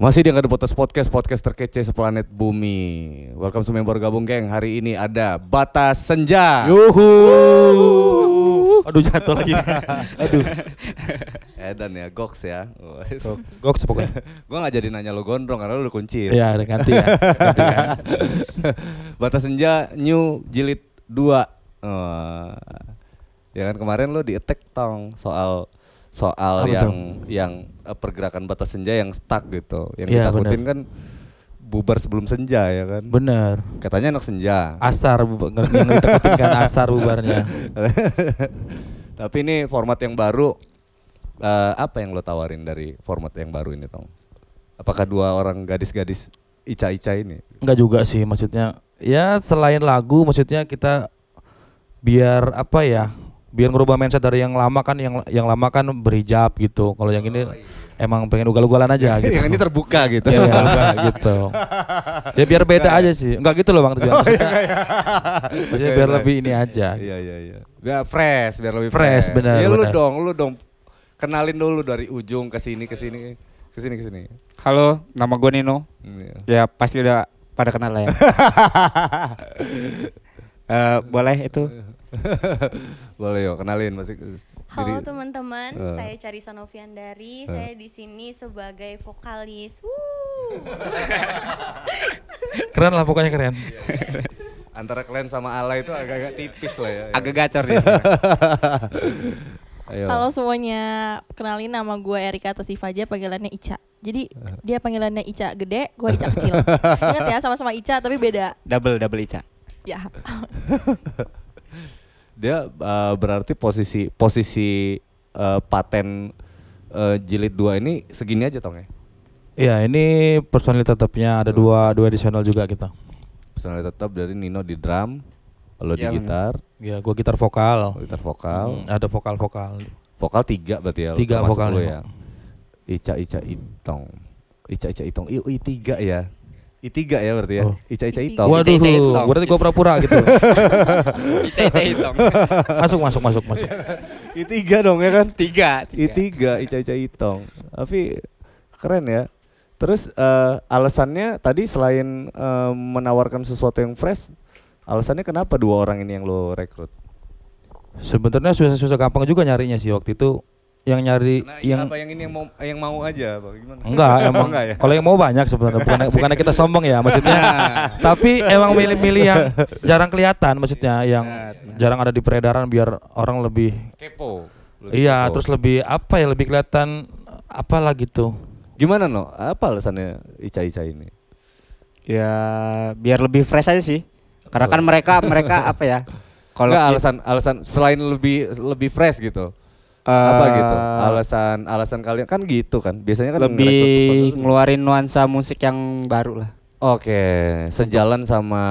Masih di Nggak ada Podcast, podcast terkece seplanet bumi. Welcome semua yang baru gabung, geng. Hari ini ada Batas Senja. Yuhu. Aduh jatuh lagi. Aduh. Edan ya, Goks ya. Goks pokoknya. Gua nggak jadi nanya lo gondrong karena lo kunci. Iya, ada ganti ya. Ganti kan. Batas Senja New Jilid 2. Oh. Ya kan kemarin lo di attack tong soal soal Apa yang tuh? yang eh, pergerakan batas senja yang stuck gitu. Yang Iya, ditakutin kan bubar sebelum senja ya kan. Bener. Katanya anak senja. Asar yang diteketin kan asar bubarnya. Tapi ini format yang baru. eh, apa yang lo tawarin dari format yang baru ini, Tong? Apakah dua orang gadis-gadis Ica-Ica ini? Enggak juga sih maksudnya. Ya selain lagu maksudnya kita biar apa ya? Biar ngerubah mindset dari yang lama kan yang yang lama kan berhijab gitu. Kalau yang ini emang pengen ugal-ugalan aja gitu. yang ini terbuka gitu. Iya, enggak gitu. Ya biar beda aja sih. Enggak gitu loh Bang tujuan. Maksudnya, maksudnya biar lebih ini aja. Iya iya iya. Biar fresh, biar lebih Fresh, benar, Iya lu benar. dong, lu dong. Kenalin dulu dari ujung ke sini ke sini ke sini ke sini. Halo, nama gue Nino. Iya. Ya pasti udah pada kenal lah ya. Eh, boleh itu? Boleh yuk, kenalin masih Halo diri- teman-teman, Eh. saya Carisa Noviandari. Eh. Saya di sini sebagai vokalis. Keren lah pokoknya keren. Antara kalian sama Ala itu agak-agak tipis lah ya. Agak gacor dia. Ayo. Halo semuanya, kenalin nama gue Erika Tosifaja, panggilannya Ica. Jadi dia panggilannya Ica gede, gue Ica kecil. Ingat ya, sama-sama Ica tapi beda. double double Ica. Ya. Dia uh, berarti posisi posisi uh, paten uh, jilid 2 ini segini aja tong ya. Iya, ini personil tetapnya ada dua dua additional juga kita. Personal tetap dari Nino di drum, lo di Iya, gitar, Ya, gua gitar vokal. lo gitar vokal. Hmm, ada vokal-vokal. Vokal tiga berarti ya. Tiga vokal ya. ya. Ica Ica Itong. Ica Ica Itong. I, I tiga ya. I tiga ya berarti ya. Oh. Ica Ica Itong. Waduh, Ica-ica hitong. berarti gua pura-pura gitu. Ica Ica hitung. masuk, masuk, masuk, masuk. I tiga dong ya kan. Tiga. I tiga Ica Ica Itong. Tapi keren ya. Terus eh, alasannya tadi selain eh, menawarkan sesuatu yang fresh, alasannya kenapa dua orang ini yang lo rekrut? Sebenarnya susah-susah gampang juga nyarinya sih waktu itu. Yang nyari Nah, yang apa yang ini yang mau yang mau aja apa gimana? enggak emang enggak ya? kalau yang mau banyak sebenarnya bukan bukannya kita sombong ya maksudnya tapi emang milih-milih yang jarang kelihatan maksudnya yang Benar, jarang ada di peredaran biar orang lebih Kepo. Lebih iya kepo. terus lebih apa ya lebih kelihatan apalah gitu Gimana no? Apa alasannya Ica Ica ini? Ya biar lebih fresh aja sih. Karena kan mereka mereka apa ya? Kalau alasan alasan selain lebih lebih fresh gitu. Eh, apa gitu? Alasan alasan kalian kan gitu kan. Biasanya kan lebih ngeluarin nuansa musik yang baru lah. Oke, sejalan sama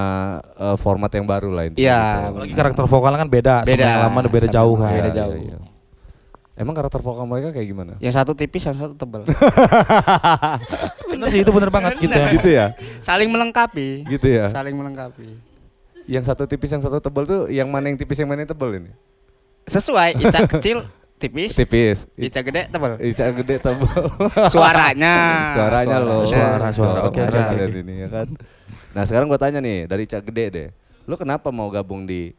eh, format yang baru lah intinya. Iya. gitu. apalagi karakter vokalnya kan beda, sama Beda, yang lama udah beda sama jauh kan beda Iya, jauh. iya, iya. Emang karakter vokal mereka kayak gimana? Yang satu tipis, yang satu tebal. bener sih itu bener banget gitu ya gitu ya? Saling melengkapi. Gitu ya? Saling melengkapi. Yang satu tipis yang satu tebal tuh yang mana yang tipis yang mana yang tebal ini? Sesuai Ica kecil tipis, Tipis. Ica gede tebal. Ica gede tebal. Suaranya. Suaranya Suara. loh. Suara, suara. Oke, oke, oke. ini ya kan. Nah, sekarang gua tanya nih dari Ica gede deh. Lu kenapa mau gabung di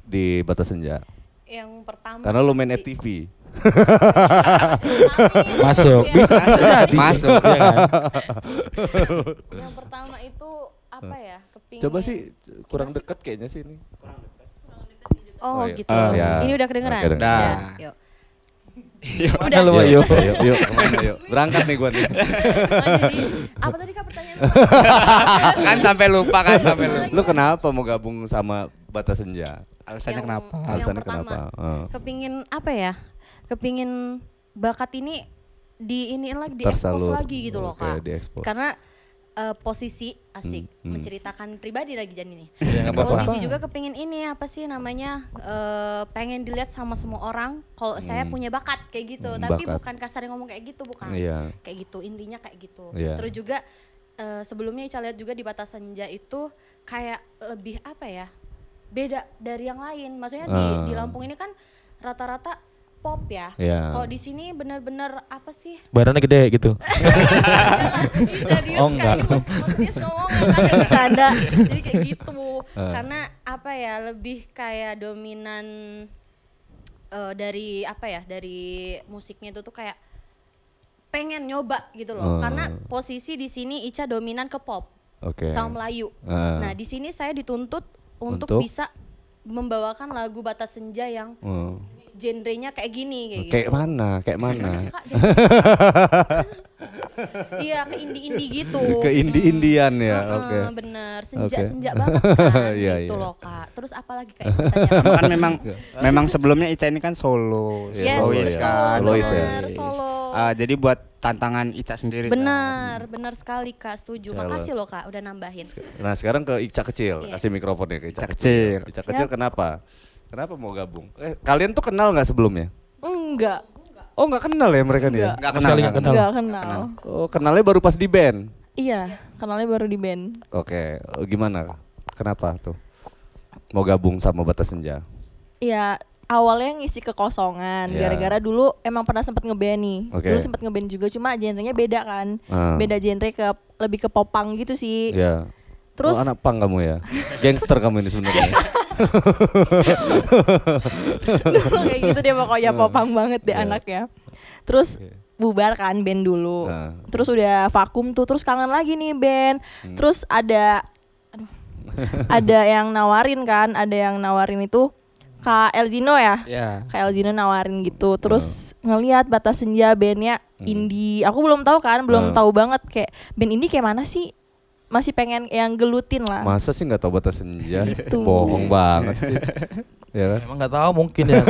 di Batas Senja? Yang pertama Karena lu main FTV. masuk Iya. bisa jadi Masuk. Iya kan? Yang pertama itu apa ya? Kepingin Coba sih kurang deket kayaknya sih ini. Oh, Oh, iya. gitu. Oh, iya. Ini udah kedengeran. Udah. Ya, yuk. Mana lu Mbak, yuk yuk, yuk, ke mana yuk? Berangkat nih gua nih. Oh, jadi apa tadi kak pertanyaan? kan sampai lupa kan sampai lupa. Lu kenapa mau gabung sama Batas Senja? Alasannya Yang- kenapa? yang Alasannya pertama, kenapa? Kepingin apa ya? Kepingin bakat ini di ini lagi di expose Tersalur. lagi gitu loh kak. diekspos. Karena eh, posisi asik Hmm, hmm. menceritakan pribadi lagi jadi nih. Iya, nggak apa-apa. Posisi juga kepingin ini apa sih namanya eh, pengen dilihat sama semua orang kalau saya Hmm. punya bakat kayak gitu. Hmm, Tapi bakat. bukan kasar yang ngomong kayak gitu bukan. Iya. Kayak gitu intinya kayak gitu. Iya. Terus juga eh, sebelumnya Ica lihat juga di batas senja itu kayak lebih apa ya? Beda dari yang lain. Maksudnya di Ah. di Lampung ini kan rata-rata pop ya. Iya. Kalau di sini benar-benar apa sih? Badannya gede gitu. Ih, serius Oh, kan enggak. Mas, ngomong kan bercanda. Jadi kayak gitu. Eh. Karena apa ya lebih kayak dominan eh, dari apa ya? Dari musiknya itu tuh kayak pengen nyoba gitu loh. Oh. Karena posisi di sini Ica dominan ke pop Oke. sama Melayu. Ah. Nah, di sini saya dituntut untuk, Untuk? bisa membawakan lagu Batas Senja yang Hmm. Genrenya kayak gini kayak, Kayak gitu. mana? Kayak mana? Iya, ke indie-indie gitu. Ke indie-indian ya. Heeh, Oke. bener, Oke. senja-senja banget kan Iya, gitu iya. loh kak. Terus apa lagi kak? yang ditanya? kan memang memang sebelumnya Ica ini kan solo, Iya, Yes, solois betul, ya. Solois ya. solo. Ah, jadi buat tantangan Ica sendiri. kan. Benar, benar sekali kak. Setuju. Jelas. Makasih loh kak, udah nambahin. Nah sekarang ke Ica kecil, Iya. kasih mikrofonnya ke Ica, Ica kecil. kecil. Ica kecil kenapa? Kenapa mau gabung? Eh kalian tuh kenal nggak sebelumnya? Enggak, Oh nggak kenal ya mereka nih ya? Nggak sekali nggak kenal. enggak kenal. Oh kenalnya baru pas di band. Iya, kenalnya baru di band. Oke, oh, gimana? Kenapa tuh? Mau gabung sama Batas Senja? Iya, awalnya ngisi kekosongan Iya. gara-gara dulu emang pernah sempat ngeband nih. Oke. Dulu sempat ngeband juga cuma genrenya beda kan. Ah. Beda genre ke lebih ke popang gitu sih. Ya. Terus oh, anak pang kamu ya? Gangster kamu ini sebenarnya. dulu kayak gitu dia pokoknya popang banget deh Iya. anaknya. Terus bubar kan band dulu. Nah. Terus udah vakum tuh, terus kangen lagi nih band. Hmm. Terus ada aduh, ada yang nawarin kan, ada yang nawarin itu Kak Elzino ya. Ya. Kak Elzino nawarin gitu. Terus ngelihat batas senja bandnya indie. Aku belum tahu kan, belum Hmm. tahu banget kayak band indie kayak mana sih? Masih pengen yang gelutin lah. Masa sih nggak tahu Batas Senja? Gitu. Bohong banget sih. ya kan? Emang nggak tahu mungkin ya.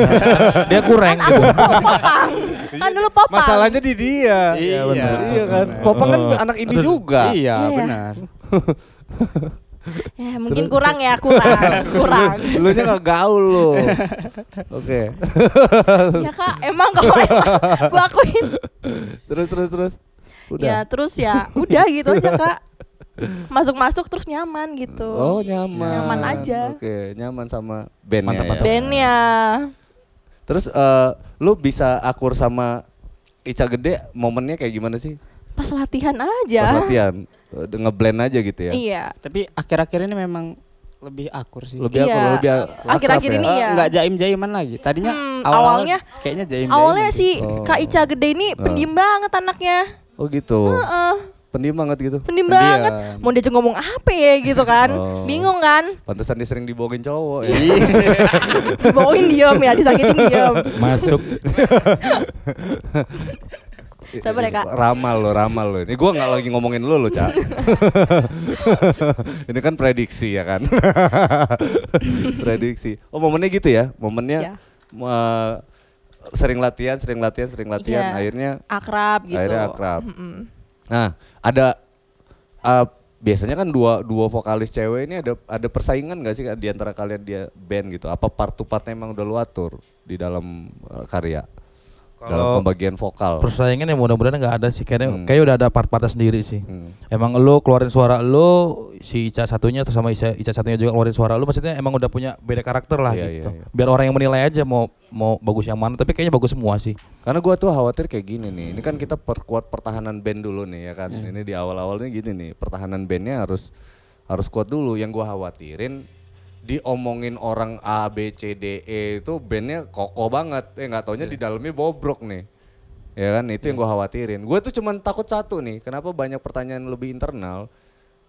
dia kurang gitu. popang. Kan dulu popang. Masalahnya di dia. Iya, benar. Iya kan. Popang kan Oh. anak ini Aduh. juga. Iya, Iya. benar. Ya, mungkin kurang ya, kurang, kurang. Lu nya nggak gaul lu. Oke. ya kak, emang kalau emang gua akuin. terus terus terus. Ya Udah. terus ya, udah gitu aja kak. Masuk-masuk terus nyaman gitu. Oh nyaman. Nyaman aja. Oke nyaman sama bandnya. Mantap, ya. Bandnya. Terus eh, lu bisa akur sama Ica Gede momennya kayak gimana sih? Pas latihan Pas aja. latihan Eh, ngeblend aja gitu ya. Iya. Tapi akhir-akhir ini memang lebih akur sih. Lebih akur, Iya. lebih akrab Akhir-akhir ya? ini Eh, iya. nggak jaim-jaiman lagi. Tadinya Hmm, awal awalnya- kayaknya jaim Awalnya si Oh. Kak Ica Gede ini pendiam banget anaknya. Oh gitu. Heeh, Pendiam banget gitu. pendiam Pendiam. banget. Mau diajak ngomong apa ya gitu kan. Oh. Bingung kan. Pantesan dia sering dibohongin cowok ya. Dibawain diem ya, disakitin diem. Masuk. Sabar ya, Kak. Ramal lo, ramal lo. Ini gua nggak lagi ngomongin lo lo, Cak. Ini kan prediksi ya kan. prediksi. Oh, momennya gitu ya. Momennya Iya. eh, sering latihan, sering latihan, sering latihan. Iya. Akhirnya Akrab gitu. Akhirnya akrab. Mm-mm. Nah, ada eh, biasanya kan dua dua vokalis cewek ini ada ada persaingan gak sih di antara kalian dia band gitu? Apa part to partnya emang udah lu atur di dalam eh, karya? Dalam Kalau pembagian vokal. persaingan ya mudah-mudahan nggak ada sih. Kayaknya Hmm. kayak udah ada part-partnya sendiri sih. Hmm. Emang lo keluarin suara lo, si Ica satunya terus sama Ica, Ica satunya juga keluarin suara lo, maksudnya emang udah punya beda karakter lah Iya, gitu. iya, iya. Biar orang yang menilai aja mau mau bagus yang mana, tapi kayaknya bagus semua sih. Karena gua tuh khawatir kayak gini nih. Ini kan kita perkuat pertahanan band dulu nih ya kan. Ini di awal-awalnya gini nih. Pertahanan bandnya harus harus kuat dulu. Yang gua khawatirin diomongin orang A B C D E itu bandnya kokoh banget. Eh nggak taunya di dalamnya bobrok nih. Ya kan itu yang gua khawatirin. Gue tuh cuman takut satu nih. Kenapa banyak pertanyaan lebih internal?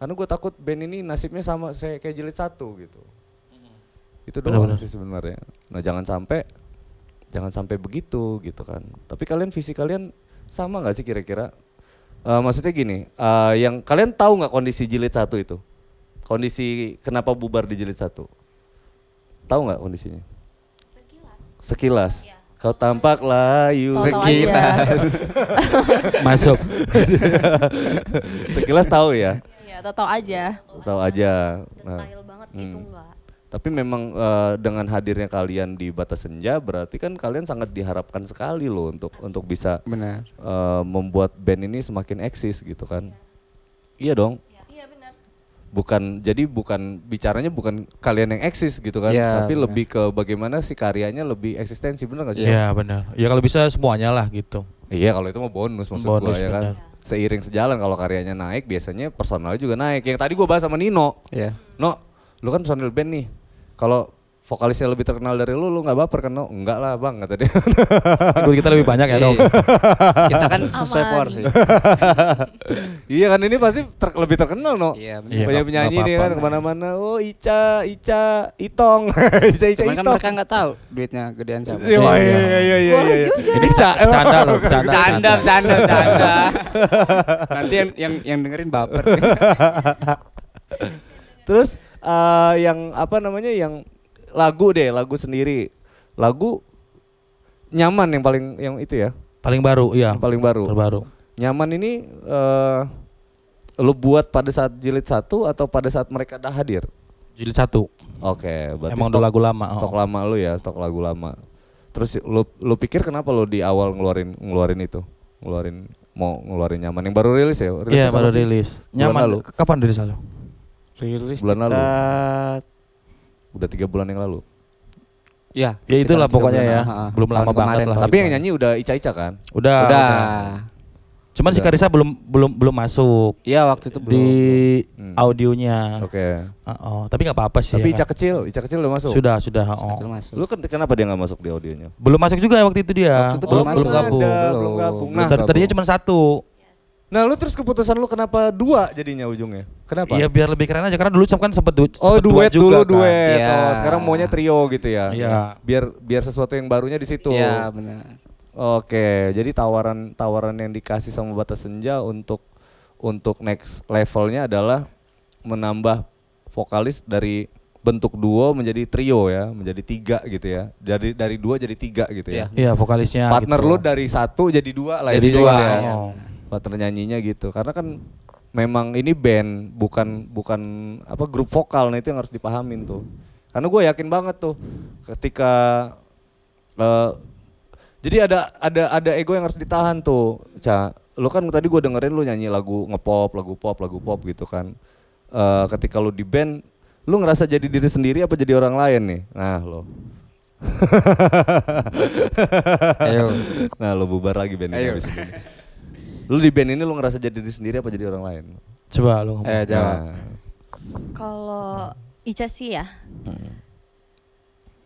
Karena gue takut band ini nasibnya sama saya kayak jilid satu gitu. Itu doang Benar-benar. sih sebenarnya. Nah jangan sampai jangan sampai begitu gitu kan. Tapi kalian visi kalian sama nggak sih kira-kira? Eh, maksudnya gini, eh, yang kalian tahu nggak kondisi jilid satu itu? Kondisi kenapa bubar di jilid satu? Tahu nggak kondisinya? Sekilas. Kau tampak layu. Aja. Masuk. Sekilas tahu ya. Iya, tahu aja. Tahu aja. Nah, Detail banget gitu hmm. enggak. Tapi memang eh, dengan hadirnya kalian di batas senja berarti kan kalian sangat diharapkan sekali loh untuk untuk bisa Benar. eh, membuat band ini semakin eksis gitu kan. Iya dong. Iya benar. Bukan jadi bukan bicaranya bukan kalian yang eksis gitu kan Iya, tapi benar. lebih ke bagaimana si karyanya lebih eksistensi bener gak sih Iya benar. Ya kalau bisa semuanya lah gitu. iya kalau itu mah bonus maksud Bonus, gua ya kan benar. seiring sejalan kalau karyanya naik biasanya personalnya juga naik yang tadi gua bahas sama Nino Iya. No lu kan personil band nih kalau vokalisnya lebih terkenal dari lu lu nggak baper kan no enggak lah bang kata dia Duit kita lebih banyak ya dong. Iya. Kita kan sesuai Aman. porsi. iya kan ini pasti ter- lebih terkenal no Iya, benar. Iya, banyak penyanyi nih kan ke mana-mana oh Ica Ica Itong Ica Ica Cuman kan Itong mereka nggak tahu duitnya gedean siapa. Iya, iya, iya, iya, iya, Boleh iya. Ini Ica. Canda loh, canda. Bercanda, bercanda, bercanda. Nanti yang yang yang dengerin baper. Terus eh, yang apa namanya yang lagu deh, lagu sendiri. Lagu nyaman yang paling yang itu ya, Paling baru, iya. yang paling baru. Terbaru. Nyaman ini eh lu buat pada saat jilid satu atau pada saat mereka dah hadir? Jilid satu. Oke, berarti Emang stok, lagu lama. stok oh. lama lu ya, stok lagu lama. Terus lu lu pikir kenapa lu di awal ngeluarin ngeluarin itu? Ngeluarin mau ngeluarin nyaman yang baru rilis ya? Iya kapan baru rilis. Bulan Nyaman. lalu? Kapan rilis lalu? Rilis Bulan lalu. Udah tiga bulan yang lalu. Ya, Ya itulah pokoknya bulan, ya. ha. Belum lama banget lah. Tapi yang nyanyi udah Ica Ica kan? Udah. Udah. Cuman si Udah. Karisa belum belum belum masuk Iya, waktu itu belum. di Hmm. audionya. Oke. Oh, oh, tapi nggak apa-apa sih. Tapi ya Ica kan. kecil, Ica kecil udah masuk. Sudah sudah. oh. Kecil masuk. Lu kan kenapa dia nggak masuk di audionya? Belum masuk juga waktu itu dia. Waktu itu belum belum belum masuk. gabung. Ada, Belum. belum gabung. Nah, Tadi- Tadinya cuma satu. Nah lu terus keputusan lu kenapa dua jadinya ujungnya? Kenapa? Iya biar lebih keren aja karena dulu kan sempet, du Oh sempet duet juga dulu kan. duet. Iya. Oh, sekarang maunya trio gitu ya. Iya. Biar biar sesuatu yang barunya di situ. Iya, benar. Oke, jadi tawaran tawaran yang dikasih sama Batas Senja untuk untuk next levelnya adalah menambah vokalis dari bentuk duo menjadi trio ya, menjadi tiga gitu ya. Jadi dari dua jadi tiga gitu ya. Iya. Iya vokalisnya. Partner gitu. lu dari satu jadi dua lah Jadi dua, gitu ya. iya. Oh. Partner nyanyinya gitu. Karena kan memang ini band bukan bukan apa grup vokal nah itu yang harus dipahamin tuh. Karena gue yakin banget tuh ketika eh, jadi ada ada ada ego yang harus ditahan tuh, Ca. Lu kan tadi gue dengerin lu nyanyi lagu ngepop, lagu pop, lagu pop gitu kan. Eh, ketika lu di band, lu ngerasa jadi diri sendiri apa jadi orang lain nih? Nah, lo. Ayo. Nah, lu bubar lagi band Ayo. ini. Lu di band ini lu ngerasa jadi diri sendiri apa jadi orang lain? Coba lu ngomong. Eh, jawab. Nah, Kalau Ica sih ya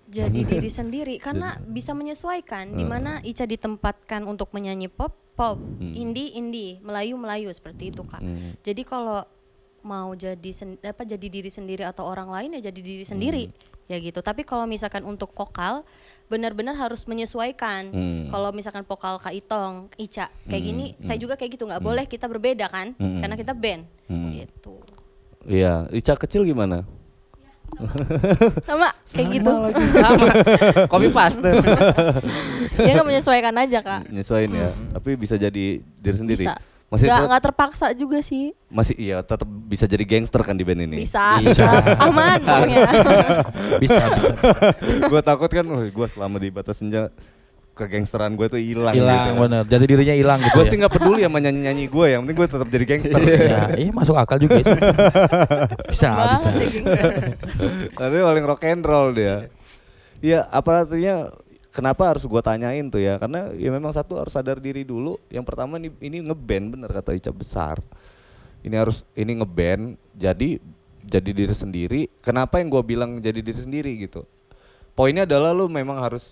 jadi diri sendiri karena bisa menyesuaikan di mana Ica ditempatkan untuk menyanyi pop pop, Hmm. indie indie, Melayu Melayu seperti itu kak. Hmm. Jadi kalau mau jadi sen, apa jadi diri sendiri atau orang lain ya jadi diri sendiri ya gitu. Tapi kalau misalkan untuk vokal benar-benar harus menyesuaikan. Hmm. Kalau misalkan vokal Kak Itong, Ica kayak Hmm, gini, saya hmm. juga kayak gitu nggak boleh kita berbeda kan, Hmm. karena kita band Hmm. gitu. Iya, Ica kecil gimana? Sama kayak gitu. Sama. Copy paste. Dia nggak menyesuaikan aja kak. Nyesuaiin ya, tapi bisa jadi diri sendiri. Bisa. Masih Nggak nggak terpaksa juga sih. masih iya tetap bisa jadi gangster kan di band ini. Bisa, Bisa. bisa. Aman pokoknya. bisa bisa. bisa. gue takut kan, wah gue selama di batas senja kegangsteran gue tuh hilang. Hilang gitu. bener. Jadi dirinya hilang gitu. Gue ya. sih nggak peduli sama nyanyi nyanyi gue, yang penting gue tetap jadi gangster. Ya, iya masuk akal juga sih. bisa bisa. Tapi paling rock and roll dia. Iya, apa artinya? Kenapa harus gua tanyain tuh ya? Karena ya memang satu harus sadar diri dulu. Yang pertama nih ini ngeband bener kata Ica besar. Ini harus ini ngeband jadi jadi diri sendiri. Kenapa yang gua bilang jadi diri sendiri gitu? Poinnya adalah lu memang harus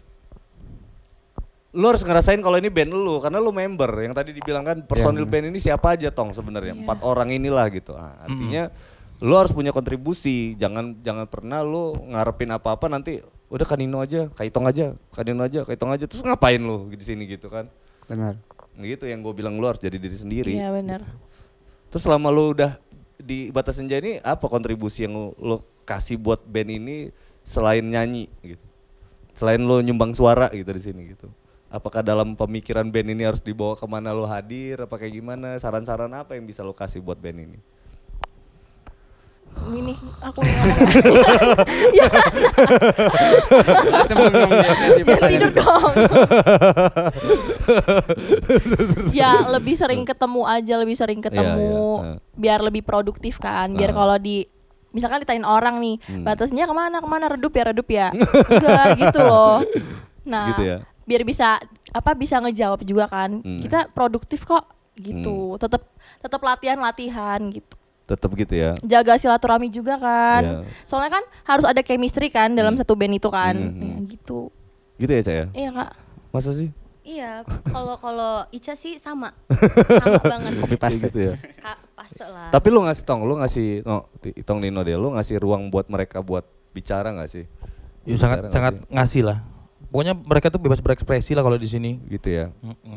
lu harus ngerasain kalau ini band lu karena lu member yang tadi dibilang kan personil Iya. band ini siapa aja tong sebenarnya empat orang inilah gitu Ah, artinya lu harus punya kontribusi jangan jangan pernah lu ngarepin apa apa nanti udah kanino aja kaitong aja kanino aja kaitong aja. Terus ngapain lu di sini gitu kan? Benar. gitu yang gue bilang lu harus jadi diri sendiri. Iya benar. terus selama lu udah di batas senja ini apa kontribusi yang lu, lu kasih buat band ini selain nyanyi gitu? Selain lu nyumbang suara gitu di sini gitu. Apakah dalam pemikiran band ini harus dibawa ke mana lu hadir apa kayak gimana? Saran-saran apa yang bisa lu kasih buat band ini ini aku yang ngomong. ya, tidur dong. ya lebih sering ketemu aja, lebih sering ketemu, iya. biar lebih produktif kan. Biar Ah. kalau di misalkan ditanyain orang nih, Hmm. batasnya ke mana ke mana redup ya redup ya, enggak gitu loh. Nah, Gitu ya? biar bisa apa bisa ngejawab juga kan. Hmm. Kita produktif kok gitu. Tetap tetap latihan latihan gitu. Tetap gitu ya. Jaga silaturahmi juga kan. Iya. Soalnya kan harus ada chemistry kan dalam Hmm. satu band itu kan. Hmm. Ya, gitu. Gitu ya, Cak ya? Iya, Kak. Masa sih? Iya, kalau kalau Ica sih sama. sama banget. Kayak paste. gitu ya. Kak, paste lah. Tapi lu ngasih tong, lu ngasih no, tong Nino dia, lu ngasih ruang buat mereka buat bicara nggak sih? Ya, Bicara sangat nggak sangat sih? ngasih lah. Pokoknya mereka tuh bebas berekspresi lah kalau di sini. gitu ya.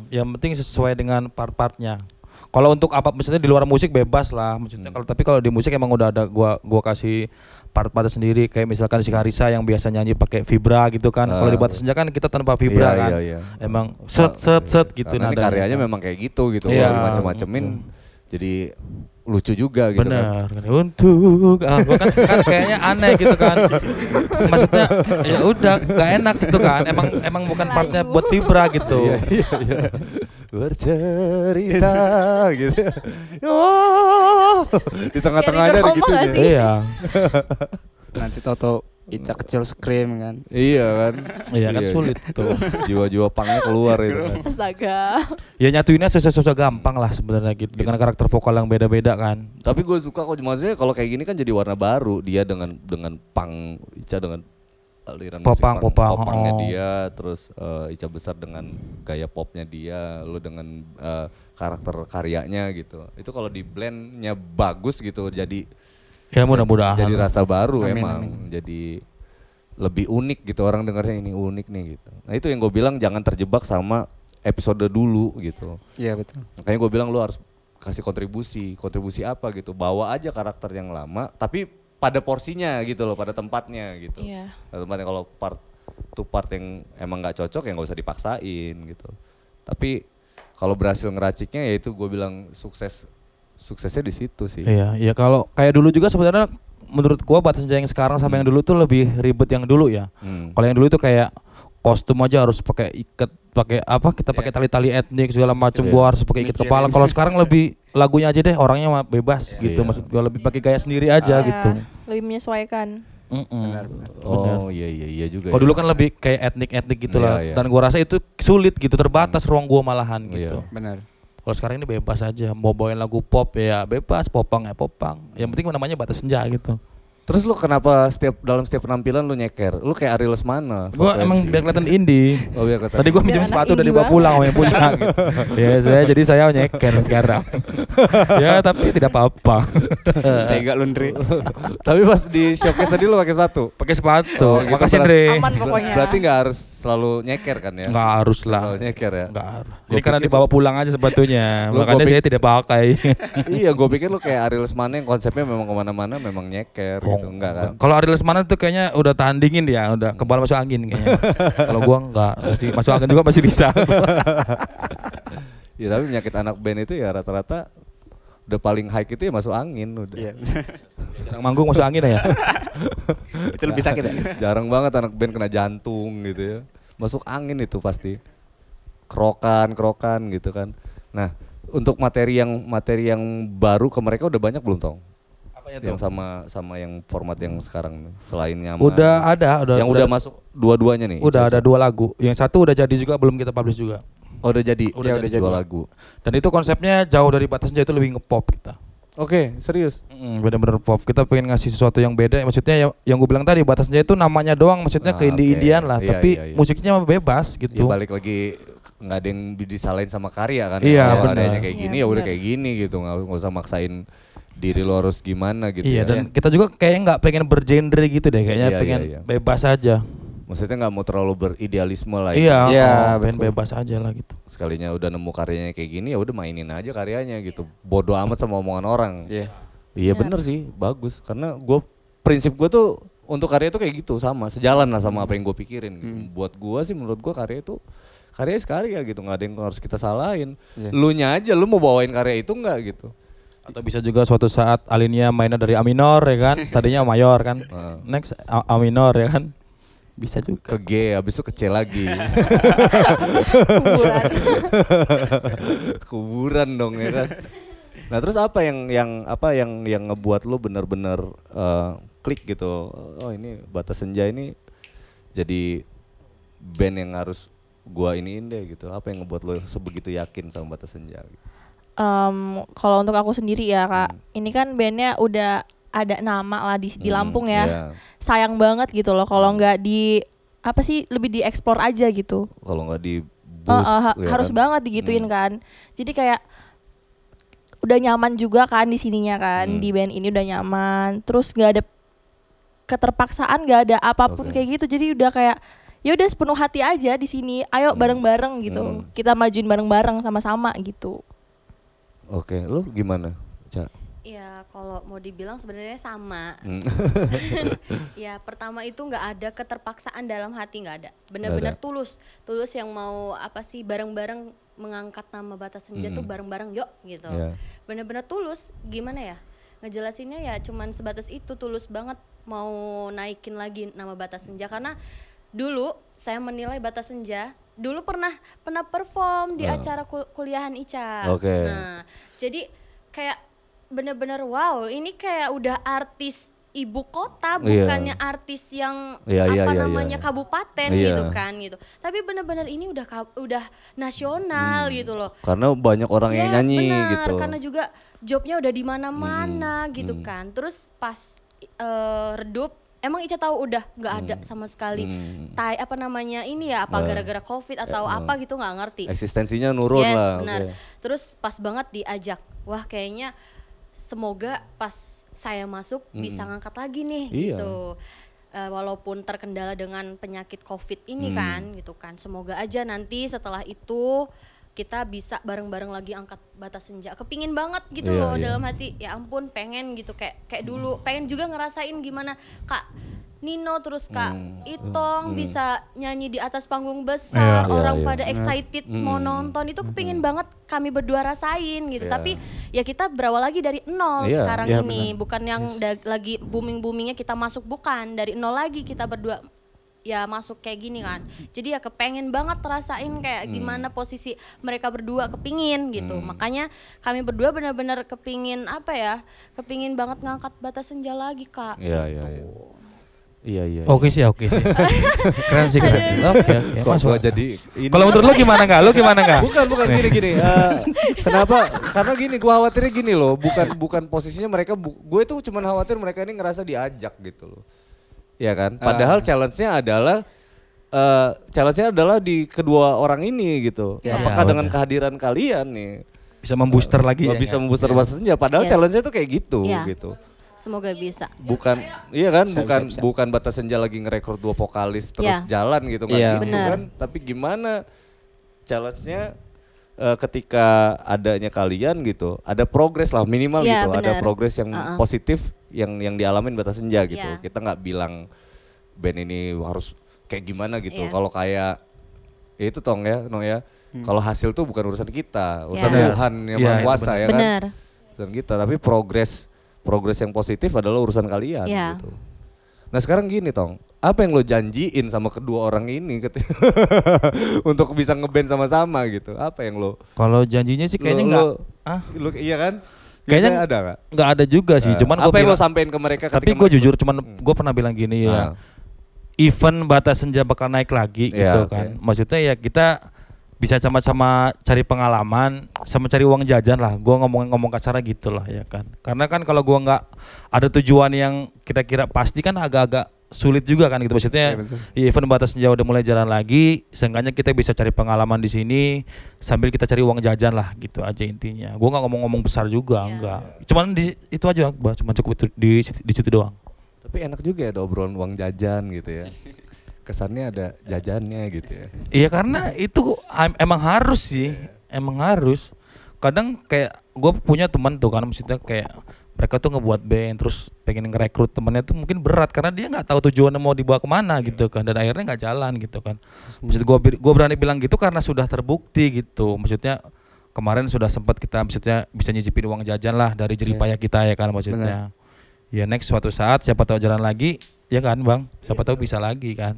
Yang penting sesuai dengan part-partnya. Kalau untuk apa misalnya di luar musik bebas lah. Maksudnya Hmm. kalau tapi kalau di musik emang udah ada gua gua kasih part-part sendiri kayak misalkan si Karisa yang biasa nyanyi pakai vibra gitu kan. Kalau di Ah. batas senja kan kita tanpa vibra Iya, kan. iya, iya. Emang set set set gitu Karena ini nadanya. karyanya memang kayak gitu gitu. Iya. Macam-macamin jadi lucu juga gitu kan. Bener kan. Untuk ah, gua kan, kan kayaknya aneh gitu kan. Maksudnya ya udah gak enak gitu kan. Emang emang bukan partnya buat vibra gitu. Iya, iya, iya. Bercerita gitu. Oh, di tengah-tengahnya ada gitu sih? Iya. Nanti Toto Ica kecil scream kan. Iya kan? Iya kan sulit tuh. Jiwa-jiwa pangnya keluar itu kan. Astaga. Ya nyatuinnya susah-susah gampang lah sebenarnya gitu dengan karakter vokal yang beda-beda kan. Tapi gue suka kok maksudnya kalau kayak gini kan jadi warna baru dia dengan dengan pang Ica dengan aliran musik Popang, punk- popang, popangnya oh. dia terus eh, Ica besar dengan gaya popnya dia lu dengan eh, karakter karyanya gitu itu kalau di blendnya bagus gitu jadi Ya mudah-mudahan. jadi rasa baru Amin, emang amin. jadi lebih unik gitu orang dengarnya ini unik nih gitu nah itu yang gue bilang jangan terjebak sama episode dulu gitu Iya betul. makanya gue bilang lu harus kasih kontribusi kontribusi apa gitu bawa aja karakter yang lama tapi pada porsinya gitu loh pada tempatnya gitu Iya. tempatnya kalau part tuh part yang emang nggak cocok ya nggak usah dipaksain gitu tapi kalau berhasil ngeraciknya ya itu gue bilang sukses suksesnya di situ sih Iya, ya kalau kayak dulu juga sebenarnya menurut gua batas senja yang sekarang sama yang dulu tuh lebih ribet yang dulu ya. Hmm. Kalau yang dulu itu kayak kostum aja harus pakai ikat pakai apa kita pakai tali-tali etnik segala macam Iya. gua harus pakai ikat kepala kalau sekarang lebih lagunya aja deh orangnya mah bebas gitu Iya. maksud gua lebih pakai gaya sendiri aja Iya, gitu Lebih menyesuaikan. Mm-mm. Benar, benar. oh iya iya iya juga kalau ya. dulu kan lebih kayak etnik-etnik gitu lah Iya, iya. dan gua rasa itu sulit gitu terbatas ruang gua malahan Iya. gitu Benar. Kalau sekarang ini bebas aja mau bawain lagu pop ya bebas popang ya popang yang penting namanya batas senja gitu terus lu kenapa setiap dalam setiap penampilan lu nyeker lu kayak Ari Lesmana gua emang biar kelihatan indie oh biar kelihatan Tadi gua minjem anak sepatu udah dibawa pulang sama yang punya gitu. Ya saya jadi saya nyeker sekarang. ya tapi tidak apa-apa. Tega lu Ndri. tapi pas di showcase tadi lu pakai sepatu Pakai sepatu. Oh, gitu Makasih Andre. Aman pokoknya. berarti nggak harus selalu nyeker kan ya Enggak harus lah. Selalu nyeker ya Enggak harus. Jadi karena dibawa pulang aja sepatunya. Lu- Makanya saya tidak pakai. iya gue pikir lu kayak Ari Lesmana yang konsepnya memang ke mana-mana memang nyeker gitu enggak kan Kalau Ariel Lesmana tuh kayaknya udah tandingin dia, udah kebal masuk angin kayaknya. Kalau gua enggak, masih masuk angin juga masih bisa. ya tapi penyakit anak band itu ya rata-rata udah paling high itu ya masuk angin udah Iya. Jarang manggung masuk angin ya. Itu lebih sakit ya. jarang banget anak band kena jantung gitu ya masuk angin itu pasti kerokan kerokan gitu kan nah untuk materi yang materi yang baru ke mereka udah banyak belum tong Apanya yang tuh? sama sama yang format yang sekarang nih, selain nyaman Udah ada, udah yang udah, masuk dua-duanya nih Udah ada dua lagu. Yang satu udah jadi juga belum kita publish juga. Oh, udah jadi Udah jadi dua dua. lagu Dan itu konsepnya jauh dari batasnya itu lebih ngepop kita. oke serius Mm, bener-bener pop. Kita pengen ngasih sesuatu yang beda. Maksudnya yang, yang gue bilang tadi batasnya itu namanya doang. Maksudnya Ah, ke indie-indian lah. Iya, tapi iya, iya. musiknya bebas ya gitu. balik lagi nggak ada yang disalahin sama karya kan Iya, Kalau benar. adanya kayak Iya, gini ya udah benar. kayak gini gitu nggak usah maksain diri lo harus gimana gitu iya ya. dan kita juga kayaknya nggak pengen bergenre gitu deh. Kayaknya Iya, pengen iya, iya. bebas aja. Maksudnya nggak mau terlalu beridealisme lah ya. Iya. Iya, oh, pengen bebas aja lah gitu. sekalinya udah nemu karyanya kayak gini ya udah mainin aja karyanya gitu bodoh amat sama omongan orang Iya. iya bener sih bagus karena gue prinsip gue tuh untuk karya itu kayak gitu sama sejalan lah sama apa yang gue pikirin gitu. Hmm. buat gue sih menurut gue karya itu karya sekali ya gitu nggak ada yang harus kita salahin Iya. lu nya aja lu mau bawain karya itu nggak gitu Atau bisa juga suatu saat Alinea mainnya dari A minor ya kan, tadinya mayor kan. Next A, A minor ya kan. Bisa juga. ke G habis itu ke C lagi Kuburan. kuburan dong ya kan nah terus apa yang yang apa yang yang ngebuat lu bener-bener eh, klik gitu oh ini batas senja ini jadi band yang harus gua iniin deh gitu apa yang ngebuat lu sebegitu yakin sama batas senja gitu? Em, kalau untuk aku sendiri ya kak, ini kan bandnya udah ada nama lah di, di Hmm, Lampung ya. iya. Sayang banget gitu loh kalau nggak di apa sih lebih dieksplor aja gitu. kalau nggak di boost eh, ha- ya harus kan? banget digituin Hmm. kan. Jadi kayak udah nyaman juga kan di sininya kan Hmm. di band ini udah nyaman. Terus nggak ada keterpaksaan, nggak ada apa pun Oke. kayak gitu. Jadi udah kayak ya udah sepenuh hati aja di sini. Ayo Hmm. bareng-bareng gitu. Hmm. Kita majuin bareng-bareng sama-sama gitu. oke lu gimana? Ya kalau mau dibilang sebenarnya sama. Hmm. ya pertama itu nggak ada keterpaksaan dalam hati nggak ada. Benar-benar tulus, tulus yang mau apa sih bareng-bareng mengangkat nama batas senja tuh Mm. bareng-bareng yuk gitu. Ya. Benar-benar tulus. Gimana ya? Ngejelasinnya ya cuman sebatas itu tulus banget mau naikin lagi nama batas senja karena dulu saya menilai batas senja dulu pernah pernah perform di Ah. acara kul- kuliahan Ica. Oke. Nah, jadi kayak bener-bener wow, ini kayak udah artis ibu kota Iya. bukannya artis yang Iya, iya, apa iya, namanya kabupaten gitu kan gitu. Tapi bener-bener ini udah udah nasional gitu loh. karena banyak orang yang Yes, nyanyi benar, gitu Karena juga jobnya udah di mana-mana gitu hmm. kan. Terus pas eh, redup, emang Ica tahu udah nggak ada sama sekali. Hmm. Tai apa namanya ini ya apa Eh, gara-gara covid atau eh, apa gitu nggak ngerti. eksistensinya nurun yes, lah benar. oke. Terus pas banget diajak. Wah, kayaknya semoga pas saya masuk bisa ngangkat lagi nih Iya. gitu. Eh, walaupun terkendala dengan penyakit Covid ini Hmm. kan gitu kan. Semoga aja nanti setelah itu kita bisa bareng-bareng lagi angkat batas senja. Kepingin banget gitu Iya, loh iya. dalam hati. Ya ampun, pengen gitu kayak kayak dulu. Pengen juga ngerasain gimana Kak Nino terus Kak Hmm. Itong bisa nyanyi di atas panggung besar, Iya, orang iya. pada excited mau nonton itu kepingin banget kami berdua rasain gitu. Iya. Tapi ya kita berawal lagi dari nol Iya, sekarang iya, ini, bukan yang da- lagi booming boomingnya kita masuk bukan dari nol lagi kita berdua ya masuk kayak gini kan. Jadi ya kepengen banget rasain kayak gimana posisi mereka berdua kepingin gitu. Makanya kami berdua benar-benar kepingin apa ya? Kepingin banget ngangkat batas senja lagi kak. Iya, iya, iya. Iya, iya. Oke sih, oke sih. keren sih keren. Oke, oke. Masuk jadi ini Kalau menurut lu gimana enggak? Lu gimana enggak? bukan bukan gini gini Eh, kenapa karena gini gua khawatirnya gini loh bukan bukan posisinya mereka bu, gue tuh cuman khawatir mereka ini ngerasa diajak gitu loh ya kan padahal challenge-nya adalah eh challenge-nya adalah di kedua orang ini gitu Iya. apakah Iya, dengan kehadiran kalian nih Bisa membooster lagi Wah, ya. bisa kan? membooster bahasa senja padahal Yes. challenge-nya tuh kayak gitu Iya. gitu Semoga bisa. bukan iya kan bukan bisa, bisa. bukan batas senja lagi ngerekrut dua vokalis terus Iya. jalan gitu nggak Iya. gitu Benar. kan tapi gimana challenge-nya eh, ketika adanya kalian gitu ada progres lah minimal Iya, gitu ada benar. progres yang Uh-uh. positif yang yang dialamin batas senja gitu Iya. kita nggak bilang band ini harus kayak gimana gitu Iya. kalau kayak ya itu tong ya no ya kalau hasil tuh bukan urusan kita urusan Iya. Tuhan yang Iya, maha itu kuasa ya kan Benar. urusan kita tapi progres progres yang positif adalah urusan kalian Iya. gitu. Nah sekarang gini tong, apa yang lo janjiin sama kedua orang ini ketika untuk bisa ngeband sama-sama gitu? Apa yang lo? Kalau janjinya sih kayaknya lo- enggak lo- ah lo- iya kan? Kayaknya ada nggak? enggak ada juga sih. Nah, Cuman apa gua yang lo sampein ke mereka? Tapi gue jujur cuman gue pernah bilang gini ya. Ah. Event batas senja bakal naik lagi Iya, gitu kan. Maksudnya ya kita bisa sama-sama cari pengalaman, sama cari uang jajan lah. Gua ngomong ngomong kasar gitu lah ya kan. Karena kan kalau gua nggak ada tujuan yang kita kira pasti kan agak-agak sulit juga kan gitu maksudnya Iya, betul. ya, event batas senja udah mulai jalan lagi seenggaknya kita bisa cari pengalaman di sini sambil kita cari uang jajan lah gitu aja intinya gua nggak ngomong-ngomong besar juga Iya. enggak cuman di itu aja cuma cukup itu di di situ doang Tapi enak juga ya ada obrolan uang jajan gitu ya. Kesannya ada jajannya gitu ya. Iya karena itu em- emang harus sih, emang harus. Kadang kayak gue punya teman tuh kan, maksudnya kayak mereka tuh ngebuat band terus pengen ngerekrut temennya tuh mungkin berat karena dia nggak tahu tujuannya mau dibawa ke mana gitu kan dan akhirnya nggak jalan gitu kan. Maksud gue gue berani bilang gitu karena sudah terbukti gitu. Maksudnya kemarin sudah sempat kita maksudnya bisa nyicipin uang jajan lah dari Iya. payah kita ya kan maksudnya. Ya next suatu saat siapa tahu jalan lagi ya kan bang, siapa tahu bisa lagi kan.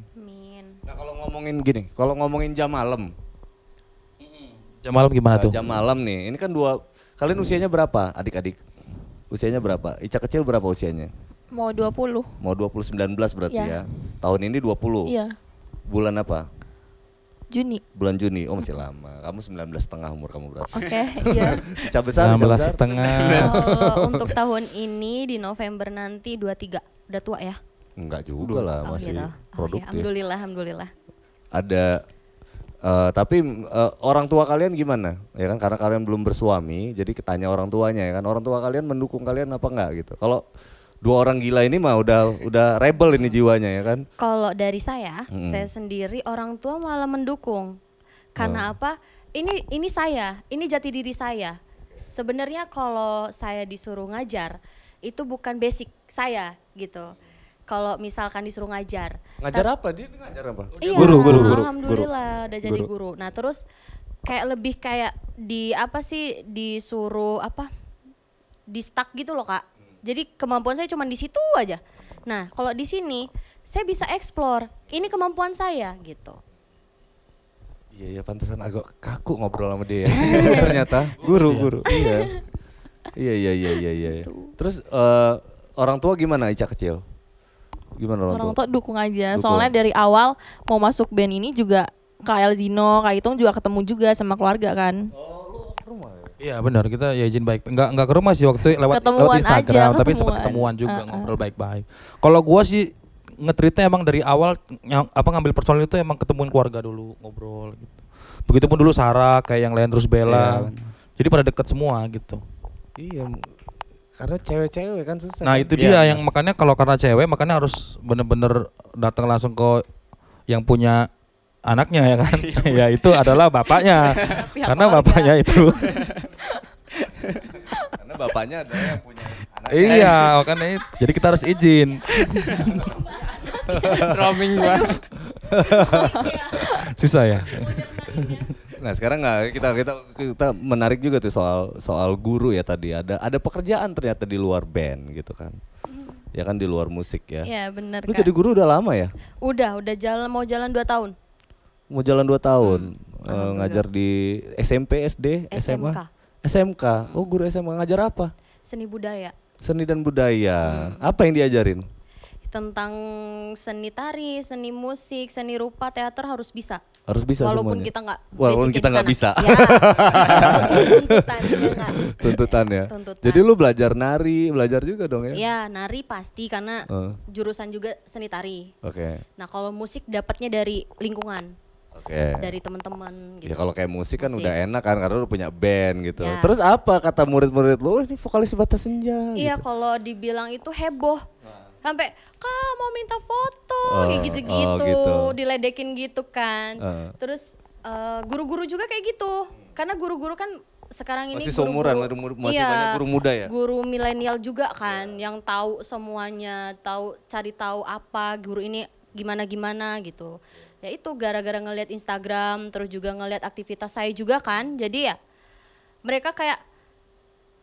Nah kalau ngomongin gini, kalau ngomongin jam malam, Jam malam gimana Nah, tuh? jam malam nih, ini kan dua, kalian usianya berapa adik-adik? Usianya berapa? Ica kecil berapa usianya? Mau 20. Mau 20 19 berarti Iya. ya. Tahun ini 20. Iya. Bulan apa? Juni. Bulan Juni. Oh masih lama. Kamu 19 setengah umur kamu berapa? Oke, iya. Ica besar, Ica 16 besar. setengah. Kalau untuk tahun ini di November nanti 23. Udah tua ya? Enggak juga lah, Oh, masih gitu. Oh, ya, produktif. alhamdulillah, alhamdulillah. Ada eh, tapi eh, orang tua kalian gimana? Ya kan karena kalian belum bersuami, jadi ketanya orang tuanya ya kan. Orang tua kalian mendukung kalian apa enggak gitu. Kalau dua orang gila ini mah udah udah rebel ini jiwanya ya kan. Kalau dari saya, Mm-mm. saya sendiri orang tua malah mendukung. Karena apa? Ini ini saya, ini jati diri saya. Sebenarnya kalau saya disuruh ngajar, itu bukan basic saya gitu. Kalau misalkan disuruh ngajar, Ngajar apa? Dia ngajar apa? Iya, Guru, guru, guru, Alhamdulillah udah jadi guru. Nah terus kayak lebih kayak di apa sih disuruh apa di stuck gitu loh kak. Jadi kemampuan saya cuma di situ aja. Nah kalau di sini saya bisa explore. Ini kemampuan saya gitu. Iya ya pantesan agak kaku ngobrol sama dia. ya. Ternyata Guru, guru. iya. Iya iya iya iya iya. Terus eh, orang tua gimana Ica kecil? Gimana orang, Orang tua? tua dukung aja. Dukung. Soalnya dari awal mau masuk band ini juga Kak Elzino, Kak Itong juga ketemu juga sama keluarga kan. Iya benar kita ya izin baik enggak enggak ke rumah sih waktu lewat Ketemuan lewat Instagram aja, tapi sempat ketemuan. juga Uh-uh. ngobrol baik-baik. Kalau gua sih ngetritnya emang dari awal yang apa ngambil personil itu emang ketemuin keluarga dulu ngobrol gitu. Begitupun dulu Sarah kayak yang lain terus Bella. Iya, Jadi pada deket semua gitu. Iya. Karena cewek-cewek kan susah. Nah kan? itu Iya, dia benar. yang makanya kalau karena cewek makanya harus bener-bener datang langsung ke yang punya anaknya ya kan. ya itu adalah bapaknya. karena bapaknya itu. Karena bapaknya adalah yang punya anak. iya makanya itu. Jadi kita harus izin. Roaming banget. Susah ya. Nah sekarang nggak kita kita kita menarik juga tuh soal soal guru ya tadi ada ada pekerjaan ternyata di luar band gitu kan. Ya kan di luar musik ya. Iya benar Lu kak. jadi guru udah lama ya? Udah udah jalan mau jalan 2 tahun. Mau jalan 2 tahun Hmm, Eh, alhamdulillah. ngajar di SMP, SD, SMA. SMK SMK. Oh guru SMK ngajar apa? seni budaya Seni dan budaya. Hmm. Apa yang diajarin? Tentang seni tari, seni musik, seni rupa, teater harus bisa. Harus bisa Walaupun semuanya. kita nggak Walaupun kita nggak bisa. Ya, tuntutan ya? Tuntutan ya. Tuntutan. Jadi lu belajar nari, belajar juga dong ya? Ya nari pasti karena Eh, jurusan juga seni tari. Oke. Nah kalau musik dapatnya dari lingkungan, Oke. dari teman-teman gitu. Ya kalau kayak musik kan Musik. udah enak kan karena lu punya band gitu. Ya. Terus apa kata murid-murid lu? "Oh, ini vokalis Batas Senja. Iya gitu. kalau dibilang itu heboh, sampai kak mau minta foto, Oh, kayak gitu-gitu, oh, gitu. diledekin gitu kan. Eh. Terus eh, guru-guru juga kayak gitu, karena guru-guru kan sekarang ini Masih seumuran, masih- masih Iya, banyak guru muda ya? Guru milenial juga kan, yang tahu semuanya, tahu cari tahu apa guru ini gimana gimana gitu. Ya itu gara-gara ngelihat Instagram, terus juga ngelihat aktivitas saya juga kan, jadi ya mereka kayak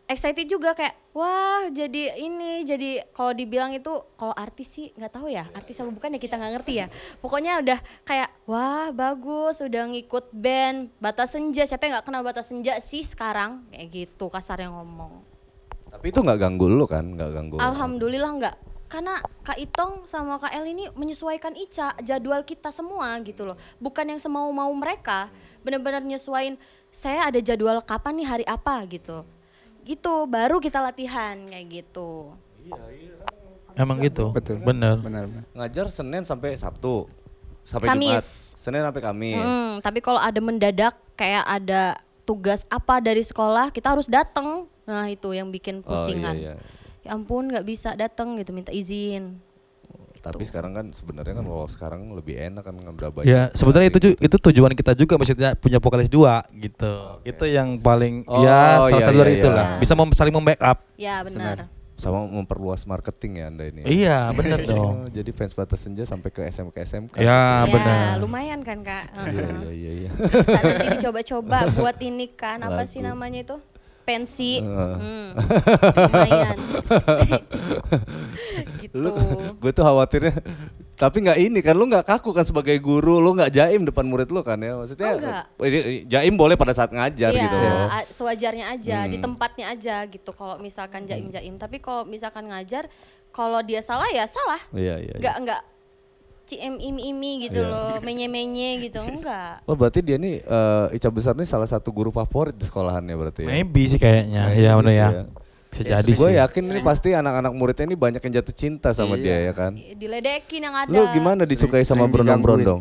excited juga kayak wah jadi ini jadi kalau dibilang itu kalau artis sih nggak tahu ya artis apa bukan ya kita nggak ngerti ya. Pokoknya udah kayak wah bagus udah ngikut band batas senja. Siapa yang nggak kenal batas senja sih sekarang? Kayak gitu kasar yang ngomong. Tapi itu nggak ganggu lu kan? Nggak ganggu. alhamdulillah nggak. Karena Kak Itong sama Kak El ini menyesuaikan Ica jadwal kita semua gitu loh. Bukan yang semau mau mereka benar-benar nyesuain saya ada jadwal kapan nih hari apa? gitu gitu baru kita latihan kayak gitu Emang gitu. Betul. Bener. Benar, benar. Ngajar Senin sampai Sabtu. Sampai Jumat. Kamis. Senin sampai Kamis. Hmm, tapi kalau ada mendadak kayak ada tugas apa dari sekolah kita harus datang nah itu yang bikin Oh, pusingan iya, iya. ya ampun nggak bisa datang gitu minta izin Tapi sekarang kan sebenarnya kan kalau sekarang lebih enak kan ngambil banyak. Ya sebenarnya itu ju- itu tujuan kita juga maksudnya punya vokalis dua gitu. Itu yang paling Oh, ya salah iya, satu iya, dari iya. itulah. Bisa mem- saling membackup. ya benar sama memperluas marketing ya anda ini. ya? Iya, bener dong. Oh, jadi fans batas senja sampai ke SMK SMK. Ya, ya, benar. lumayan kan kak. Iya iya iya. iya. Bisa nanti dicoba-coba buat ini kan apa sih Lagu. namanya itu? Pensi. Heeh. Hmm, lumayan. gitu. Lu gue tuh khawatirnya tapi nggak ini kan lu nggak kaku kan sebagai guru lu nggak jaim depan murid lu kan ya maksudnya Oh, nggak. ini- jaim boleh pada saat ngajar Iya, gitu loh sewajarnya aja, di Hmm. tempatnya aja gitu. Kalau misalkan jaim-jaim, tapi kalau misalkan ngajar, kalau dia salah ya salah. iya iya iya. Nggak nggak cim imi-imi gitu Iya. loh, menye-menye gitu, enggak. Oh berarti dia nih eh, Ica besar nih salah satu guru favorit di sekolahannya berarti ya? Maybe sih kayaknya. Kayak Iya, gitu benar ya. ya. Bisa jadi Gue yakin ini pasti anak-anak muridnya ini banyak yang jatuh cinta sama dia ya kan. Diledekin yang ada. Lu gimana disukai sama berondong-berondong?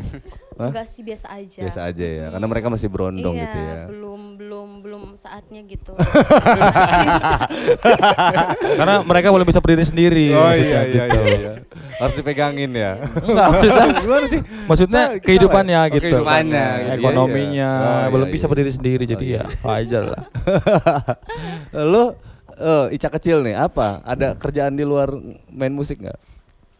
Hah? Enggak sih biasa aja. Biasa aja ya, karena mereka masih berondong iya, gitu ya. belum belum belum saatnya gitu. Karena mereka belum bisa berdiri sendiri. Oh iya iya gitu. iya, iya. Harus dipegangin ya. Enggak, maksudnya, Gimana sih? maksudnya Salah, kehidupannya ya? Oh, gitu. kehidupannya, Iya, iya, iya. Ekonominya Oh, belum iya, bisa iya. berdiri sendiri Oh, jadi iya. ya wajar lah. Lu eh, Ica kecil nih apa? Ada kerjaan di luar main musik nggak?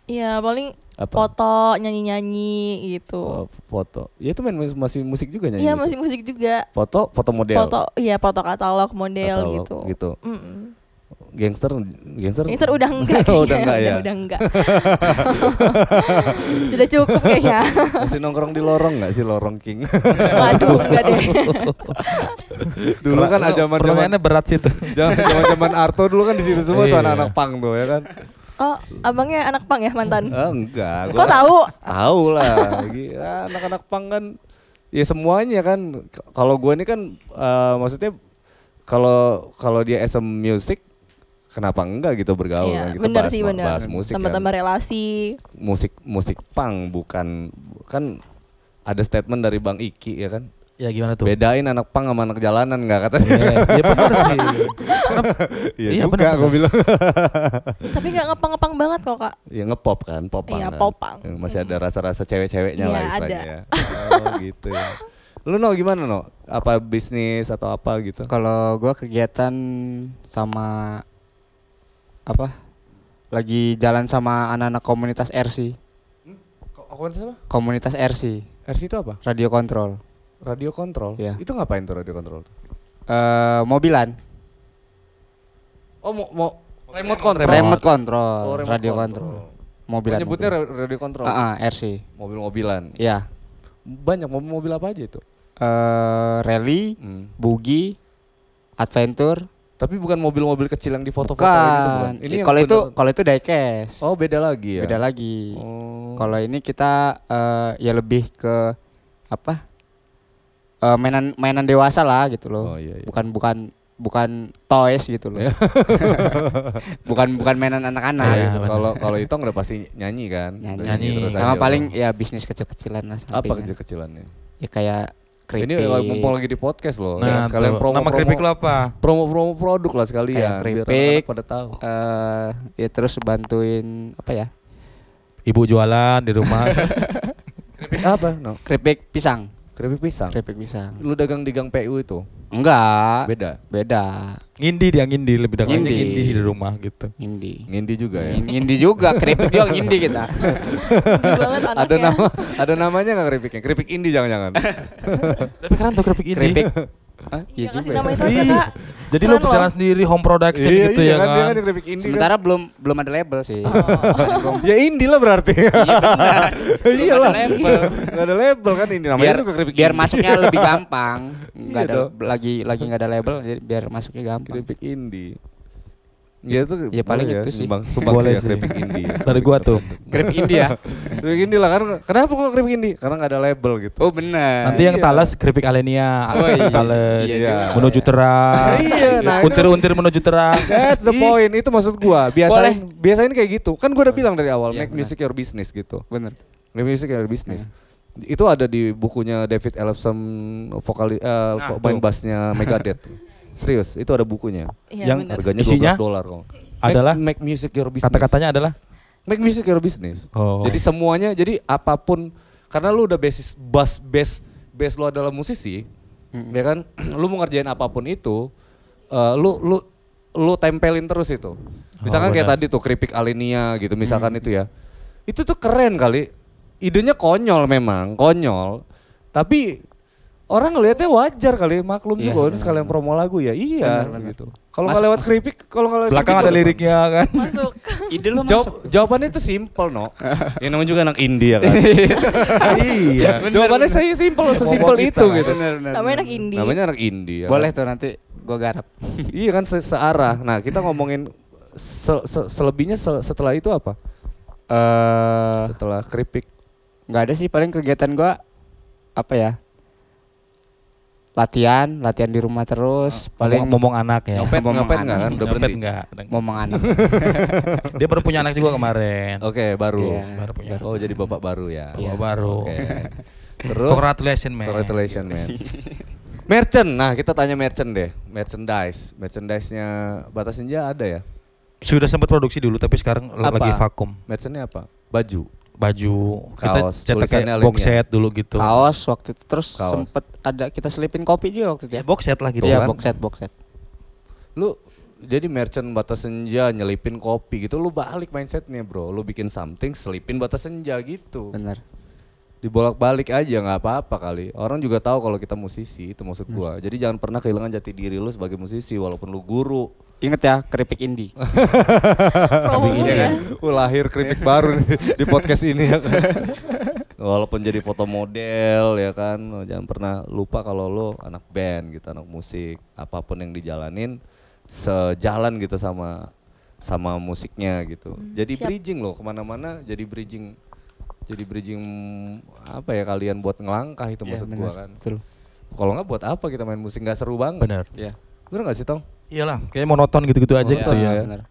Iya paling Apa? foto nyanyi-nyanyi gitu. Oh, foto. Ya itu main masih musik juga nyanyi. Iya gitu? masih musik juga. Foto, foto model. Foto iya foto katalog model Katalog, gitu. gitu. Mm-mm. Gangster, gangster. Gangster udah enggak Oh, udah enggak ya. Udah, udah enggak. Sudah cukup kayaknya. Masih nongkrong di lorong nggak sih lorong King? Waduh enggak deh. dulu kan zaman zaman berat sih tuh. zaman zaman Arto dulu kan di situ semua tuh Iya. anak-anak pang tuh ya kan. Oh, abangnya anak pang ya mantan? Ah, enggak. Kok tahu? Tahu lah. Anak-anak pang kan ya semuanya kan. Kalau gue ini kan eh, maksudnya kalau kalau dia a music kenapa enggak gitu bergaul Iya, kan kita bener bahas, sih bener. bahas musik kan. Tambah-tambah relasi. musik musik pang bukan kan ada statement dari Bang Iki ya kan Ya gimana tuh? bedain anak pang sama anak jalanan nggak katanya Iya, ya benar sih. iya Iya, juga gue bilang Tapi nggak ngepang-ngepang banget kok kak. ya ngepop kan popang Iya, kan. popang. Yang masih ada rasa-rasa cewek-ceweknya Iya, lah istilahnya ada. ya oh gitu ya lu no gimana no apa bisnis atau apa gitu Kalau gua kegiatan sama apa? Lagi jalan sama anak-anak komunitas RC. komunitas apa Komunitas RC, RC itu apa radio kontrol. Radio kontrol Iya. itu ngapain tuh radio kontrol Eh mobilan, oh mau mau remote control remote kontrol, Oh, remote radio control. kontrol. Mobilan. Menyebutnya mobilan. ra- radio kontrol Ah, ah, RC. mobil-mobilan Iya. banyak mobil-mobil apa aja itu Eh rally, Hmm. buggy, adventure. Tapi bukan mobil-mobil kecil yang di foto-foto gitu bukan. Ini kalau itu kalau itu diecast. Oh, beda lagi ya. Beda lagi. Oh. Kalau ini kita eh, ya lebih ke apa? Eh, mainan mainan dewasa lah gitu loh. Oh, iya, iya. Bukan bukan bukan toys gitu loh. bukan bukan mainan anak-anak Iya, gitu. Kalau kalau Itong udah pasti nyanyi kan. Nyanyi. Nyanyi. terus Sama paling ya bisnis kecil-kecilan lah apa kecil-kecilannya? Ya kayak keripik. Ini lagi mumpung lagi di podcast loh. Nah, Ya, sekalian tuh. promo nama keripik lo apa? promo-promo produk lah sekalian Kayak biar anak-anak pada tahu. eh ya terus bantuin apa ya? Ibu jualan di rumah. Keripik apa? No. Keripik pisang. Keripik pisang. Keripik pisang. Lu dagang di Gang PU itu. Enggak. Beda. Beda. ngindi dia ngindi lebih dekatnya Ngindi. ngindi di rumah gitu. Indi. Ngindi juga ya. Indi juga, keripik juga ngindi kita. Ada nama ada namanya nggak keripiknya? Keripik Indi jangan-jangan. Tapi keren tuh keripik ini. Keripik. Hah? Iya Iya juga. nama ya. itu kak. Jadi lu berjalan sendiri home production iya, gitu iya ya kan, dia kan. kan keripik Indi Sementara belum belum ada label sih. ya Indi lah berarti. Iya benar. Iya lah. Belum ada label. Gak ada label kan ini namanya biar juga keripik biar masuknya lebih gampang. Enggak Iya ada dong. lagi lagi enggak ada label jadi biar masuknya gampang. keripik Indi. Ya itu Ya, paling boleh itu sih. Sumbang, sumbang Boleh sih ya sih. keripik Indi. Dari gua tuh. Keripik Indi ya. keripik Indi lah kan. Kenapa kok keripik Indi? Karena nggak ada label gitu. Oh benar. Nanti yang Iya. talas keripik Alenia, Oh, iya. tales Iya juga. menuju terang, Iya, nah untir-untir menuju terang. That's the Ih, point. Itu maksud gua. Biasain Boleh. biasain kayak gitu. Kan gua udah bilang dari awal, Iya, make music your business gitu. Benar. Make music your business. Iya. Itu ada di bukunya David Ellefson vokal eh, Nah, main bassnya Megadeth. Serius, itu ada bukunya. Iya Yang bener. Harganya Isinya 12 dolar kok. adalah make, make music your business. kata-katanya adalah Make music your business. Oh. Jadi semuanya, jadi apa pun karena lu udah basis bass base base lu adalah musisi, Mm-mm. ya kan? lu mau ngerjain apa pun itu, eh, lu lu lu tempelin terus itu. Misalkan kayak benar. tadi tuh keripik alenia gitu misalkan itu ya. Itu tuh keren kali. Idenya konyol memang, konyol. Tapi orang ngelihatnya wajar kali, maklum Iya, juga ini benar, sekalian benar. promo lagu ya. Iya benar. gitu. Kalau nggak lewat keripik, kalau nggak lewat Belakang ada liriknya kan. Masuk. Ide lo Jawab, masuk. jawabannya itu simple, no. Yang namanya juga anak India kan. iya. jawabannya saya simple, sesimpel itu kan. gitu. Bener, bener, Namanya bener. anak indie. Namanya anak India. Boleh tuh nanti gua garap. Iya kan se- searah. Nah, kita ngomongin se- se- selebihnya se- setelah itu apa? Eh, Setelah keripik. nggak ada sih paling kegiatan gua apa ya? Latihan, latihan di rumah terus. Paling Paling ngomong anak ya. Ngopet ngomong ngopet anak. enggak kan? Udah Nyopet berhenti. enggak. ngomong anak. Dia baru punya anak juga kemarin. Oke, baru. Iya. Baru punya. Oh, jadi bapak baru ya. Bapak baru. Oke. Terus Congratulations, man. Congratulations, man. Merchant. Nah, kita tanya merchant deh. Merchandise. Merchandise-nya Batas Senja ada ya? Sudah sempat produksi dulu tapi sekarang Apa? lagi vakum. Merchant-nya apa? Baju. Baju. Kaos, kita cetak kayak box set dulu gitu. Kaos waktu itu terus Kaos. sempet ada kita selipin kopi juga waktu itu Ya, ya. box set lah gitu Iya, kan. box set, box set. Lu jadi merchant Batas Senja nyelipin kopi gitu lu balik mindsetnya bro lu bikin something selipin Batas Senja gitu Bener. Dibolak-balik aja nggak apa-apa kali orang juga tahu kalau kita musisi itu maksud gua jadi jangan pernah kehilangan jati diri lu sebagai musisi walaupun lu guru Ingat ya keripik indie. Promo mulu ya. Uh, lahir keripik baru nih di podcast ini ya kan. Walaupun jadi foto model ya kan, jangan pernah lupa kalau lo anak band gitu, anak musik, apa pun yang dijalanin sejalan gitu sama sama musiknya gitu. jadi siap. bridging loh ke mana-mana, jadi bridging, jadi bridging apa ya kalian buat ngelangkah itu Iya, maksud bener. gua kan. Betul. Kalau nggak buat apa kita main musik nggak seru banget. Bener. Iya. Bener nggak sih Tong? Iyalah, kayak monoton gitu-gitu aja Monoton gitu ya. ya. bener.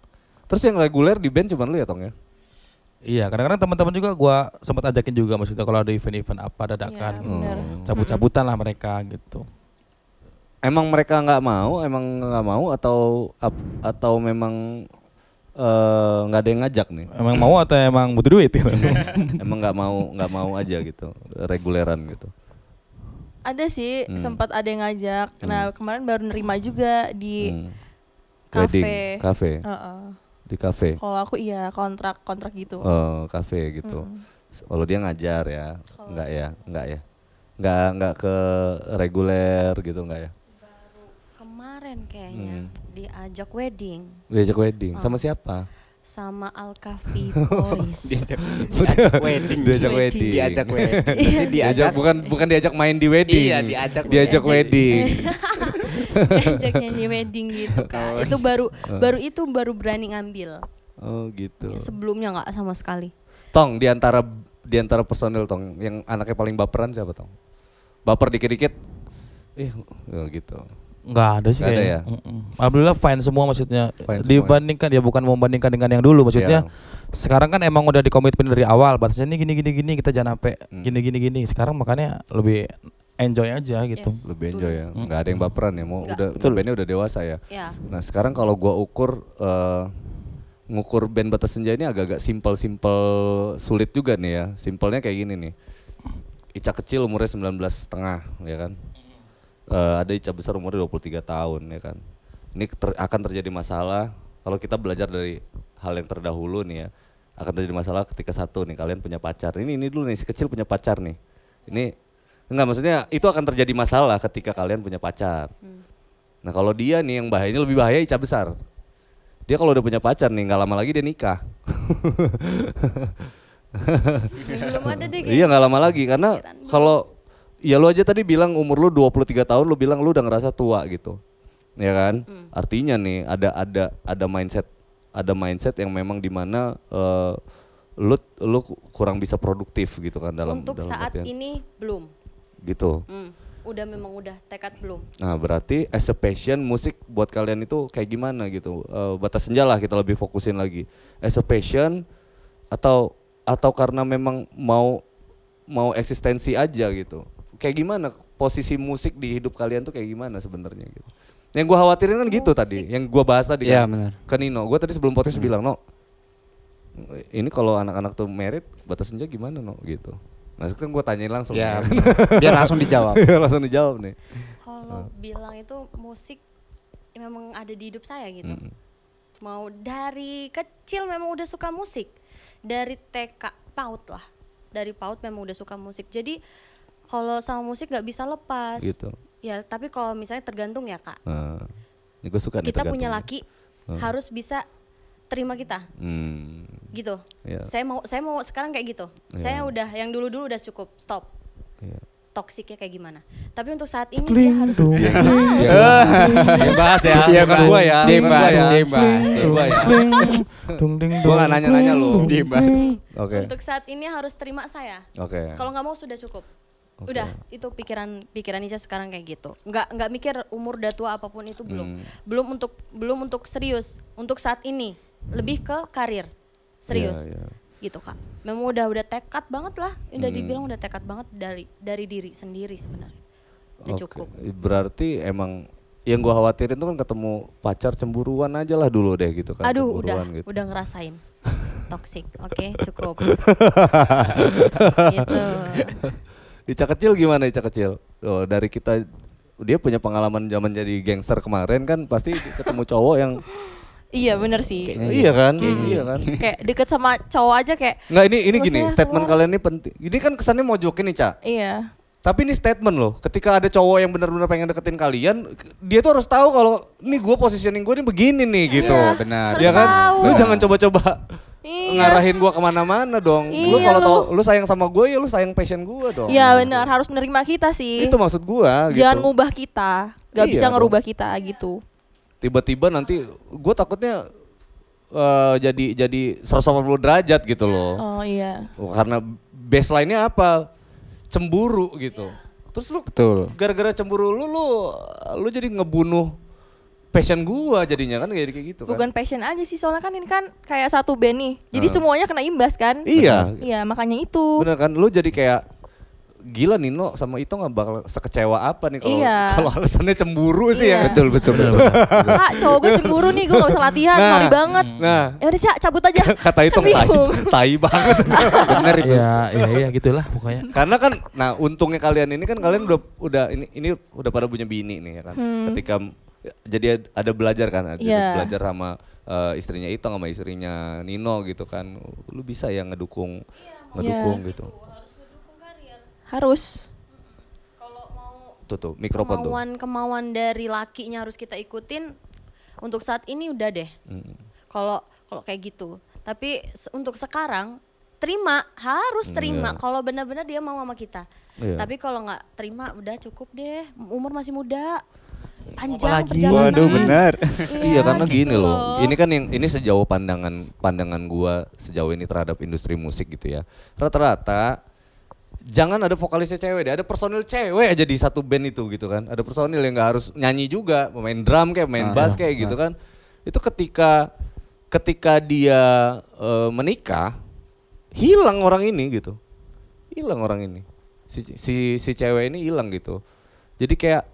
Terus yang reguler di band cuman lu ya Tong ya? Iya, kadang-kadang teman-teman juga gua sempat ajakin juga maksudnya kalau ada event-event apa dadakan Iya, gitu. bener. Cabut-cabutan lah mereka gitu. Emang mereka nggak mau, emang nggak mau atau atau memang eh, nggak ada yang ngajak nih? Emang mau atau emang butuh duit gitu? emang nggak mau nggak mau aja gitu, reguleran gitu. Ada sih, Hmm. sempat ada yang ngajak. Nah, kemarin baru nerima juga di Hmm. kafe. Wedding, kafe, Heeh. di kafe, Kalau aku iya kontrak kontrak gitu. oh kafe gitu. Mm. Kalau dia ngajar ya, nggak ya, nggak ya, nggak nggak ke reguler gitu nggak ya? Kemarin kayaknya Hmm. diajak wedding Diajak wedding Oh. sama siapa? sama Alkafi Voice. Diajak, diajak wedding. Diajak wedding. Diajak wedding. Diajak diajak bukan bukan diajak main di wedding. Iya, diajak diajak wedding. diajak nyanyi wedding gitu kan. itu baru baru itu baru berani ngambil. oh gitu. Sebelumnya nggak sama sekali. Tong di antara di antara personil Tong yang anaknya paling baperan siapa Tong? Baper dikit-dikit. Eh, oh, gitu. Enggak ada sih Nggak ada kayaknya. ya? Mm-mm. Alhamdulillah fine semua maksudnya. Fine semua ya? Dibandingkan ya bukan membandingkan dengan yang dulu maksudnya. Iya. Sekarang kan emang udah dikomitmen dari awal batasnya ini gini gini gini kita jangan sampai Hmm. gini gini gini. Sekarang makanya lebih enjoy aja gitu. Yes. Lebih enjoy ya. Mm. Nggak ada yang baperan ya. Mau Nggak. udah Betul. bandnya udah dewasa ya. Ya. Nah, sekarang kalau gua ukur eh, ngukur band Batas Senja ini agak-agak simpel-simpel sulit juga nih ya. Simpelnya kayak gini nih. Ica kecil umurnya 19 setengah ya kan. Eh, ada Ica besar umurnya 23 tahun ya kan. Ini ter- akan terjadi masalah kalau kita belajar dari hal yang terdahulu nih ya. Akan terjadi masalah ketika satu nih kalian punya pacar. Ini ini dulu nih si kecil punya pacar nih. Ini enggak maksudnya itu akan terjadi masalah ketika kalian punya pacar. Nah kalau dia nih yang bahayanya lebih bahaya Ica besar. Dia kalau udah punya pacar nih nggak lama lagi dia nikah. Belum ada deh iya nggak lama lagi karena kalau ya lu aja tadi bilang umur lu 23 tahun lu bilang lu udah ngerasa tua gitu. Ya kan? Artinya nih ada ada ada mindset ada mindset yang memang di mana eh, lu lu kurang bisa produktif gitu kan dalam Untuk dalam saat artian. ini belum. gitu. Hmm. Udah memang udah tekad belum. Nah berarti as a passion musik buat kalian itu kayak gimana gitu? Eh, batas senja lah kita lebih fokusin lagi. As a passion atau atau karena memang mau mau eksistensi aja gitu? Kayak gimana posisi musik di hidup kalian tuh kayak gimana sebenarnya gitu? Yang gua khawatirin kan gitu tadi, yang gua bahas tadi Iya, kan ke Nino. Gua tadi sebelum podcast bilang no, ini kalau anak-anak tuh merit batas senja gimana no gitu. Nah sekarang gua tanyain langsung. Ya, ya. biar langsung dijawab. langsung dijawab nih. Kalau bilang itu musik memang ada di hidup saya gitu. Mm. Mau dari kecil memang udah suka musik. Dari TK PAUD lah. Dari PAUD memang udah suka musik. Jadi kalau sama musik nggak bisa lepas. Gitu. Ya, tapi kalau misalnya tergantung ya, Kak. Nah, ini gue suka nih Kita punya laki harus bisa terima kita Hmm, gitu. Iya. Saya mau saya mau sekarang kayak gitu. Saya udah yang dulu-dulu udah cukup, stop. iya. Toksiknya kayak gimana. Tapi untuk saat ini dia harus bahas ya, Iya, bukan Mbak. gua ya, Dia bukan bahas, gua ya. dia bahas. Bukan gua ya. Dung ding Gua nggak nanya-nanya lu. Dia bahas. Oke. untuk saat ini harus terima saya. Oke. Kalau nggak mau sudah cukup. Oke. Udah, itu pikiran pikiran Ica sekarang kayak gitu. Nggak nggak mikir umur udah tua apa pun itu belum. Hmm. Belum untuk belum untuk serius. Untuk saat ini lebih ke karir. Serius. Iya, iya. Gitu, Kak. Memang udah udah tekad banget lah. Udah Hmm. dibilang udah tekad banget dari dari diri sendiri sebenarnya. Udah Oke. cukup. Berarti emang yang gua khawatirin tuh kan ketemu pacar cemburuan aja lah dulu deh gitu kan. Aduh, udah cemburuan gitu. udah ngerasain. Toxic. Oke, cukup. gitu. Ica kecil gimana Ica kecil? Oh, dari kita dia punya pengalaman zaman jadi gangster kemarin kan pasti ketemu cowok yang Iya bener sih. iya kan? Iya kan? Kayak deket sama cowok aja kayak Nggak ini ini gini, statement keluar. kalian ini penting. Ini kan kesannya mau jokin nih, Ca. iya. Tapi ini statement loh. Ketika ada cowok yang benar-benar pengen deketin kalian, dia tuh harus tahu kalau nih gue positioning gue ini begini nih gitu. Iya, benar. Ya kan? tahu. Lu jangan coba-coba Iya. ngarahin gua ke mana-mana dong. lu Iya, kalau lu. tau lu sayang sama gue ya lu sayang passion gue dong. Iya benar harus nerima kita sih. Itu maksud gua Jangan gitu. ngubah kita. Gak Iya bisa dong. ngerubah kita gitu. Tiba-tiba nanti gue takutnya eh, jadi jadi 180 derajat gitu loh. Oh iya. Karena baseline-nya apa? Cemburu gitu. Terus lu Betul. gara-gara cemburu lu lu lu jadi ngebunuh passion gua jadinya kan kayak kayak gitu kan. Bukan passion aja sih soalnya kan ini kan kayak satu band nih. Jadi semuanya kena imbas kan? Iya. Iya makanya itu. Bener kan? Lu jadi kayak gila Nino sama itu nggak bakal sekecewa apa nih kalau Iya. kalau alasannya cemburu sih ya. Iya. kan? Betul, betul, betul. Kak cowok gue cemburu nih gue gak bisa latihan. Nah. Sorry banget. Nah, Ya udah cak cabut aja. kata itu Kan tai, tai banget. Benar itu. Iya, iya, iya gitulah pokoknya. Karena kan, nah untungnya kalian ini kan kalian udah udah ini ini udah pada punya bini nih ya kan. Ketika jadi ada belajar kan, ada Hmm. Iya. belajar sama eh, istrinya itu sama istrinya Nino gitu kan. Lu bisa ya ngedukung ngedukung Iya. gitu. Harus. Kalau mau Tuh tuh mikrofon tuh. kemauan kemauan dari lakinya harus kita ikutin untuk saat ini udah deh Mm. kalau kalau kayak gitu tapi se- untuk sekarang terima harus terima kalau benar-benar dia mau sama kita Iya. tapi kalau nggak terima udah cukup deh umur masih muda panjang perjalanan Waduh, benar. Iya karena gitu gini loh. Ini kan yang ini sejauh pandangan pandangan gua sejauh ini terhadap industri musik gitu ya. Rata-rata jangan ada vokalisnya cewek deh, ada personil cewek aja di satu band itu gitu kan. Ada personil yang nggak harus nyanyi juga, pemain drum kayak, main Ah, bass iya. kayak gitu kan. Itu ketika ketika dia eh, menikah hilang orang ini gitu. Hilang orang ini. Si si si cewek ini hilang gitu. Jadi kayak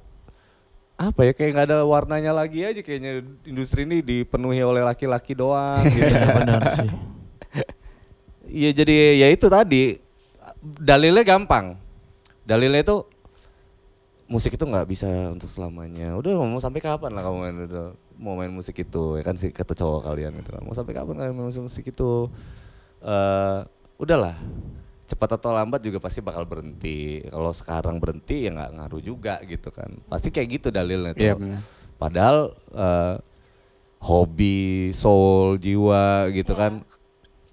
apa ya kayak nggak ada warnanya lagi aja kayaknya industri ini dipenuhi oleh laki-laki doang gitu. Iya benar sih. Iya jadi ya itu tadi dalilnya gampang. Dalilnya itu musik itu nggak bisa untuk selamanya. Udah mau sampai kapan lah kamu main udah mau main musik itu ya kan sih kata cowok kalian gitu kan. Mau sampai kapan kalian main musik, musik itu? eh udahlah cepat atau lambat juga pasti bakal berhenti. Kalau sekarang berhenti ya nggak ngaruh juga gitu kan. Pasti kayak gitu dalilnya tuh. Iya, benar. Padahal eh, hobi, soul, jiwa gitu kan.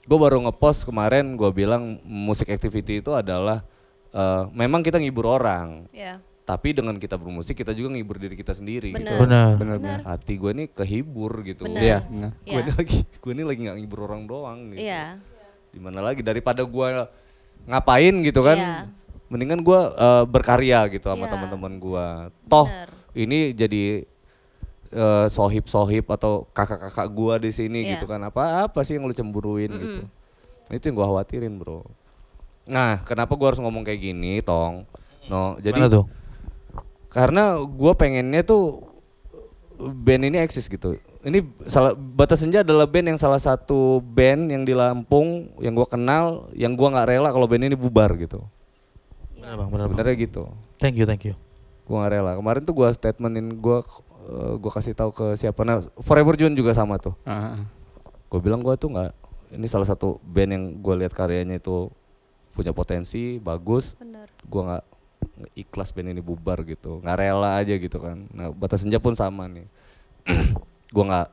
Gue baru ngepost kemarin gue bilang musik activity itu adalah eh, memang kita ngibur orang, ya tapi dengan kita bermusik kita juga ngibur diri kita sendiri gitu. Benar. Benar. Hati gue nih kehibur gitu. Benar. Iya, benar. Gue ini lagi gue ini lagi nggak ngibur orang doang gitu. iya Di mana lagi daripada gue ngapain gitu kan. Iya. Mendingan gue eh, berkarya gitu sama Iya. teman-teman gue. Toh Benar. ini jadi eh, sohib-sohib atau kakak-kakak gua di sini Iya. gitu kan. Apa apa sih yang lu cemburuin gitu? Itu yang gua khawatirin bro. Nah kenapa gua harus ngomong kayak gini tong? No jadi Mana tuh? karena gua pengennya tuh band ini eksis gitu. Ini salah Batas Senja adalah band yang salah satu band yang di Lampung yang gua kenal yang gua nggak rela kalau band ini bubar gitu. Benar bang, benar sebenarnya gitu. Thank you, thank you. gua nggak rela. Kemarin tuh gua statementin gua eh, gua kasih tahu ke siapa. Nah, Forever June juga sama tuh. Ah, ah. Gue bilang gue tuh nggak ini salah satu band yang gue lihat karyanya itu punya potensi bagus. Gue nggak ikhlas band ini bubar gitu, nggak rela aja gitu kan. Nah, Batas Senja pun sama nih. gue nggak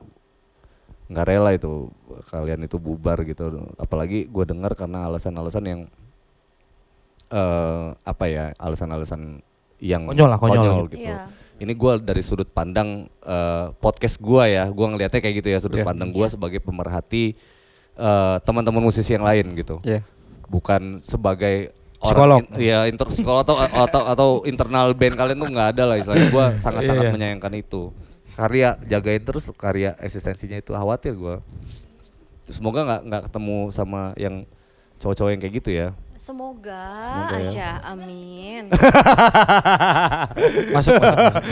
nggak rela itu kalian itu bubar gitu. Apalagi gue dengar karena alasan-alasan yang eh apa ya alasan-alasan yang Konyol lah, konyol gitu. Iya. Ini gua dari sudut pandang eh, podcast gua ya, gua ngelihatnya kayak gitu ya sudut Iya. pandang gua Iya. sebagai pemerhati eh, teman-teman musisi yang lain gitu, Iya. bukan sebagai Psikolog. orang in- ya inter psikolog atau, atau atau internal band kalian tuh nggak ada lah istilahnya gua sangat-sangat Iya. menyayangkan itu karya jagain terus karya eksistensinya itu khawatir gua semoga nggak nggak ketemu sama yang cowok-cowok yang kayak gitu ya Semoga, Semoga ya. aja, amin. Masuk, masuk, masuk.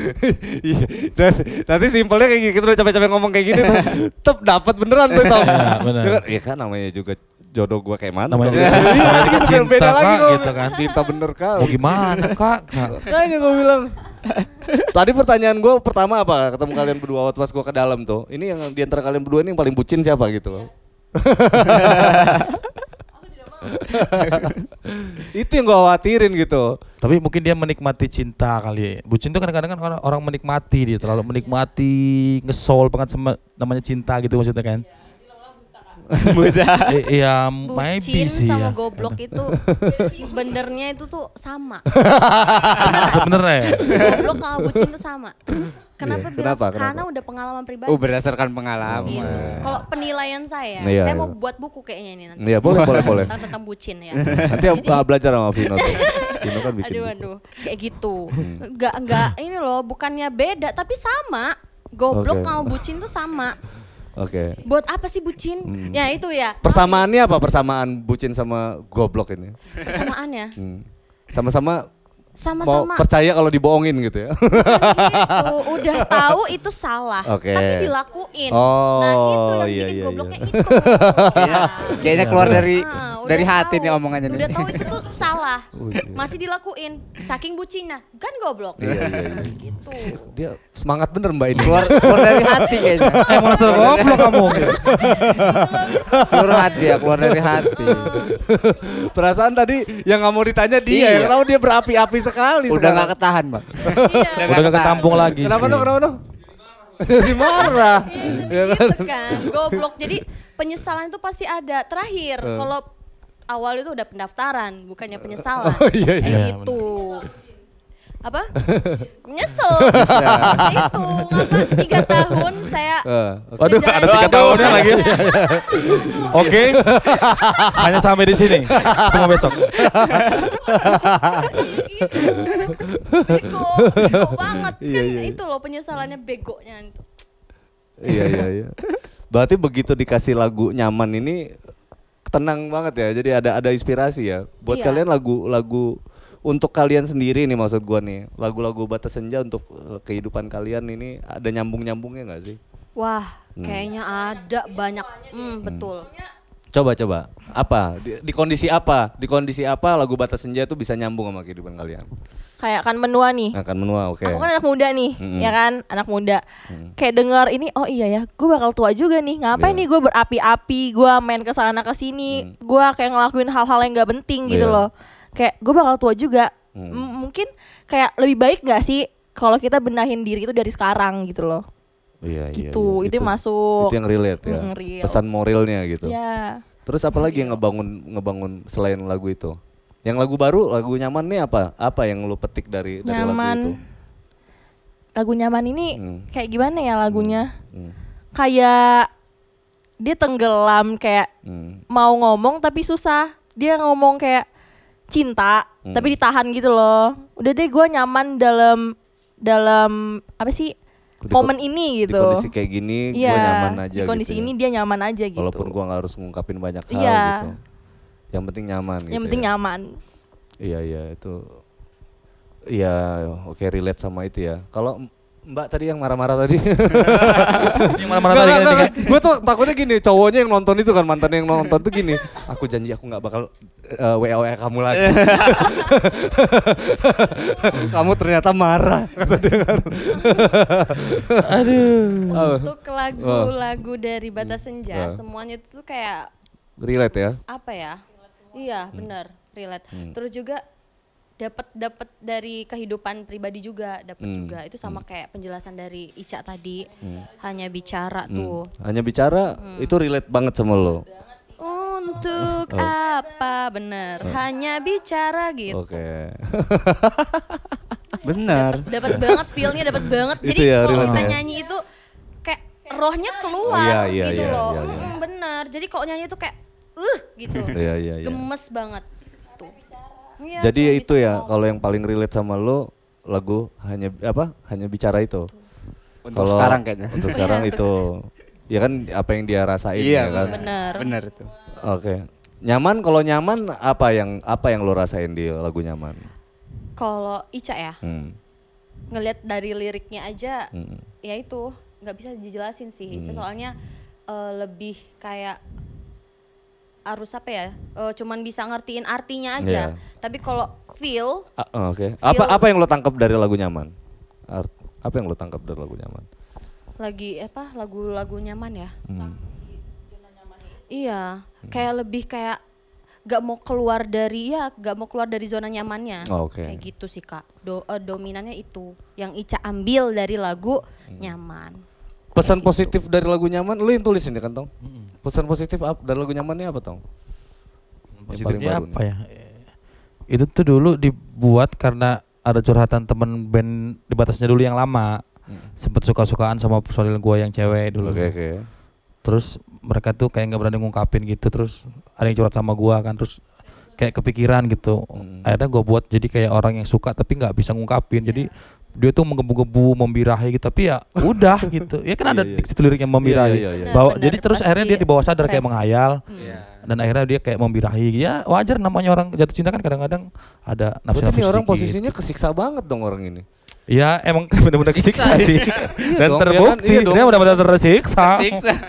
Iya, dan nanti simpelnya kayak gitu udah capek-capek ngomong kayak gini tuh, tep dapat beneran tuh tau. Iya, bener. Ya kan, Iya kan namanya juga jodoh gua kayak mana. Namanya juga cinta, Iya, namanya juga bener, cinta, beda lagi Kak, ngomongnya. gitu kan. Cinta bener kau. Mau gimana kak? Kak? Kayaknya gue bilang. Tadi pertanyaan gue pertama apa? Ketemu kalian berdua waktu pas gue ke dalam tuh. Ini yang di antara kalian berdua ini yang paling bucin siapa gitu? itu yang gue khawatirin gitu. Tapi mungkin dia menikmati cinta kali. Bucin tuh kadang-kadang kan orang, orang menikmati dia terlalu menikmati ngesol banget sama namanya cinta gitu maksudnya kan. Buta. I- Iya, Bucin sih sama ya. goblok itu sebenarnya itu tuh sama. Sebenarnya ya. goblok sama bucin tuh sama. Kenapa Iya, bilang? kenapa, kenapa? Karena udah pengalaman pribadi. Oh berdasarkan pengalaman. gitu. Oh. Kalau penilaian saya, Iya, saya iya. mau buat buku kayaknya ini nanti. Iya boleh boleh boleh. Tentang, tentang bucin ya. Nanti uh, belajar sama Vino. Vino kan bikin. Aduh buku. aduh, kayak gitu. Hmm. Enggak enggak ini loh, bukannya beda tapi sama. Goblok Oke. sama bucin tuh sama. Oke. Buat apa sih bucin? Hmm. Ya itu ya. Persamaannya apa? Persamaan bucin sama goblok ini? Persamaannya. Hmm. Sama-sama mau Sama-sama percaya kalau dibohongin gitu ya. itu udah tahu itu salah, Oke. tapi dilakuin. Oh, nah, itu yang iya, bikin iya, gobloknya iya. itu. Kayaknya, kayaknya Iya, keluar dari Ah, udah dari hati tahu. nih omongannya nih. Udah tahu itu tuh salah. Oh, iya. Masih dilakuin. Saking bucinnya, kan goblok. Iya, iya, iya. Gitu. Dia semangat bener mbak ini. keluar keluar dari hati kayaknya. Eh mau goblok kamu. Keluar hati ya, keluar dari hati. Perasaan tadi yang nggak mau ditanya dia, Iya. ya. kenapa dia berapi-api sekali Udah nggak ketahan, Bang. Iya. Udah gak ketampung lagi Kenapa sih. dong, kenapa dong? Jadi marah. ya kan? gitu kan goblok jadi penyesalan itu pasti ada terakhir Eh. kalau awal itu udah pendaftaran bukannya penyesalan Oh, iya, Kayak iya. Apa nyesel itu ngapa tiga tahun saya oke. Waduh, Ngejalanin ada tiga tahunnya lagi. Oke, hanya sampai di sini. Tunggu besok. bego bego banget Iya, kan iya. itu loh penyesalannya begonya itu Iya iya iya. Berarti begitu dikasih lagu nyaman ini tenang banget ya. Jadi ada ada inspirasi ya. Buat Iya. kalian lagu-lagu untuk kalian sendiri nih maksud gua nih. Lagu-lagu Batas Senja untuk eh, kehidupan kalian ini ada nyambung-nyambungnya nggak sih? wah Hmm. kayaknya ada banyak hmm, betul Coba coba. Apa? Di, di kondisi apa? Di kondisi apa lagu Batas Senja itu bisa nyambung sama kehidupan kalian? Kayak kan menua nih. Akan menua, oke. Aku kan anak muda nih, Mm-mm. ya kan, anak muda. Mm. Kayak dengar ini, oh iya ya, gue bakal tua juga nih. Ngapain Iya. nih gue berapi-api, gue main ke sana ke sini, Mm. gue kayak ngelakuin hal-hal yang gak penting gitu Iya. loh. Kayak gue bakal tua juga. Mm. M- mungkin kayak lebih baik gak sih kalau kita benahin diri itu dari sekarang gitu loh. Iya, iya, Gitu, iya. itu yang masuk. Itu yang relate ya. Mm, real. Pesan moralnya gitu. Ya. Terus apa lagi yang ngebangun ngebangun selain lagu itu? Yang lagu baru, lagu nyaman nih apa? Apa yang lu petik dari dari lagu itu? Nyaman. Lagu nyaman ini Hmm. kayak gimana ya lagunya? Hmm. Kayak dia tenggelam kayak Hmm. mau ngomong tapi susah. Dia ngomong kayak cinta Hmm. tapi ditahan gitu loh. Udah deh gue nyaman dalam dalam apa sih Di momen ini Di gitu. kondisi kayak gini, Iya, gua nyaman aja di kondisi gitu. ya. ini dia nyaman aja gitu. Walaupun gua nggak harus ngungkapin banyak hal Iya. gitu. Yang penting nyaman yang gitu penting ya. nyaman. Iya iya itu. Iya, oke relate sama itu ya. Kalau Mbak tadi yang marah-marah tadi. Yang mana-mana tadi kan kan. Gue tuh takutnya gini, cowoknya yang nonton itu kan mantan yang nonton tuh gini. Aku janji aku nggak bakal uh, WA WA kamu lagi. kamu ternyata marah kata dia kan. Aduh. Untuk lagu-lagu dari Batas Senja, semuanya itu tuh kayak relate ya. apa ya? Iya, benar, relate. Hmm. Terus juga dapat dapat dari kehidupan pribadi juga, dapat Hmm. juga. Itu sama kayak penjelasan dari Ica tadi. Hanya bicara tuh. Hanya bicara itu relate banget sama lo. Untuk Oh. apa? Bener. Hanya bicara gitu. Oke. Bener. Dapat banget feel-nya, dapat banget. Jadi ya, kalau kita ya. nyanyi itu kayak rohnya keluar Iya, iya, gitu iya, loh. iya, iya. Bener. Jadi kalau nyanyi itu kayak uh gitu. Iya iya iya. Gemes banget. Iya, Jadi ya itu ya ngomong. kalau yang paling relate sama lo lagu hanya apa? Hanya bicara itu. Untuk Kalau sekarang kayaknya. Untuk sekarang Iya, itu. Ya kan apa yang dia rasain Iya ya kan. Bener. Bener itu. Oke. Nyaman kalau nyaman apa yang apa yang lo rasain di lagu nyaman? Kalau Ica ya, Hmm. ngelihat dari liriknya aja hmm. ya itu nggak bisa dijelasin sih Ica soalnya eh, lebih kayak harus apa ya eh, cuman bisa ngertiin artinya aja Iya. tapi kalau feel oh, Oke. Apa Feel- apa yang lo tangkap dari lagu nyaman? Art- apa yang lo tangkap dari lagu nyaman? lagi apa lagu-lagu nyaman ya Hmm. iya kayak lebih kayak gak mau keluar dari ya gak mau keluar dari zona nyamannya Oh, oke. kayak gitu sih kak Do, eh, dominannya itu yang Ica ambil dari lagu Hmm. nyaman Pesan positif dari lagu nyaman lo yang tulis ini kan Tong? Pesan positif apa dari lagu nyamannya apa Tong? Positifnya apa ya? Itu tuh dulu dibuat karena ada curhatan temen band di batasnya dulu yang lama. Sempet suka-sukaan sama personil gua yang cewek dulu. Oke oke. Terus mereka tuh kayak nggak berani ngungkapin gitu terus ada yang curhat sama gua kan terus kayak kepikiran gitu. Hmm. Akhirnya gua buat jadi kayak orang yang suka tapi nggak bisa ngungkapin. Jadi dia tuh menggebu-gebu membirahi gitu tapi ya udah gitu. Ya kan ada Iya, iya. di situ lirik yang membirahi. Iya, iya, iya. Bawa- Benar, jadi terus akhirnya dia di bawah sadar kayak menghayal Iya. dan akhirnya dia kayak membirahi ya wajar namanya orang jatuh cinta kan kadang-kadang ada nafsu Berarti nafsu ini orang sedikit. posisinya kesiksa banget dong orang ini. ya emang benar-benar kesiksa sih dan dong, ya kan? terbukti Iya dong. dia benar-benar tersiksa Siksa.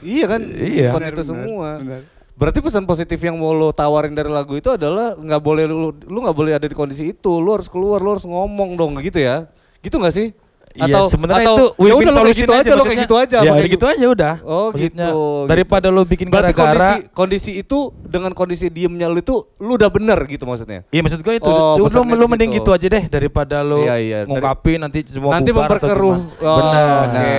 Iya kan? Iya. Bukan itu semua. Berarti pesan positif yang mau lo tawarin dari lagu itu adalah nggak boleh lu lu nggak boleh ada di kondisi itu. Lu harus keluar, lu harus ngomong dong gitu ya. Gitu nggak sih? Iya sebenarnya atau, itu ya win-win lo solution gitu aja, lo kayak gitu aja. ya kayak gitu aja udah Oh Maksudnya, gitu. daripada gitu. lu bikin gara-gara kondisi, kondisi itu dengan kondisi diemnya lu itu lu udah bener gitu maksudnya. Iya maksud gue itu, Oh, lu di mending gitu aja deh daripada lu Iya, iya. Dari- ngungkapin nanti semua Nanti memperkeruh. Oh, Benar. Oke,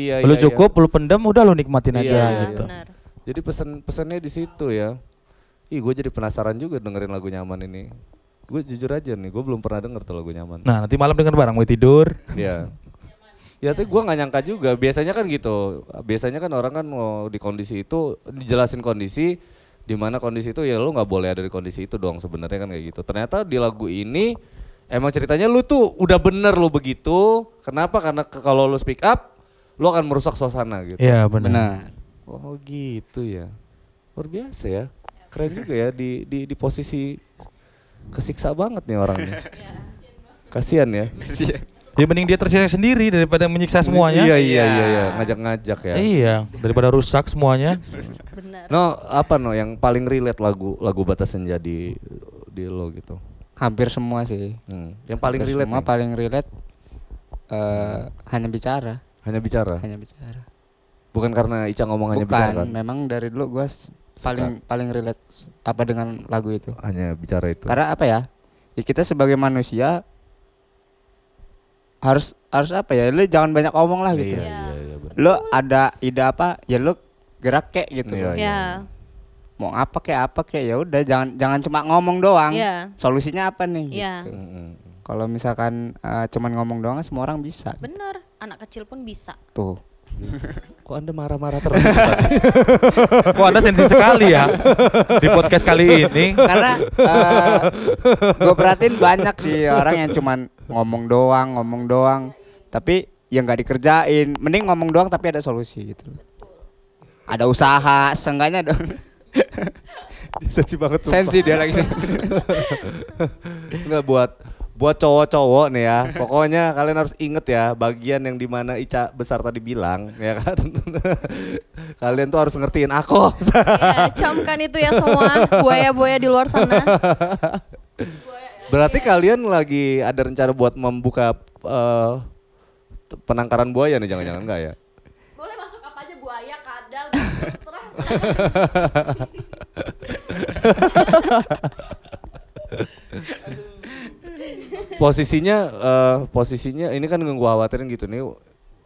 iya lu iya, cukup, lu pendem, udah lu nikmatin aja Iya, Iya, gitu. benar iya. Jadi pesan-pesannya di situ ya. Ih, gue jadi penasaran juga dengerin lagu nyaman ini. Gue jujur aja nih, gue belum pernah denger tuh lagu nyaman. Nah nanti malam denger bareng mau tidur. Iya. Ya tapi gue nggak nyangka juga. Biasanya kan gitu. Biasanya kan orang kan mau di kondisi itu dijelasin kondisi di mana kondisi itu ya lu nggak boleh ada di kondisi itu dong sebenarnya kan kayak gitu. Ternyata di lagu ini emang ceritanya lu tuh udah bener lu begitu. Kenapa? Karena kalau lu speak up, lu akan merusak suasana gitu. Iya benar. Benar. Oh gitu ya. Luar biasa ya. Keren juga ya di di di posisi kesiksa banget nih orangnya. Kasian ya. Ya mending dia tersiksa sendiri daripada menyiksa semuanya. Iya iya iya iya, ngajak-ngajak ya. Iya, daripada rusak semuanya. benar No, apa no yang paling relate lagu lagu Batas Senja di di lo gitu. Hampir semua sih. Hmm. Yang paling Hampir relate semua nih, paling relate eh hanya bicara, hanya bicara. hanya bicara. Bukan karena Ica ngomong hanya bicara kan. Bukan, memang dari dulu gua s- paling paling relate apa dengan lagu itu. Hanya bicara itu. Karena apa ya? Ya kita sebagai manusia harus harus apa ya? Lu jangan banyak omong lah gitu. Iya iya iya benar. Lu ada ide apa? Ya lu gerak kek gitu. Iya, iya. ya Mau apa kek apa kek ya udah jangan jangan cuma ngomong doang. Iya. Solusinya apa nih? Iya. gitu. Mm, mm. Kalau misalkan eh, cuman ngomong doang semua orang bisa. benar anak kecil pun bisa Tuh. Kok Anda marah-marah terus? Kok anda sensi sekali ya di podcast kali ini. Karena gue perhatiin banyak sih orang yang cuman ngomong doang, ngomong doang, tapi yang nggak dikerjain. Mending ngomong doang tapi ada solusi gitu. Ada usaha, seenggaknya dong. Sensi banget sumpah. Sensi dia lagi. Enggak buat buat cowok-cowok nih ya, pokoknya kalian harus inget ya bagian yang di mana Ica besar tadi bilang, ya kan? kalian tuh harus ngertiin aku. ya, camkan itu ya semua buaya-buaya di luar sana. Berarti kalian lagi ada rencana buat membuka t- penangkaran buaya nih, jangan-jangan enggak ya? Boleh masuk apa aja buaya, kadal, terserah. posisinya eh, posisinya ini kan yang gua khawatirin gitu nih.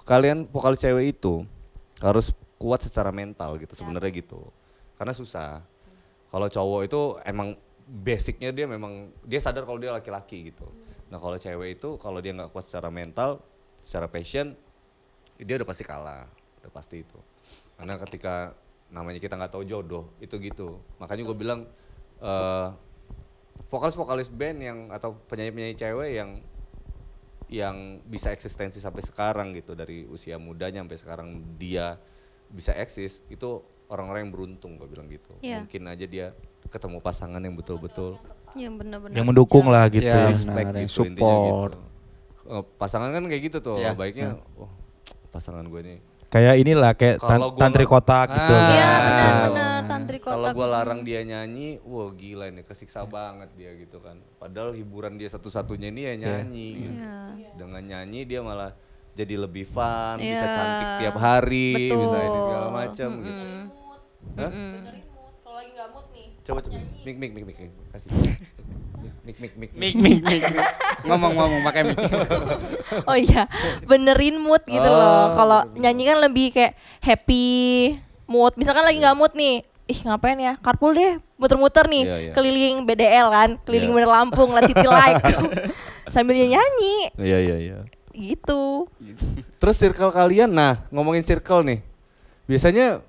Kalian vokalis cewek itu harus kuat secara mental gitu sebenarnya gitu. Karena susah. Kalau cowok itu emang basicnya dia memang dia sadar kalau dia laki-laki gitu. Nah kalau cewek itu kalau dia nggak kuat secara mental secara passion dia udah pasti kalah. Udah pasti itu. Karena ketika namanya kita nggak tahu jodoh itu gitu. Makanya gue bilang eh vokalis-vokalis band yang atau penyanyi-penyanyi cewek yang yang bisa eksistensi sampai sekarang gitu dari usia mudanya sampai sekarang dia bisa eksis itu orang-orang yang beruntung gue bilang gitu Iya. mungkin aja dia ketemu pasangan yang betul-betul Yang benar-benar yang mendukung lah gitu. Iya. respect yang gitu support. gitu Eh, pasangan kan kayak gitu tuh Iya. baiknya oh pasangan gue nih Kayak inilah kayak tan- tantri kotak gitu. Ah. Iya Ah. benar-benar tantri kotak. Kalau gua larang dia nyanyi, wah gila ini kesiksa banget dia gitu kan. Padahal hiburan dia satu-satunya ini ya nyanyi. gitu. Iya. Dengan nyanyi dia malah jadi lebih fun, bisa Iya. cantik tiap hari, Betul. bisa ini segala macam gitu. Mm-mm. Hah? Mm-mm. Kalau lagi nggak mood nih. Coba coba mik mik mik mik kasih. Mik mik mik. Mik mik mik. Ngomong-ngomong pakai mik. Oh iya, benerin mood gitu Oh, loh. Kalau nyanyi kan lebih kayak happy mood. Misalkan lagi nggak mood nih, ih ngapain ya? Carpool deh, muter-muter nih, Iya, iya. keliling BDL kan, keliling Iya. bener Lampung, lihat City Light, sambil nyanyi, Iya iya iya. gitu. Terus circle kalian, nah ngomongin circle nih, biasanya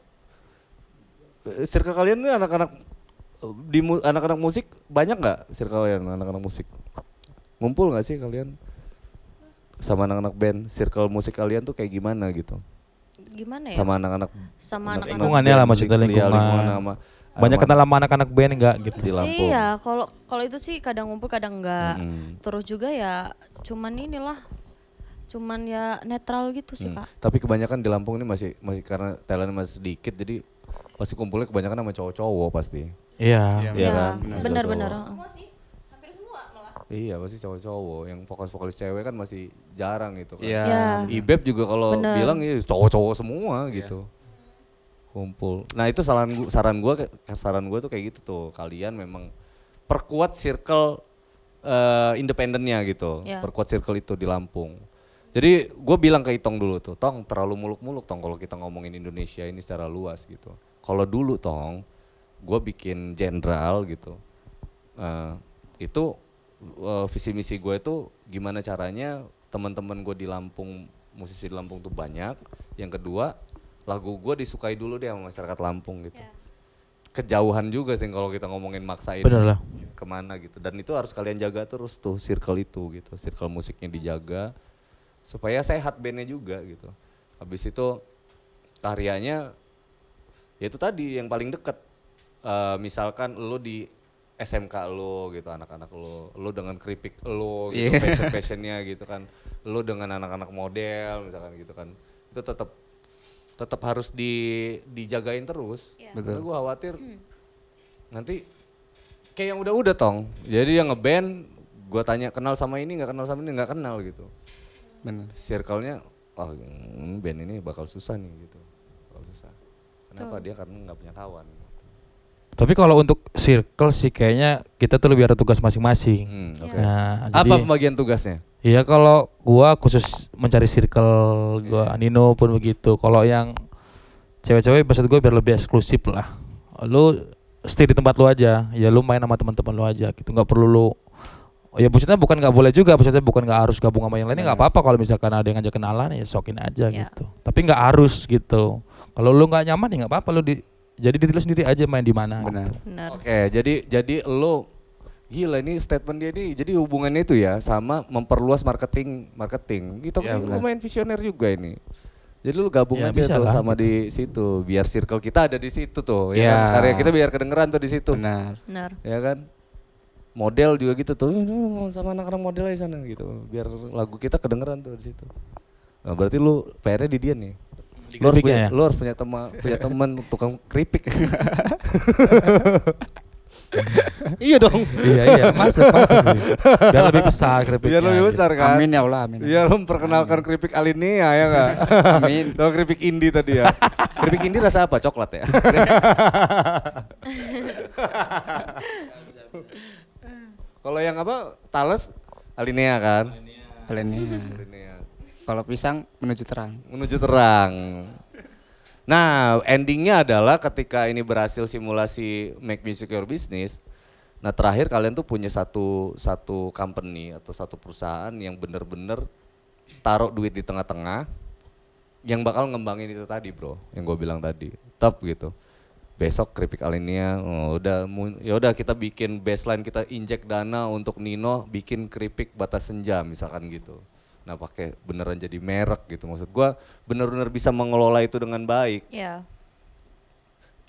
eh, circle kalian tuh anak-anak di mu- anak-anak musik banyak nggak circle kalian anak-anak musik? Ngumpul nggak sih kalian sama anak-anak band? Circle musik kalian tuh kayak gimana gitu? Gimana ya? Sama anak-anak Sama anak-anak Lingkungannya lah, maksudnya iya, lingkungan. sama- Banyak kenal sama anak-anak band enggak gitu. di Lampung. Iya, kalau kalau itu sih kadang ngumpul kadang enggak. Mm-mm. Terus juga ya cuman inilah cuman ya netral gitu sih, Hmm. Kak. Tapi kebanyakan di Lampung ini masih masih karena talentnya masih sedikit jadi pasti kumpulnya kebanyakan sama cowok-cowok pasti. Iya. Iya Ya, kan? benar-benar. Iya pasti cowok-cowok yang vokalis-vokalis cewek kan masih jarang gitu kan. Iya. Ya. Ibeb juga kalau bilang ya cowok-cowok semua gitu. Kumpul. Nah, itu saran gua, saran gua saran gua tuh kayak gitu tuh. Kalian memang perkuat circle eh, independennya gitu. Ya. Perkuat circle itu di Lampung. Jadi gue bilang ke Itong dulu tuh, Tong terlalu muluk-muluk Tong kalau kita ngomongin Indonesia ini secara luas gitu. Kalau dulu Tong, gue bikin jenderal gitu. Eh, itu eh, visi misi gue itu gimana caranya teman-teman gue di Lampung musisi di Lampung tuh banyak. Yang kedua lagu gue disukai dulu deh sama masyarakat Lampung gitu. Kejauhan juga sih kalau kita ngomongin maksain Bener lah. ke mana gitu. Dan itu harus kalian jaga terus tuh circle itu gitu. Circle musiknya dijaga supaya sehat bandnya juga gitu. Habis itu karyanya ya itu tadi yang paling deket. Eh, misalkan lu di SMK lo gitu anak-anak lo, lo dengan keripik lo gitu Iya. passion passionnya gitu kan, lo dengan anak-anak model misalkan gitu kan, itu tetap tetap harus di dijagain terus. Iya. Karena gue khawatir nanti kayak yang udah-udah tong, jadi yang ngeband gue tanya kenal sama ini nggak kenal sama ini nggak kenal gitu, Benar. circle-nya oh ini band ini bakal susah nih gitu, bakal susah. Kenapa dia karena nggak punya kawan. Tapi kalau untuk circle sih kayaknya kita tuh lebih ada tugas masing-masing. Hmm, oke. Nah, Apa jadi pembagian tugasnya? Iya kalau gua khusus mencari circle gua Nino pun begitu. Kalau yang cewek-cewek maksud gue biar lebih eksklusif lah. Lu stay di tempat lu aja. Ya lu main sama teman-teman lu aja gitu. nggak perlu lu Oh, ya maksudnya bukan nggak boleh juga, maksudnya bukan nggak harus gabung sama yang lainnya nggak apa-apa kalau misalkan ada yang ngajak kenalan ya sokin aja Ya. gitu. Tapi nggak harus gitu. Kalau lu nggak nyaman ya nggak apa-apa lu di jadi diri lu sendiri aja main di mana. Benar. gitu. Benar. Oke, jadi jadi lo gila ini statement dia nih. Jadi hubungannya itu ya sama memperluas marketing marketing. Gitu Iya, kan lumayan visioner juga ini. Jadi lu gabung Ya, aja bisa tuh lah, sama gitu. di situ biar circle kita ada di situ tuh ya Iya. kan? Karya kita biar kedengeran tuh di situ. Benar. Benar. Ya kan? Model juga gitu tuh "Hmm, sama anak-anak model di sana gitu biar lagu kita kedengeran tuh di situ nah, berarti lu PR-nya di dia nih Di lu harus punya, ya? lu harus punya teman punya teman tukang keripik iya dong iya iya masuk masuk sih. biar lebih besar keripiknya biar lebih gitu. besar kan Amin ya Allah, amin. Lu memperkenalkan keripik Alinea ya enggak? Amin. Tahu keripik Indi tadi ya. keripik Indi rasa apa? Coklat ya? Kalau yang apa? Tales Alinea kan? Ini. Alinea. Kalau pisang menuju terang. Menuju terang. Nah, endingnya adalah ketika ini berhasil simulasi make music your business. Nah, terakhir kalian tuh punya satu satu company atau satu perusahaan yang bener-bener taruh duit di tengah-tengah yang bakal ngembangin itu tadi, bro. Yang gue bilang tadi, top gitu. Besok keripik Alinea, oh, udah ya udah kita bikin baseline kita injek dana untuk Nino bikin keripik batas senja misalkan gitu. Nah pakai beneran jadi merek gitu maksud gua bener-bener bisa mengelola itu dengan baik. Iya.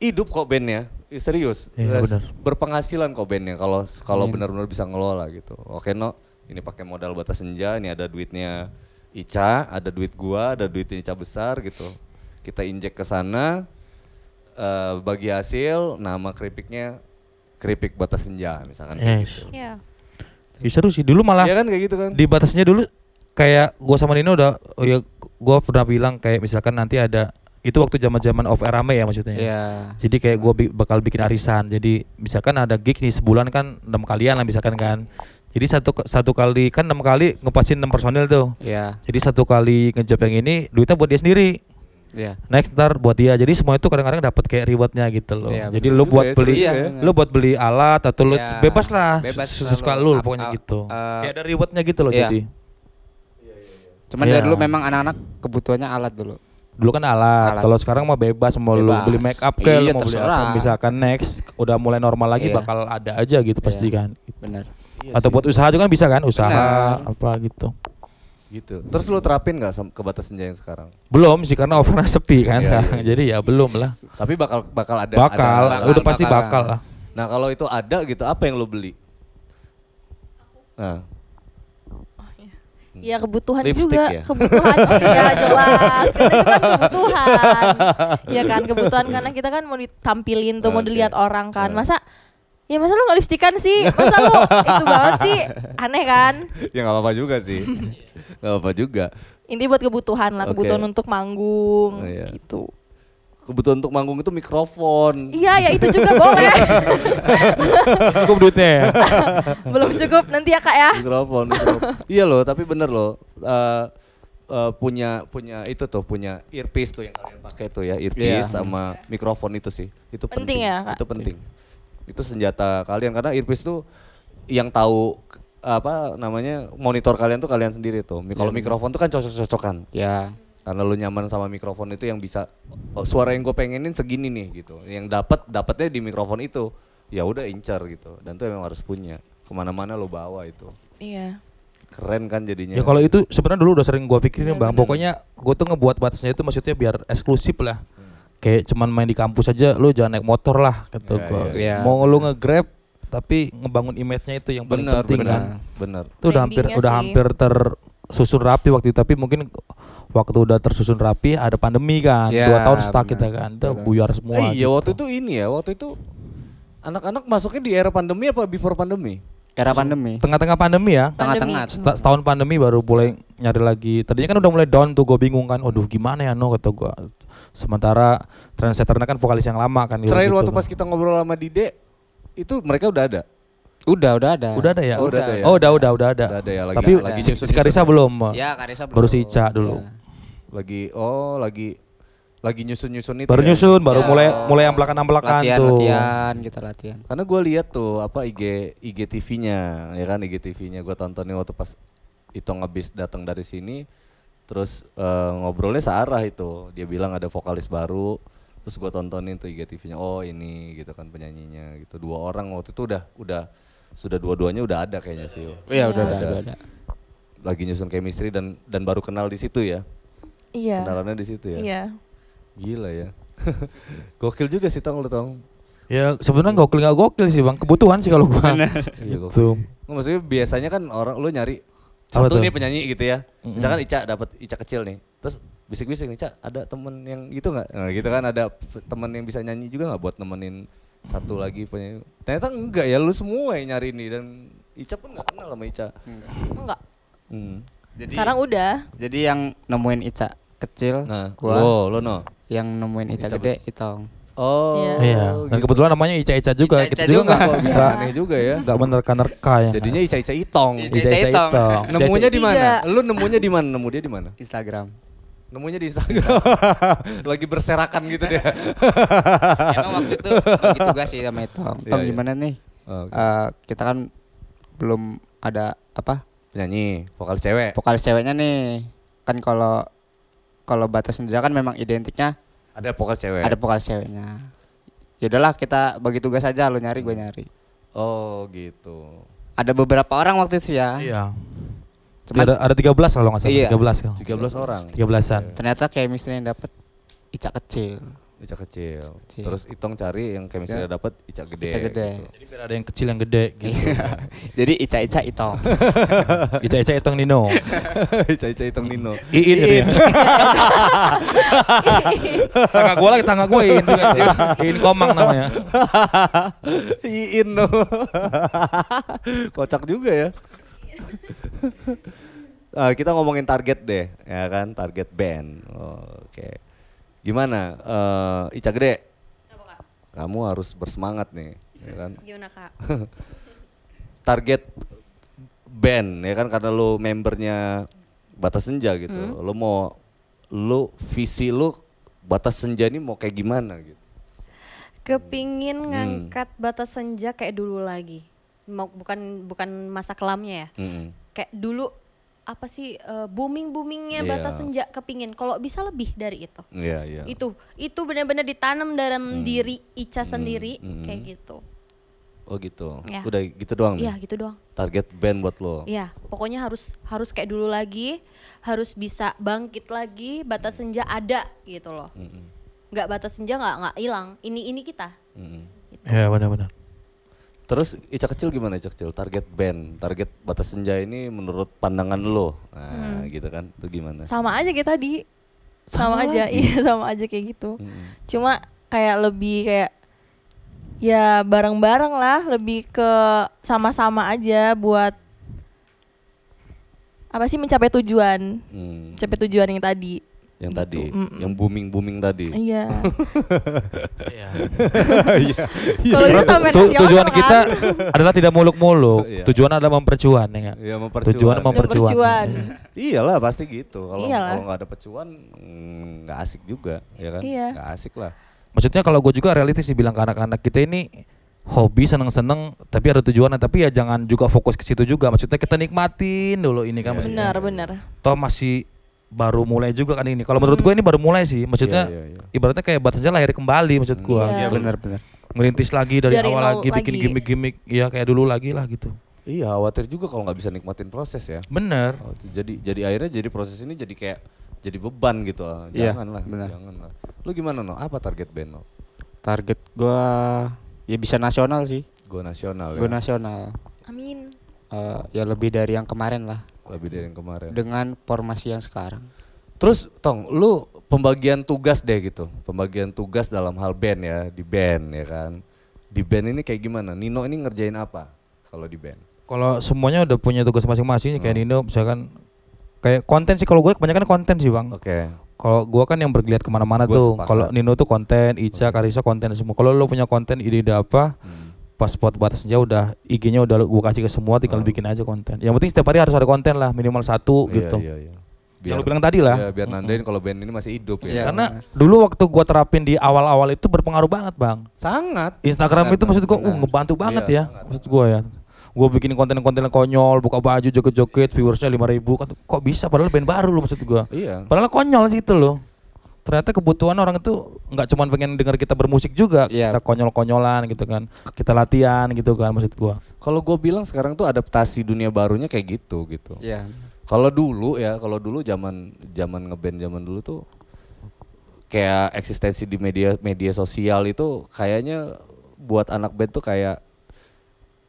Hidup kok bandnya, Ih, serius. Iya, Eh, bener. Berpenghasilan kok bandnya kalau kalau Amin. benar-benar bisa ngelola gitu. Oke no, ini pakai modal batas senja, ini ada duitnya Ica, ada duit gua, ada duitnya Ica besar gitu. Kita injek ke sana, eh, bagi hasil nama keripiknya keripik batas senja misalkan kayak Yes. gitu. Iya. Seru sih dulu malah Iya kan kayak gitu kan? di batasnya dulu kayak gua sama Nino udah oh ya gua pernah bilang kayak misalkan nanti ada itu waktu zaman-zaman off air rame ya maksudnya. ya. Iya. Jadi kayak gua bi- bakal bikin arisan. Jadi misalkan ada gig nih sebulan kan enam kalian lah misalkan kan. Jadi satu satu kali kan enam kali ngepasin enam personil tuh. Iya. Jadi satu kali ngejob yang ini duitnya buat dia sendiri. Iya. Next ntar buat dia. Jadi semua itu kadang-kadang dapat kayak rewardnya gitu loh. Iya, Jadi lu buat ya, beli, ya. lu buat beli alat atau lu Iya, bebas lah, bebas sesuka lu pokoknya gitu. eh, kayak ada rewardnya gitu loh iya. jadi. Cuman Iya. dari dulu memang anak-anak kebutuhannya alat dulu. Dulu kan alat, Alat. kalau sekarang mah bebas mau lu Bebas. beli make up lu Iya, mau beli apa misalkan next udah mulai normal lagi Iya. bakal ada aja gitu pasti Iya. kan. Benar. Iya Atau sih. buat usaha juga kan bisa kan, usaha Benar. apa gitu. Gitu. Terus lu terapin nggak ke batas senja yang sekarang? Belum sih karena overnya sepi kan Iya, iya, sekarang. iya. Jadi ya belum lah. Tapi bakal bakal ada Bakal, ada- udah pasti bakal. bakal lah. Nah kalau itu ada gitu, apa yang lo beli? Nah, Ya kebutuhan Lipstick juga, ya? kebutuhan. Oh iya jelas, karena itu kan kebutuhan. ya kan kebutuhan karena kita kan mau ditampilin tuh, mau Oke. dilihat orang kan. Nah. Masa ya masa lu nggak lipstikan sih? Masa lu itu banget sih? Aneh kan? ya nggak apa-apa juga sih, nggak apa-apa juga. Intinya buat kebutuhan lah, kebutuhan untuk manggung Oh, iya. gitu. Kebutuhan untuk manggung itu mikrofon. Iya ya itu juga boleh. Cukup duitnya ya. Belum cukup nanti ya kak ya. mikrofon, mikrofon. iya loh, tapi bener loh. eh, eh, punya punya itu tuh punya earpiece tuh yang kalian pakai tuh ya earpiece Iya. sama mikrofon itu sih itu Penting penting, ya, Kak? itu penting itu senjata kalian karena earpiece tuh yang tahu apa namanya monitor kalian tuh kalian sendiri tuh kalau Iya, mikrofon tuh kan cocok-cocokan Ya. karena lu nyaman sama mikrofon itu yang bisa oh, suara yang gue pengenin segini nih gitu yang dapat dapatnya di mikrofon itu ya udah incer gitu dan tuh emang harus punya ke mana-mana lo bawa itu Iya. keren kan jadinya Ya kalau itu sebenarnya dulu udah sering gua pikirin Bener, bang. bener. Pokoknya gua tuh ngebuat batasnya itu maksudnya biar eksklusif lah. Hmm. Kayak cuman main di kampus aja, lu jangan naik motor lah kata Ya, gua. iya, iya. Mau lu nge-grab tapi ngebangun image-nya itu yang paling bener penting bener kan. bener Itu udah hampir Brandingnya udah sih. hampir tersusun rapi waktu itu tapi mungkin waktu udah tersusun rapi ada pandemi kan. Ya, Dua tahun stuck bener. kita kan. Udah buyar semua. Eh, iya gitu. waktu itu ini ya waktu itu anak-anak masuknya di era pandemi apa before pandemi Era pandemi. Tengah-tengah pandemi ya. Tengah-tengah. Seta- setahun pandemi baru mulai nyari lagi. Tadinya kan udah mulai down tuh, gue bingung kan. Waduh gimana ya no kata gue. Sementara trendsetternya kan vokalis yang lama kan. terakhir gitu waktu kan. pas kita ngobrol sama Dide itu mereka udah ada Udah, udah ada. Udah ada ya? Oh, udah ada ya? Oh udah udah udah ada. Udah ada ya, lagi- Tapi lagi si, si Karisa ya? belum. Ya, Karisa belum. Baru si Ica dulu. Ya. lagi oh lagi lagi nyusun-nyusun itu Baru ya? nyusun, baru Ya. mulai mulai amplakan-amplakan Latihan, tuh. latihan, kita latihan. karena gue lihat tuh apa IG IG TV-nya ya kan IG TV-nya gue tontonin waktu pas itu ngabis datang dari sini terus eh, ngobrolnya searah itu dia bilang ada vokalis baru terus gue tontonin tuh IG TV-nya oh ini gitu kan penyanyinya gitu dua orang waktu itu udah udah sudah dua-duanya udah ada kayaknya sih Iya, udah ada, Ada. udah ada. lagi nyusun chemistry dan dan baru kenal di situ ya Iya. kenalannya di situ ya Iya. gila ya gokil juga sih tong lu tong Ya sebenarnya gokil nggak gokil sih bang, kebutuhan sih kalau gua. Iya, gua- Gitu. Maksudnya biasanya kan orang lu nyari satu tuh? nih penyanyi gitu ya. Misalkan Ica dapat Ica kecil nih. Terus bisik-bisik nih, Ica ada temen yang gitu nggak? Nah, gitu kan ada temen yang bisa nyanyi juga nggak buat nemenin satu lagi penyanyi. Ternyata enggak ya, lu semua yang nyari ini dan Ica pun nggak kenal sama Ica. Enggak. Hmm. Jadi Sekarang udah. jadi yang nemuin Ica kecil, Nah, gua lo, lo no. yang nemuin Ica, Ica gede Itong. Oh, Iya. Iya. Dan gitu. kebetulan namanya Ica Ica juga. Ica-Ica Kita juga nggak bisa Iya. aneh juga ya. nggak menerka-nerka ya. Jadinya Ica Ica Itong. Ica Ica Ica Itong. Itong. Nemunya di mana? Lu nemunya di mana? Nemu dia di mana? Instagram. Nemunya di Instagram. Lagi berserakan gitu dia. Emang waktu itu bagi tugas sih sama Itong. Iya, Tong iya. gimana nih? Oh, oke. Eh, kita kan belum ada apa Penyanyi, vokalis cewek. vokalis ceweknya nih. Kan kalau kalau batas senja kan memang identiknya Ada vokalis cewek. ada vokalis ceweknya. Ya udahlah kita bagi tugas aja lu nyari gue nyari. Oh, gitu. Ada beberapa orang waktu itu ya. Iya. Cuman ada ada 13 kalau nggak salah. Iya. 13 kan. 13 orang. 13-an. ternyata chemistry yang dapat Ica kecil. Ica kecil. kecil. Terus Itong cari yang chemistry Ya. dapat Ica gede. Ica gede. gitu. Jadi biar ada yang kecil yang gede gitu. Iya. Jadi Ica Ica Itong. Ica Ica Itong Nino. Ica Ica Itong Nino. Iin ya. tangga gua lagi tangga gua Iin juga. Iin Komang namanya. Iin no. Kocak juga ya. Ah, kita ngomongin target deh, ya kan? Target band. Oh, Oke. Gimana? Eh, Ica gede, Apa kak? kamu harus bersemangat nih, ya kan? Gimana kak? target band ya kan karena lu membernya Batas Senja gitu. Hmm. Lu mau lu visi lu Batas Senja ini mau kayak gimana gitu. Kepingin Hmm. ngangkat batas senja kayak dulu lagi. Mau bukan bukan masa kelamnya ya. Mm-mm. Kayak dulu apa sih booming boomingnya Iya. batas senja kepingin. Kalau bisa lebih dari itu. Iya, iya. Itu itu benar-benar ditanam dalam diri Ica sendiri hmm. kayak gitu. Oh gitu. Ya. Udah gitu doang nih. Iya gitu doang. Target band buat lo. Iya, pokoknya harus harus kayak dulu lagi, harus bisa bangkit lagi, batas senja ada gitu loh. Mm-mm. Nggak batas senja nggak nggak hilang. Ini ini kita. Mm-mm. Ya benar-benar. Terus Ica kecil gimana Ica kecil? Target band, target Batas Senja ini menurut pandangan lo. Nah, gitu kan. Itu gimana? Sama aja kayak tadi. Sama, Sama aja, lagi? iya sama aja kayak gitu. Mm-mm. Cuma kayak lebih kayak ya bareng-bareng lah, lebih ke sama-sama aja buat apa sih mencapai tujuan, Hmm. mencapai tujuan yang tadi. Yang tadi, Mm-mm. yang booming-booming tadi. Iya. Iya. Kalau itu sampai Tu- nasional tujuan kan. kita adalah tidak muluk-muluk. Iya. Tujuan adalah mempercuan ya? Iya, mempercuan. Tujuan mempercuan. Mempercuan. Iyalah pasti gitu. Kalau nggak ada pecuan mm, nggak asik juga, ya kan? Iya. Nggak asik lah. Maksudnya kalau gue juga realistis dibilang ke anak-anak kita ini hobi seneng-seneng tapi ada tujuan tapi ya jangan juga fokus ke situ juga maksudnya kita nikmatin dulu ini kan maksudnya Benar, benar. toh masih baru mulai juga kan ini kalau menurut gue ini baru mulai sih maksudnya Iya, iya, iya. ibaratnya kayak batas aja lahir kembali maksud gue Iya. Iya gitu. benar-benar. ngerintis lagi dari, Dari awal lagi bikin gimmick-gimmick ya kayak dulu lagi lah gitu Iya, khawatir juga kalau nggak bisa nikmatin proses ya. bener Oh, jadi jadi akhirnya jadi proses ini jadi kayak jadi beban gitu. ah. Iya, Jangan lah, benar. jangan lah. Lu gimana no? Apa target band no? Target gua ya bisa nasional sih. Go nasional ya. Gua nasional. Amin. Eh, ya lebih dari yang kemarin lah Lebih dari yang kemarin. dengan formasi yang sekarang. Terus Tong, lu pembagian tugas deh gitu. Pembagian tugas dalam hal band ya, di band ya kan. Di band ini kayak gimana? Nino ini ngerjain apa kalau di band? kalau semuanya udah punya tugas masing-masing kayak Oh. Nino misalkan kayak konten sih kalau gue kebanyakan konten sih bang Oke. Kalau gua kan yang bergeliat ke mana-mana tuh. Kalau Nino tuh konten, Ica, Karisa konten semua. Kalau lo punya konten ide-ide apa, Hmm. Pas spot batas aja udah IG-nya udah gua kasih ke semua, tinggal Oh. bikin aja konten. Yang penting setiap hari harus ada konten lah, minimal satu Iya, gitu. Iya, iya. Yang lo bilang tadi lah. Iya, biar nandain kalau band ini masih hidup ya. Iya. Karena benar. dulu waktu gua terapin di awal-awal itu berpengaruh banget, Bang. Sangat. Instagram Benar, itu maksud gua benar. uh, ngebantu banget Iya, ya. sangat. Maksud gua ya. Gua bikin konten-konten yang konyol, buka baju joget-joget, viewersnya 5000 kan kok bisa padahal band baru lo maksud gua. Iya. Padahal konyol sih itu loh. Ternyata kebutuhan orang itu nggak cuma pengen dengar kita bermusik juga, Iya. kita konyol-konyolan gitu kan, kita latihan gitu kan maksud gua. Kalau gue bilang sekarang tuh adaptasi dunia barunya kayak gitu gitu. Iya. Kalau dulu ya, kalau dulu zaman zaman ngeband zaman dulu tuh kayak eksistensi di media media sosial itu kayaknya buat anak band tuh kayak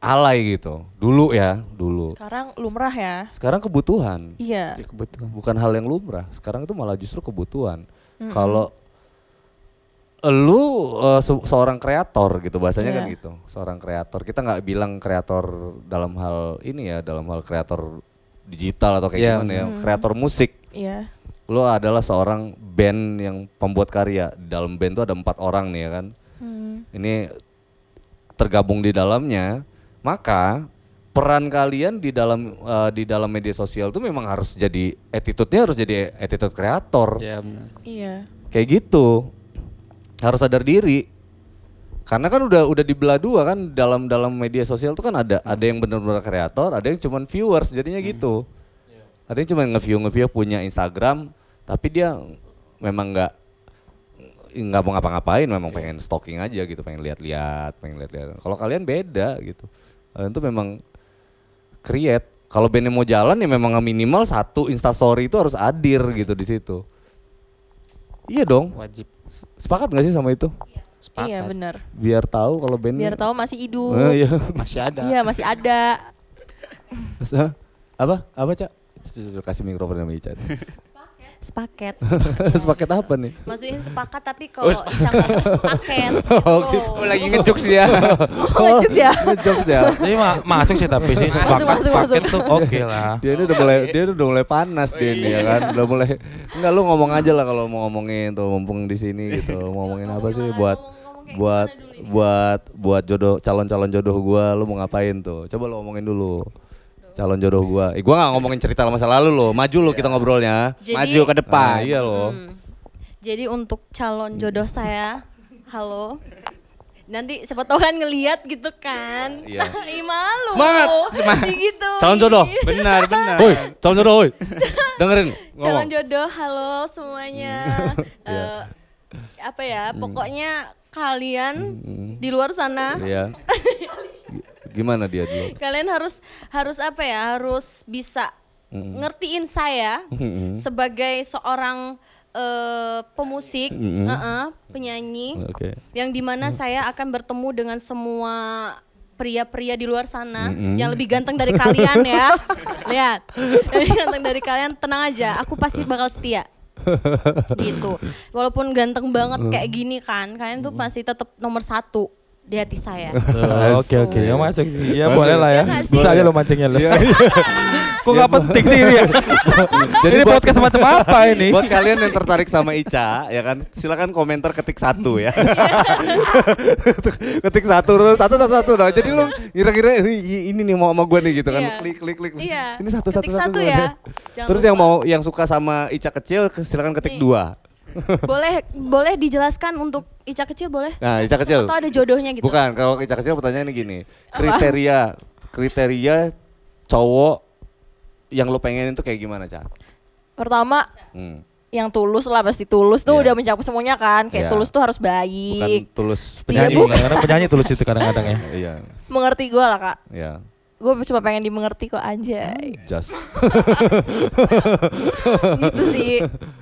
alay gitu. Dulu ya, dulu. Sekarang lumrah ya. Sekarang kebutuhan, Iya. Ya, kebetulan. bukan hal yang lumrah. Sekarang itu malah justru kebutuhan. Kalau lu eh, se- seorang kreator gitu bahasanya kan Iya. gitu seorang kreator kita nggak bilang kreator dalam hal ini ya dalam hal kreator digital atau kayak Iya, gimana ya Hmm. kreator musik Iya. lu adalah seorang band yang pembuat karya di dalam band tuh ada empat orang nih ya kan Hmm. ini tergabung di dalamnya maka peran kalian di dalam eh, di dalam media sosial tuh memang harus jadi attitude-nya harus jadi attitude kreator. Ya benar. Iya. kayak gitu. Harus sadar diri. Karena kan udah udah dibelah dua kan dalam dalam media sosial tuh kan ada ada yang benar-benar kreator ada yang cuman viewers jadinya gitu. Ada yang cuma nge-view nge-view punya Instagram tapi dia memang nggak nggak mau ngapa-ngapain memang pengen stalking aja gitu pengen lihat-lihat pengen lihat-lihat. Kalau kalian beda gitu. Kalian tuh memang create kalau bandnya mau jalan ya memang minimal satu instastory itu harus hadir gitu di situ iya dong Wajib. sepakat nggak sih sama itu Sepakat. Iya benar. biar tahu kalau band Biar tahu masih hidup. Eh, iya. Masih ada. Iya masih ada. Apa apa cak kasih mikrofon sama Ica Sepaket. sepaket apa nih Maksudnya sepakat tapi kalau Ica ngomong sepaket. Oh, gitu. Oh, lagi ngejokes dia. Oh, ngejokes ya? ngejokes ya Jadi ma- masuk sih tapi sih sepakat masuk, sepaket masuk. tuh oke lah. dia ini udah mulai dia udah mulai panas dia ini ya kan udah mulai enggak lu ngomong aja lah kalau mau ngomongin tuh mumpung di sini gitu mau ngomongin apa sih buat buat buat buat jodoh calon-calon jodoh gua lu mau ngapain tuh coba lu ngomongin dulu calon jodoh gua eh, gua nggak ngomongin cerita masa lalu lo maju lo kita ngobrolnya Jadi- Maju ke depan. Ah, iya loh Hmm. Jadi untuk calon jodoh saya, halo. Nanti siapa tahu kan ngeliat gitu kan. Iya. Ih malu. Semangat, semangat. Gitu. calon jodoh Benar, benar. Woi, calon jodoh, woi. Dengerin Calon ngomong. jodoh, halo semuanya. Eh, apa ya? Pokoknya kalian di luar sana, Iya. Gimana dia dulu? kalian harus harus apa ya? Harus bisa ngertiin saya sebagai seorang eh, pemusik, Mm-mm. eh-eh, penyanyi. Oke. yang di mana saya akan bertemu dengan semua pria-pria di luar sana Mm-mm. yang lebih ganteng dari kalian ya lihat lebih ganteng dari kalian tenang aja aku pasti bakal setia gitu walaupun ganteng banget kayak gini kan kalian tuh masih tetap nomor satu di hati saya Oke oke ya masuk sih. Ya boleh lah ya. Ya nggak sih? Bisa aja lo mancingnya lo. Iya, Kok nggak penting sih ini ya? Jadi ini podcast macam apa ini? Buat kalian yang tertarik sama Ica, ya kan, silakan komentar ketik satu ya. ketik satu, satu, satu, satu. Nah, jadi lu kira-kira ini, ini nih mau sama gue nih gitu kan, Iya. klik, klik, klik. Iya. Ini satu, satu, Ketik satu, satu satu. ya. Jangan Terus yang mau, yang suka sama Ica kecil, silakan ketik Nih. dua. boleh boleh dijelaskan untuk Ica kecil boleh Nah, Ica kecil. atau ada jodohnya gitu Bukan, kalau Ica kecil pertanyaannya gini, kriteria, kriteria cowok yang lu pengenin tuh kayak gimana, Ca? Pertama Hmm. yang tulus lah pasti tulus tuh Iya. udah mencakup semuanya kan. Kayak Iya. tulus tuh harus Bukan baik. tulus Setia Penyanyi, bu- kadang-kadang penyanyi tulus itu kadang-kadang ya. Iya, Mengerti gue lah kak. iya. Gue cuma pengen dimengerti kok anjay. Just. gitu sih.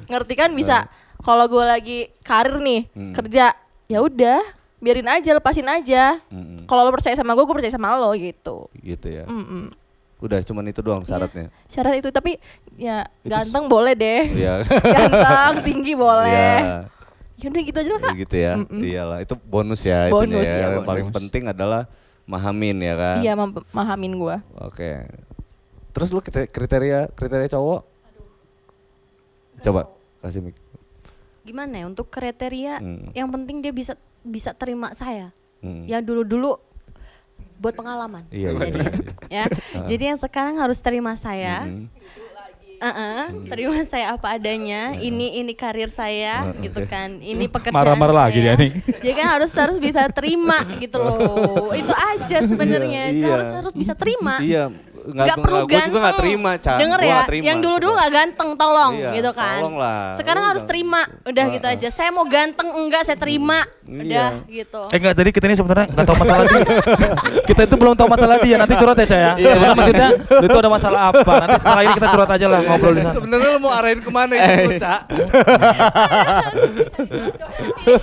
Ngerti kan bisa. Kalau gue lagi karir nih Hmm. kerja, ya udah biarin aja lepasin aja. Mm-mm. Kalau lo percaya sama gue, gue percaya sama lo gitu. Gitu ya. Mm-mm. Udah cuman itu doang syaratnya. Syarat itu tapi ya ganteng boleh deh. Iya. Ganteng, tinggi boleh. Iya. Ya udah gitu aja lah kak. gitu ya. Mm-mm. Iyalah, itu bonus ya Bonus, ya. ya, Yang paling bonus. penting adalah mahamin ya kan. Iya memahamin gue. Oke. Terus lu krite- kriteria kriteria cowok? Coba kasih mik. Gimana ya untuk kriteria Hmm. yang penting dia bisa bisa terima saya Hmm. yang dulu-dulu buat pengalaman. Iya, Jadi, iya. ya. Jadi yang sekarang harus terima saya. Mm-mm. Uh-uh, terima saya apa adanya. Ini ini karir saya Uh, gitu kan. Ini pekerjaan Marah-marah lagi saya. dia nih. Jadi kan harus harus bisa terima gitu loh. Itu aja sebenarnya. Iya, iya. Harus harus bisa terima. Iya, Nggak perlu gua ganteng. juga nggak terima, Chan. Denger Gua ya, terima, yang dulu-dulu nggak ganteng, tolong Iya, gitu kan. tolonglah. Sekarang Lu harus terima. Udah gitu Heeh. aja. Saya mau ganteng enggak, saya terima. Iya. Udah gitu. Eh enggak, jadi kita ini sebenarnya enggak tahu masalah dia. kita itu belum tahu masalah dia. Nanti curhat ya, Cah ya. Sebenarnya maksudnya lu itu ada masalah apa? Nanti setelah ini kita curhat aja lah ngobrol di sana. Sebenarnya lu mau arahin ke mana itu, Cak?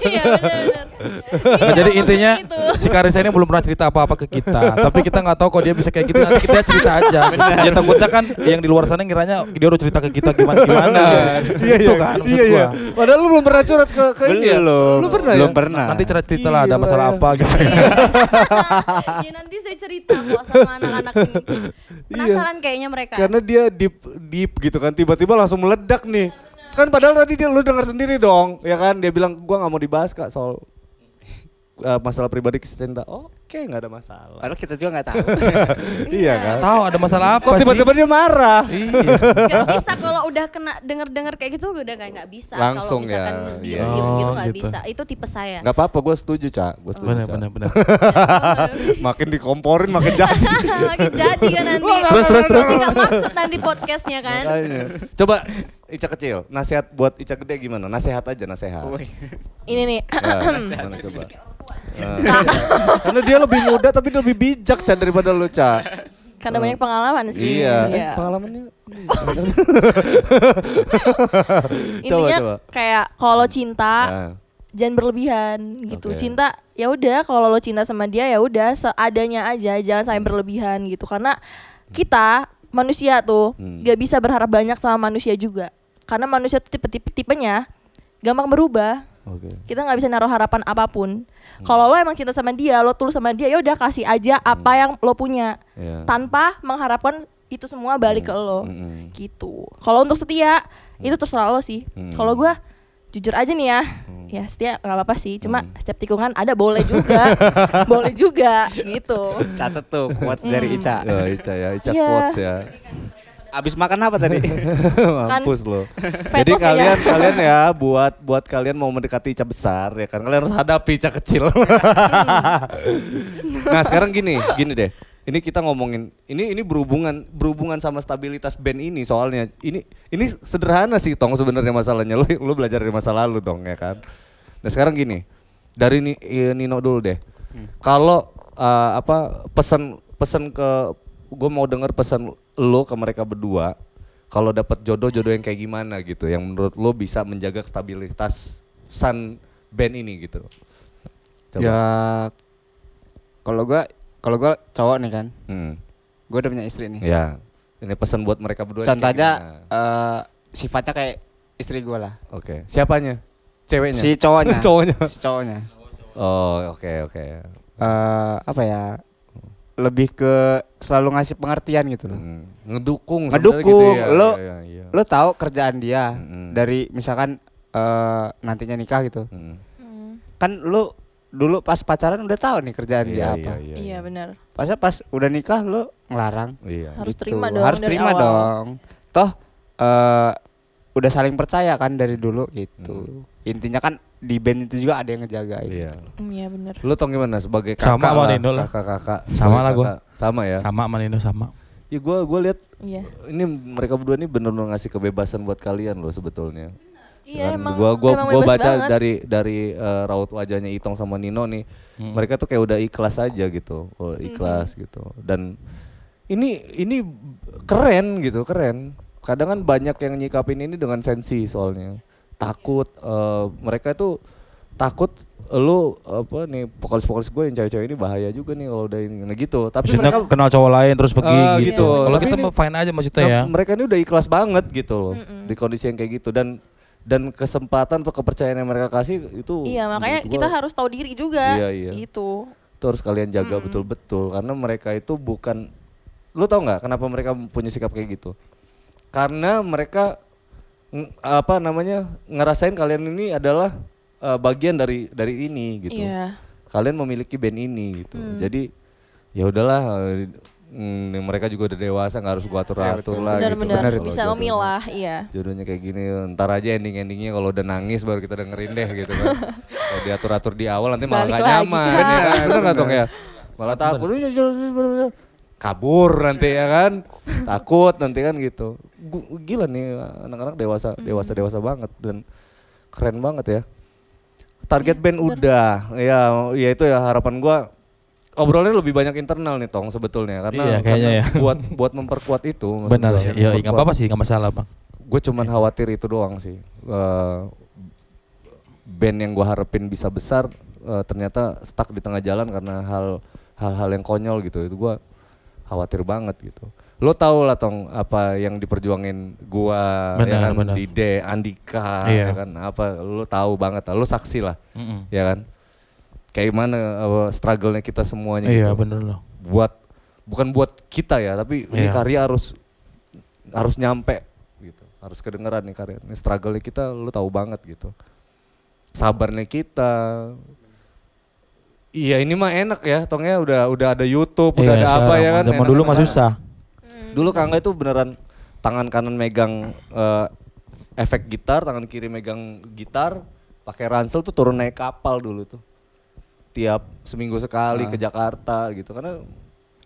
Iya. Nah, jadi intinya Gitu. si Karisa ini belum pernah cerita apa-apa ke kita. Tapi kita nggak tahu kok dia bisa kayak gitu. Nanti kita cerita aja. ya takutnya kan yang di luar sana ngiranya dia udah cerita ke kita gimana gimana. Iya Itu iya. kan Iya iya. Padahal lu belum pernah curhat ke ke ya? Belum. Lu pernah Belum ya? pernah. Nanti cerita cerita lah ada masalah ya. apa gitu. ya nanti saya cerita kok sama anak-anak ini. Penasaran kayaknya mereka. Karena dia deep deep gitu kan tiba-tiba langsung meledak nih. Kan padahal tadi dia lu dengar sendiri dong, ya kan? Dia bilang gua nggak mau dibahas Kak soal eh, masalah pribadi kisah cinta. Oke, nggak ada masalah. Padahal kita juga nggak tahu. iya kan? Tahu ada masalah apa Kok sih? tiba-tiba dia marah? Iya. Gak bisa kalau udah kena denger-denger kayak gitu udah kayak nggak bisa. Langsung kalau misalkan ya, diem, iya. diem gitu Oh, nggak gitu. bisa. Itu tipe saya. Nggak apa-apa, gue setuju cak. Gue setuju. Benar benar benar. makin dikomporin makin jadi. Makin jadi kan nanti. Terus, terus, terus. Nggak maksud nanti podcastnya kan. Makanya. Coba Ica kecil, nasihat buat Ica gede gimana? Nasihat aja, nasihat. Woi. Ini nih. Nah, coba? Nah, karena dia lebih muda tapi dia lebih bijak Ca daripada lu Ca. Karena banyak pengalaman sih. Iya. Eh, pengalamannya. Intinya coba. kayak kalau cinta Nah, jangan berlebihan gitu. Oke. Cinta ya udah kalau lo cinta sama dia ya udah seadanya aja, jangan sampai berlebihan gitu. Karena kita manusia tuh Hmm. gak bisa berharap banyak sama manusia juga. Karena manusia tuh tipe-tipe tipenya gampang berubah. Oke. Kita nggak bisa naruh harapan apa pun. Kalau lo emang cinta sama dia, lo tulus sama dia, ya udah kasih aja apa yang lo punya Iya. tanpa mengharapkan itu semua balik ke lo Mm-mm. gitu. Kalau untuk setia itu terserah lo sih. Hmm. Kalau gua jujur aja nih ya, ya setia nggak apa-apa sih. Cuma Hmm. setiap tikungan ada boleh juga, boleh juga gitu. Catat tuh quotes dari Ica. Ya, Ica ya, Ica Iya. quotes ya. Abis makan apa tadi? Mampus lo. Jadi Fetus aja. kalian kalian ya buat buat kalian mau mendekati Ica besar ya kan kalian harus hadapi Ica kecil. nah, sekarang gini, gini deh. Ini kita ngomongin ini ini berhubungan berhubungan sama stabilitas band ini soalnya. Ini ini sederhana sih Tong sebenarnya masalahnya. Lu lu belajar dari masa lalu dong ya kan. Nah, sekarang gini. Dari eh, Nino dulu deh. Kalau eh, apa pesan pesan ke gue mau denger pesan lo ke mereka berdua kalau dapat jodoh jodoh yang kayak gimana gitu yang menurut lo bisa menjaga stabilitas san band ini gitu Coba. Ya kalau gua kalau gua cowok nih kan, Hmm, gua udah punya istri nih. ya ini pesan buat mereka berdua Contoh aja eh, sifatnya kayak istri gua lah. oke siapanya ceweknya Si cowoknya. cowoknya Si cowoknya. oh oke oke Eh, apa ya? Lebih ke selalu ngasih pengertian gitu loh. Hmm, ngedukung sebenarnya Ngedukung, ya. lo- Iya, iya. Lo tahu kerjaan dia Mm-mm. dari misalkan eh, nantinya nikah gitu. Hmm. Hmm, Kan lu dulu pas pacaran udah tahu nih kerjaan iya, dia apa. iya, iya benar. Pas pas udah nikah lu ngelarang. iya Harus gitu. terima dong Harus terima awal. dong. Toh eh, udah saling percaya kan dari dulu gitu. Intinya kan di band itu juga ada yang ngejagain. iya Hmm, Iya benar. Lu tau gimana sebagai kakak Sama sama lah, Nino lah. kakak-kakak. Sama lah gua. Sama ya. Sama sama Nino sama. Ya gua gua lihat Iya. ini mereka berdua ini benar-benar ngasih kebebasan buat kalian loh sebetulnya. Iya Kan emang. gua gua emang gua baca banget. dari dari eh, raut wajahnya Itong sama Nino nih. Hmm. Mereka tuh kayak udah ikhlas aja gitu. Oh, ikhlas gitu. Dan ini ini keren gitu, keren. Kadang kan banyak yang nyikapin ini dengan sensi soalnya. Takut eh, mereka tuh takut lu apa nih vokalis-vokalis gue yang cewek-cewek ini bahaya juga nih kalau udah ini nah gitu. Tapi Maksudnya mereka kenal cowok lain terus pergi Ah, gitu. gitu. Kalau kita ini- fine aja maksudnya Nah, ya. mereka ini udah ikhlas banget gitu loh Mm-mm. di kondisi yang kayak gitu dan dan kesempatan atau kepercayaan yang mereka kasih itu Iya makanya kita harus tahu diri juga. Iya, iya. Gitu. itu harus kalian jaga betul-betul karena mereka itu bukan lu tau nggak kenapa mereka punya sikap kayak gitu karena mereka apa namanya ngerasain kalian ini adalah uh, bagian dari dari ini gitu Iya. kalian memiliki band ini gitu Hmm. jadi ya udahlah eh, mm, mereka juga udah dewasa nggak harus gua atur atur lah gitu Benar-benar kan, kalau bisa jodohnya. memilah. Iya. jodohnya kayak gini ntar aja ending endingnya kalau udah nangis baru kita dengerin deh gitu kan kalau diatur atur di awal nanti malah nggak lagi, nyaman Kak. ya kan Bener nggak Tong, ya malah takut kabur nanti ya kan. Takut nanti kan gitu. Gu- gila nih anak-anak dewasa dewasa dewasa banget dan keren banget ya. Target band udah. Ya ya itu ya harapan gua obrolannya lebih banyak internal nih tong sebetulnya. Karena, Iya, kayaknya karena ya. buat buat memperkuat itu Benar sih. Iya, nggak apa-apa sih, nggak masalah, Bang. gue cuman khawatir itu doang sih. Eh, band yang gue harapin bisa besar eh, ternyata stuck di tengah jalan karena hal hal-hal yang konyol gitu. Itu gua khawatir banget gitu lo tau lah tong apa yang diperjuangin gua ya Benar, kan benar. Dide Andika Iya. ya kan apa lo tahu banget lah lo saksi lah Mm-mm. ya kan kayak mana uh, struggle-nya kita semuanya Iya gitu bener loh. buat bukan buat kita ya tapi ini Iya. karya harus harus nyampe gitu harus kedengeran nih karya ini struggle kita lu tahu banget gitu sabarnya kita iya ini mah enak ya tongnya udah udah ada YouTube udah Iya, ada apa ya kan Zaman enak. dulu mah susah. dulu Kangga itu beneran tangan kanan megang eh, efek gitar tangan kiri megang gitar pakai ransel tuh turun naik kapal dulu tuh. Tiap seminggu sekali ke Jakarta gitu karena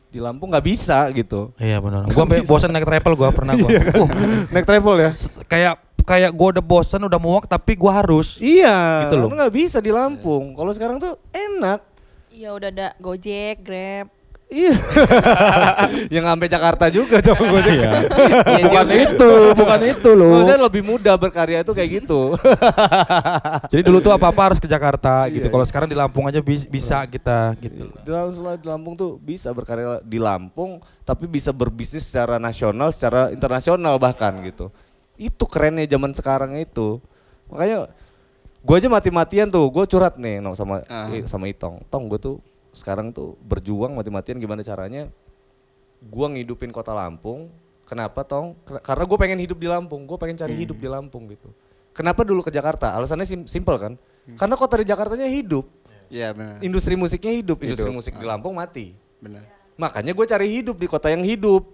di Lampung nggak bisa gitu. Iya benar. Gua sampai bosan naik travel gua pernah gua. Uh, naik travel ya? Kayak kayak gua udah bosan udah muak tapi gua harus. iya Gitu loh. karena nggak bisa di Lampung. Kalau sekarang tuh enak Iya udah ada Gojek, Grab. iya yang sampai Jakarta juga coba gue Iya. bukan itu, bukan itu loh. Maksudnya lebih mudah berkarya itu kayak gitu Jadi dulu tuh apa-apa harus ke Jakarta gitu. Iya, Kalau sekarang di Lampung aja bis- bisa kita gitu. Di Lampung, di Lampung tuh bisa berkarya di Lampung, tapi bisa berbisnis secara nasional, secara internasional bahkan gitu. Itu kerennya zaman sekarang itu. Makanya gue aja mati-matian tuh, gue curhat nih no, sama Ah. i- sama Itong. Tong gue tuh sekarang tuh berjuang mati-matian gimana caranya gue ngidupin kota Lampung. Kenapa Tong? Karena gue pengen hidup di Lampung, gue pengen cari hidup di Lampung gitu. Kenapa dulu ke Jakarta? Alasannya sim- simpel kan? Karena kota di Jakartanya hidup Iya benar. industri musiknya hidup, industri Hidup. musik di Ah. Lampung mati. Benar. Makanya gue cari hidup di kota yang hidup,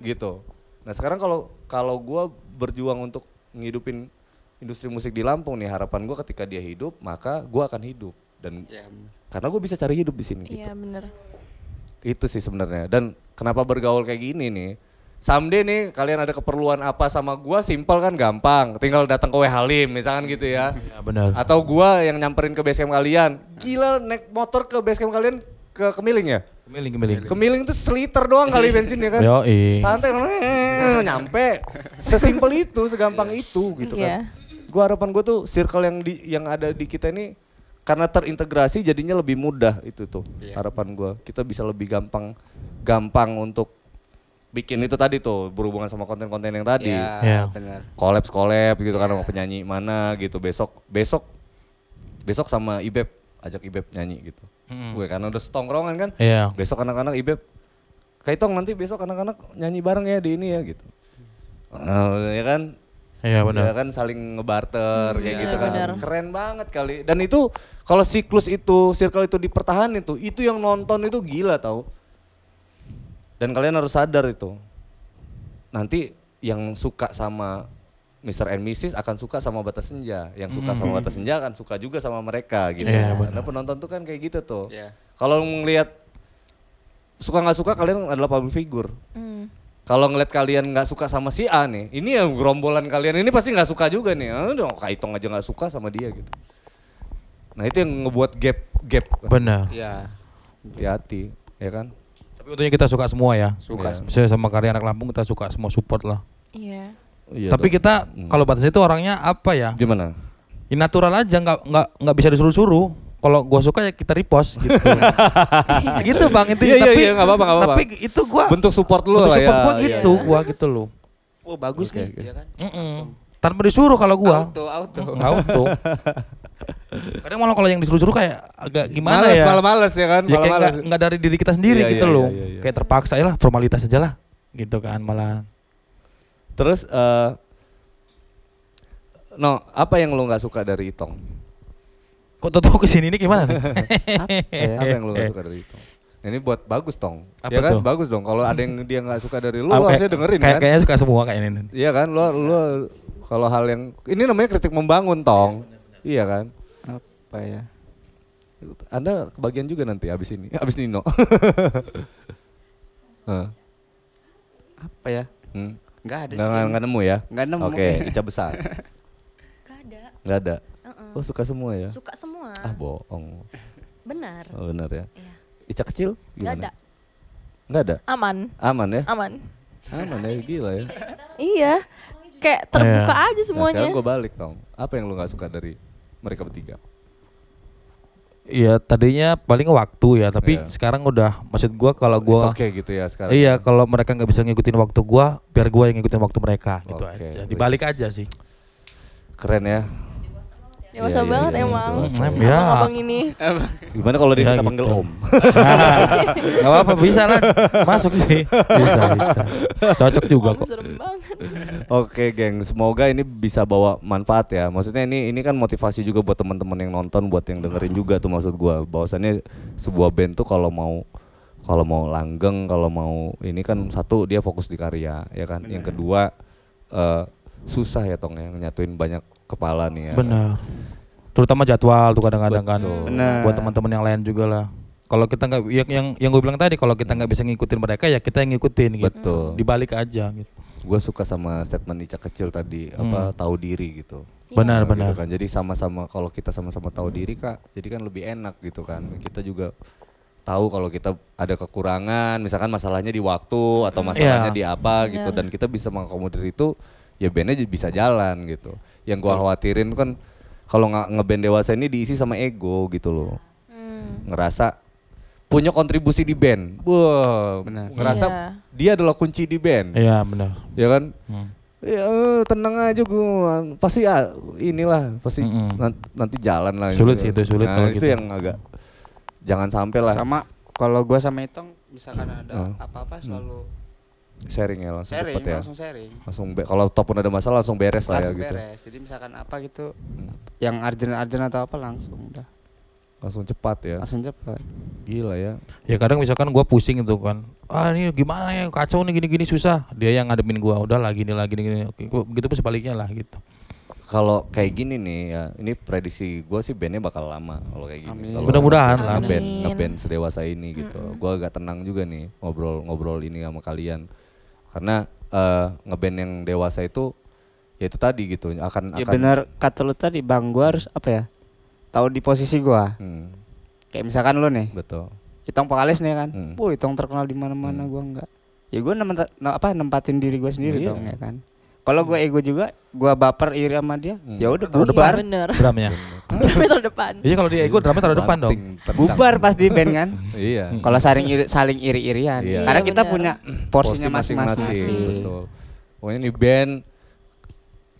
gitu. Nah sekarang kalau kalau gue berjuang untuk ngidupin industri musik di Lampung nih, harapan gue ketika dia hidup, maka gue akan hidup dan Iya. benar. karena gue bisa cari hidup di sini. Gitu. Iya bener. Itu sih sebenarnya. Dan kenapa bergaul kayak gini nih? Someday nih kalian ada keperluan apa sama gua simpel kan gampang. Tinggal datang ke W Halim misalkan gitu ya. Ya benar. Atau gua yang nyamperin ke basecamp kalian. Gila naik motor ke basecamp kalian ke Kemiling ya? Kemiling kemiling. Kemiling tuh seliter doang kali bensinnya kan. Yoi. Santai nyampe. Sesimpel itu, segampang itu gitu Iya. kan. Gua harapan gua tuh circle yang di yang ada di kita ini karena terintegrasi jadinya lebih mudah itu tuh Iya. harapan gua. Kita bisa lebih gampang gampang untuk bikin itu tadi tuh berhubungan sama konten-konten yang tadi. Iya, Iya. benar. Collabs gitu kan Iya. sama penyanyi mana gitu besok besok besok sama Ibeb ajak Ibeb nyanyi gitu. Mm. Gue karena udah setongkrongan kan. Iya. Besok anak-anak Ibeb Kaitong nanti besok anak-anak nyanyi bareng ya di ini ya gitu. Eh, ya kan? Iya Ya benar. kan saling ngebarter kayak iya, gitu kan. benar. Keren banget kali. Dan itu kalau siklus itu, circle itu dipertahanin tuh, itu yang nonton itu gila tau. Dan kalian harus sadar itu. Nanti yang suka sama Mr. and Mrs. akan suka sama Batas Senja. Yang suka sama Batas Senja akan suka juga sama mereka gitu. Iya, Karena penonton tuh kan kayak gitu tuh. Iya. Kalau ngelihat suka nggak suka kalian adalah public figure. Hmm. Kalau ngeliat kalian nggak suka sama si A nih, ini yang gerombolan kalian ini pasti nggak suka juga nih. Ah, udah Kaitong aja nggak suka sama dia gitu. Nah itu yang ngebuat gap gap Benar. Iya. hati-hati, ya kan? Tapi untungnya kita suka semua ya. Suka. Iya. Misalnya sama karya anak Lampung kita suka semua support lah. Iya. Iya Tapi dong. kita Hmm. kalau batas itu orangnya apa ya? gimana? Ya, natural aja nggak nggak nggak bisa disuruh-suruh. Kalau gua suka ya kita repost gitu. gitu bang itu. Iya, iya, tapi iya, nggak apa-apa, apa-apa. tapi itu gua Bentuk support lu bentuk lah support ya. gua Iya, gitu, iya. gua gitu loh. Oh bagus Oke, nih, oke. ya kan? Mm-mm. Tanpa disuruh kalau gua. Auto, auto. Mm, auto. Kadang malah kalau yang disuruh-suruh kayak agak gimana males, ya? malah males ya kan? ya kayak nggak males. nggak dari diri kita sendiri Iya, gitu iya, loh. iya, iya, iya. Kayak terpaksa ya lah formalitas aja lah. Gitu kan malah. Terus eh No, apa yang lu nggak suka dari Itong? Kok tahu ke sini ini gimana nih? apa yang lu gak suka dari Itong? Ini buat bagus tong, Apa ya kan? tuh? Bagus dong. Kalau ada yang dia nggak suka dari lu, lu harusnya dengerin kayak- kan? Kayaknya suka semua kayak ini. Iya kan, lu lu kalau hal yang ini namanya kritik membangun tong, iya kan? Apa ya? Anda kebagian juga nanti abis ini, abis Nino. Hah, Apa ya? hmm. Enggak ada nggak, nggak nemu ya? Nggak nemu. Oke, Ica besar, Gak ada. nggak ada. Oh suka semua ya? Suka semua. Ah bohong, Benar. oh, benar ya. Iya. Ica kecil Gak gimana? ada. Nggak ada, Aman. aman ya? Aman. Aman ya, gila ya. Iya. Kayak terbuka aja Nah, semuanya. sekarang gue balik tong. Apa yang lu nggak suka dari mereka bertiga? Iya tadinya paling waktu ya, tapi Iya. sekarang udah maksud gua kalau gua It's okay gitu ya sekarang. Iya, kalau mereka nggak bisa ngikutin waktu gua, biar gua yang ngikutin waktu mereka gitu Oke, aja. Dibalik aja sih. Keren ya. Dewasa iya, banget iya, emang. Hmm, ya. Abang ini. Gimana kalau dia Ya, kita panggil gitu. Om? Gak apa-apa bisa lah, masuk sih. Bisa bisa. Cocok juga Om kok. serem banget. Oke, geng. Semoga ini bisa bawa manfaat ya. Maksudnya ini ini kan motivasi juga buat teman-teman yang nonton, buat yang dengerin juga tuh maksud gua. Bahwasannya sebuah band tuh kalau mau kalau mau langgeng, kalau mau ini kan satu dia fokus di karya, ya kan. Yang kedua eh, susah ya tong yang nyatuin banyak kepala nih ya. Benar. Terutama jadwal tuh kadang-kadang kan. Betul. Benar. Buat teman-teman yang lain juga lah. Kalau kita nggak yang yang yang gue bilang tadi kalau kita nggak bisa ngikutin mereka ya kita yang ngikutin gitu. Betul. Dibalik aja gitu. Gue suka sama statement Ica kecil tadi apa tahu diri gitu. Benar Gitu benar. kan. Jadi sama-sama kalau kita sama-sama tahu diri kak, jadi kan lebih enak gitu kan. Kita juga tahu kalau kita ada kekurangan, misalkan masalahnya di waktu atau masalahnya Iya. di apa gitu, dan kita bisa mengakomodir itu, ya bandnya bisa jalan gitu. Yang gua khawatirin kan kalau nggak ngeband dewasa ini diisi sama ego gitu loh, Hmm. ngerasa punya kontribusi di band, wah, Benar. ngerasa Iya. dia adalah kunci di band, Iya benar. ya kan? Hmm. Ya eh, tenang aja gua pasti ya inilah pasti Mm-mm. nan- nanti jalan lah. Sulit gitu. sih itu, sulit Nah, kalau itu gitu. yang agak jangan sampai lah Sama kalau gua sama Itong misalkan ada apa-apa selalu sharing ya langsung sharing, cepet ya. langsung sharing. Langsung be- kalau ataupun ada masalah langsung beres lah ya langsung gitu. beres. Jadi misalkan apa gitu Hmm. yang urgent-urgent atau apa langsung udah Langsung cepat ya. langsung cepat. Gila ya. Ya kadang misalkan gua pusing gitu kan. Ah ini gimana ya kacau nih gini-gini susah. Dia yang ngademin gua. Udah lah gini lagi gini. Oke, gua- begitu pun sebaliknya lah gitu. Kalau kayak gini nih ya, ini prediksi gua sih bandnya bakal lama kalau kayak gini. Mudah-mudahan lah. Ngeband, Amin. ngeband sedewasa ini gitu. Gua agak tenang juga nih ngobrol-ngobrol ini sama kalian. Karena eh, ngeband yang dewasa itu ya itu tadi gitu akan Ya akan benar kata lu tadi Bang gua harus apa ya? Tahu di posisi gua. Hmm, Kayak misalkan lu nih, betul. Itong vokalis nih kan. Hmm. Wuh, Itong terkenal di mana-mana gua enggak. Ya gua nemen, ne- apa nempatin diri gua sendiri Iya. dong ya kan. Kalau gua ego juga, gua baper iri sama dia, Hmm. ya udah Taruh bubar. Iya bener. Drumnya. Meter depan. Iya kalau dia ego drumnya taruh depan dong. Bubar pas di band kan. Iya. Kalau saling iri, saling iri-irian. Iya. Karena Iya, kita benar. punya porsinya masing-masing. Betul. Pokoknya ini band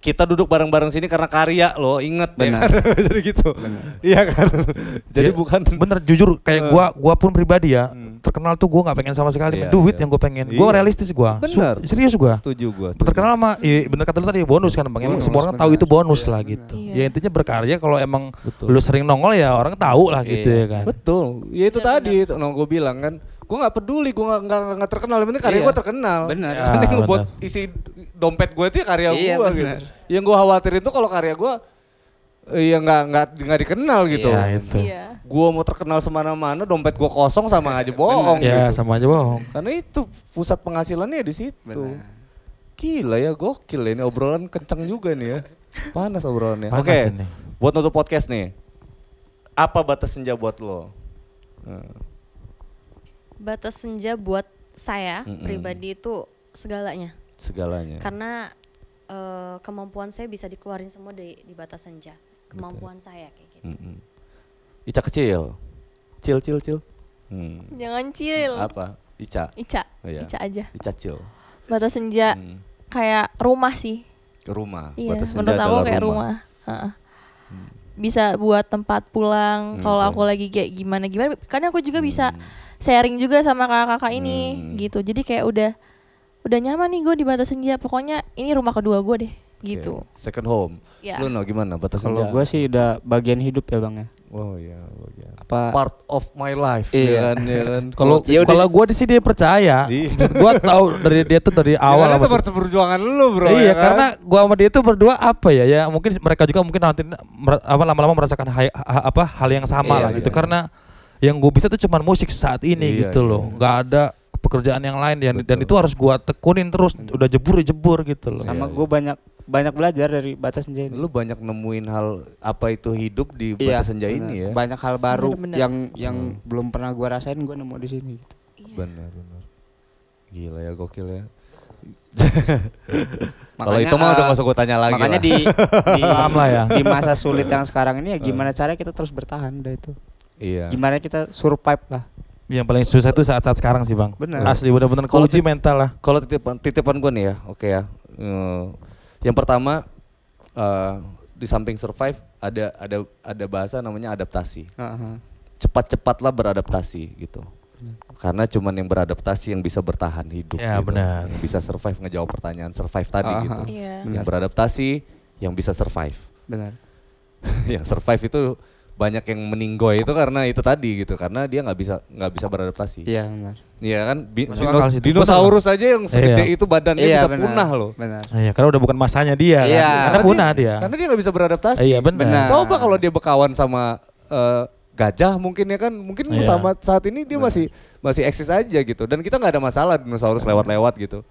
kita duduk bareng-bareng sini karena karya loh, inget ya Benar. kan? Jadi gitu. Iya kan? Jadi Ya, bukan Bener jujur kayak gua gua pun pribadi ya Hmm. Terkenal tuh gua nggak pengen sama sekali Iya, duit iya. yang gua pengen. Gua Iya. realistis gua. Su- Bener. serius gua. setuju gua. setuju. Terkenal sama iya, bener kata lu tadi bonus kan Bang. Emang Bonus, semua orang tahu itu bonus Iya, lah bener. gitu. Iya. Ya intinya berkarya kalau emang Betul. lu sering nongol ya orang tahu lah gitu Iya. ya kan. Betul. Ya itu Benar, tadi itu no, gue bilang kan. Gue nggak peduli, gue nggak nggak nggak terkenal. Yang penting karya Iya. gue terkenal. Benar. Ya, Yang lu benar. buat isi dompet gue itu ya karya Iya, gue benar. gitu. Yang gue khawatirin tuh kalau karya gue eh, ya nggak nggak nggak dikenal gitu. Ya itu. Iya. Gue mau terkenal semana-mana, dompet gue kosong sama aja bohong. Ya gitu. sama aja bohong. Karena itu pusat penghasilannya di situ. Benar. Gila ya, gokil ya ini obrolan kenceng juga nih ya. Panas obrolannya. Oke, ini. buat nutup podcast nih. Apa batas senja buat lo? Nah, Batas senja buat saya Mm-mm. pribadi itu segalanya. segalanya. Karena eh, kemampuan saya bisa dikeluarin semua di di batas senja. Kemampuan saya kayak gitu. Mm-mm. Ica kecil. Cil cil cil. Hmm. Jangan chill. Apa? Ica. Ica. Oh, iya. Ica aja. Ica cil. Batas senja Hmm. kayak rumah sih. Rumah. Iya, Batas senja menurut aku kayak rumah. Heeh. Bisa buat tempat pulang. Hmm, Kalau aku lagi kayak gimana gimana, karena aku juga bisa Hmm. sharing juga sama kakak-kakak ini, Hmm. gitu. Jadi kayak udah udah nyaman nih gue di batas senja. Pokoknya ini rumah kedua gue deh, gitu. Second home. Ya. Lu no gimana batas Kalau senja? gua sih udah bagian hidup ya bang ya. Oh iya, bagian. Apa? Part of my life Iya. ya kan, ya kan. Kalau Ya kalau gua di sini dia percaya. Iya. gua tahu dari dia tuh dari awal ya, kan itu part perjuangan lu, Bro. iya, ya kan? karena gua sama dia tuh berdua apa ya? Ya mungkin mereka juga mungkin nanti apa lama-lama merasakan hai- ha- apa hal yang sama Iya, lah gitu iya. karena yang gue bisa tuh cuman musik saat ini Iya, gitu iya. loh. nggak ada pekerjaan yang lain dan, dan itu harus gua tekunin terus. Udah jebur jebur gitu loh. Sama Iya, gue banyak banyak belajar dari batas senja ini. lu banyak nemuin hal apa itu hidup di Iya, batas senja ini bener. ya. Banyak hal baru Bener-bener. yang yang belum pernah gua rasain gua nemu di sini. Gitu. Benar, benar. Gila ya, gokil ya. Kalau itu mah udah eh, gak usah gue tanya lagi Makanya lah. di di, lah ya. di masa sulit yang sekarang ini ya gimana cara kita terus bertahan udah itu. Iya. Gimana kita survive lah. Yang paling susah itu saat-saat sekarang sih bang. Bener. Asli bener-bener Kalau kunci mental lah. Kalau titipan titipan gue nih ya, oke ya. Eh, yang pertama eh, di samping survive ada ada ada bahasa namanya adaptasi. Heeh. Cepat-cepatlah beradaptasi gitu. Karena cuman yang beradaptasi yang bisa bertahan hidup. Ya, gitu. benar. Yang bisa survive ngejawab pertanyaan survive tadi Aha. gitu. Iya. Yang beradaptasi yang bisa survive. Benar. yang survive itu banyak yang meninggoy itu karena itu tadi gitu karena dia nggak bisa nggak bisa beradaptasi Iya benar. Iya kan Bi- dino- dinosaurus aja yang segede Iya. itu badannya Iya bisa benar. punah loh Benar. Iya, karena udah bukan masanya dia kan. Iya. Karena Karena punah dia. karena dia nggak bisa beradaptasi Iya benar. Benar. coba kalau dia berkawan sama eh, gajah mungkin ya kan mungkin Iya. sama saat ini dia masih masih eksis aja gitu dan kita nggak ada masalah dinosaurus lewat-lewat gitu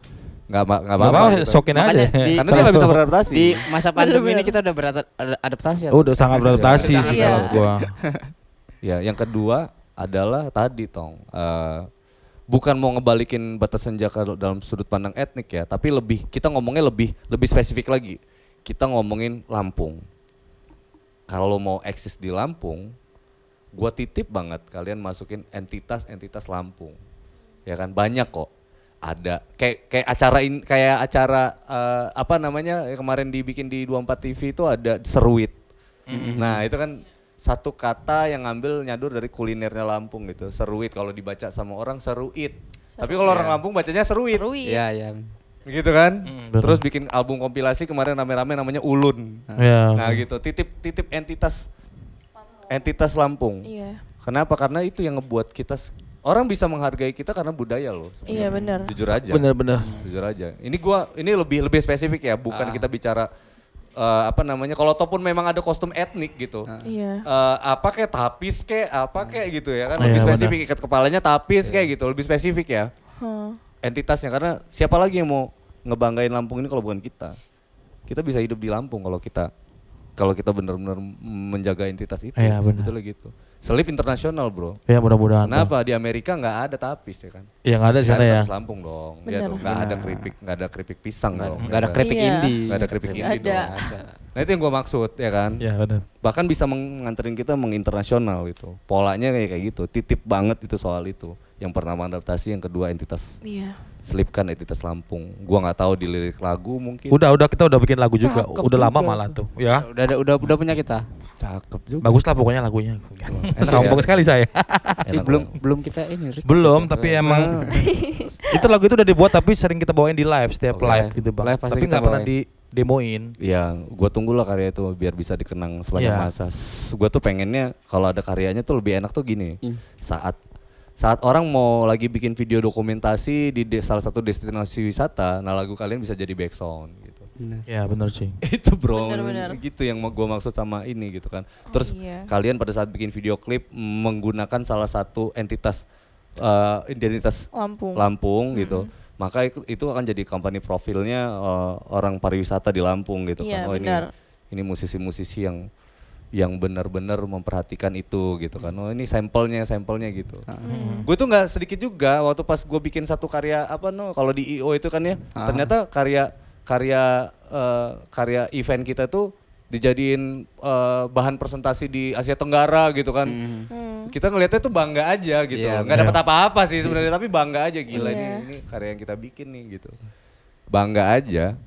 nggak nggak Gak apa-apa gitu. sokin aja. Di- karena dia nggak bisa beradaptasi Di masa pandemi ini kita udah beradaptasi ya. Udah sangat beradaptasi Iya. sih Iya. kalau gua. Ya, yang kedua adalah tadi tong eh, bukan mau ngebalikin batas senjata dalam sudut pandang etnik ya, tapi lebih kita ngomongnya lebih lebih spesifik lagi. Kita ngomongin Lampung. Kalau mau eksis di Lampung, gua titip banget kalian masukin entitas-entitas Lampung. Ya kan banyak kok. Ada kayak kayak acara in, kayak acara eh, apa namanya kemarin dibikin di 24 TV itu ada seruit. Nah, itu kan satu kata yang ngambil nyadur dari kulinernya Lampung gitu. Seruit kalau dibaca sama orang seruit. Tapi kalau orang Lampung bacanya seruit. Seruit. Iya iya. Gitu kan? Hmm, bener. Terus bikin album kompilasi kemarin rame-rame namanya Ulun. Iya. Nah, gitu. Titip titip entitas entitas Lampung. Iya. Kenapa? Karena itu yang ngebuat kita orang bisa menghargai kita karena budaya loh. sebenarnya. Iya benar. Jujur aja. Bener-bener. Jujur aja. Ini gua ini lebih lebih spesifik ya, bukan Ah. kita bicara eh, apa namanya kalau ataupun memang ada kostum etnik gitu. Iya. Eh, apa kayak tapis kayak apa kayak gitu ya kan Iya, lebih benar. spesifik ikat kepalanya tapis kayak gitu lebih spesifik ya Hmm. entitasnya karena siapa lagi yang mau ngebanggain Lampung ini kalau bukan kita kita bisa hidup di Lampung kalau kita kalau kita benar-benar menjaga entitas itu Iya, benar. sebetulnya gitu selip internasional bro Ya mudah-mudahan. kenapa di Amerika nggak ada tapis ya kan Iya nggak ada di sana ya. tapis Lampung dong ya Benar. dong nggak ada keripik nggak ada keripik pisang Nggak dong nggak ada ya keripik Iya. indie. Nggak ada keripik ada. dong Ada. nah itu yang gua maksud ya kan Iya benar. bahkan bisa menganterin kita menginternasional gitu polanya kayak kayak gitu titip banget itu soal itu yang pertama adaptasi yang kedua entitas Iya. selipkan entitas Lampung gua nggak tahu di lirik lagu mungkin Udah udah kita udah bikin lagu juga. Cakep udah lama juga malah tuh. Ya. Udah ada udah udah punya kita. cakep juga Bagus lah pokoknya lagunya. Enak Sombong ya? sekali saya. Enak belum belum kita ini. Rick. Belum, Kita- tapi emang itu lagu itu udah dibuat tapi sering kita bawain di live setiap Oke. live gitu bang. Live pasti tapi kita nggak pernah di demoin. ya gua tunggulah karya itu biar bisa dikenang sepanjang Iya. masa S- gua tuh pengennya kalau ada karyanya tuh lebih enak tuh gini Hmm. saat saat orang mau lagi bikin video dokumentasi di de- salah satu destinasi wisata nah lagu kalian bisa jadi background gitu Bener. Ya benar sih. itu bro Bener-bener. gitu yang mau gua maksud sama ini gitu kan terus iya. kalian pada saat bikin video klip menggunakan salah satu entitas eh, identitas Lampung. Lampung gitu maka itu itu akan jadi company profilnya eh, orang pariwisata di Lampung gitu Iya, kan oh ini benar. ini musisi-musisi yang yang benar-benar memperhatikan itu gitu kan oh ini sampelnya sampelnya gitu Hmm. gue tuh nggak sedikit juga waktu pas gue bikin satu karya apa no kalau di IO itu kan ya Ah. ternyata karya karya eh, karya event kita tuh dijadiin eh, bahan presentasi di Asia Tenggara gitu kan Hmm. Hmm. kita ngelihatnya tuh bangga aja gitu Iya, nggak dapat bener. apa-apa sih sebenarnya tapi bangga aja gila Iya. ini ini karya yang kita bikin nih gitu bangga aja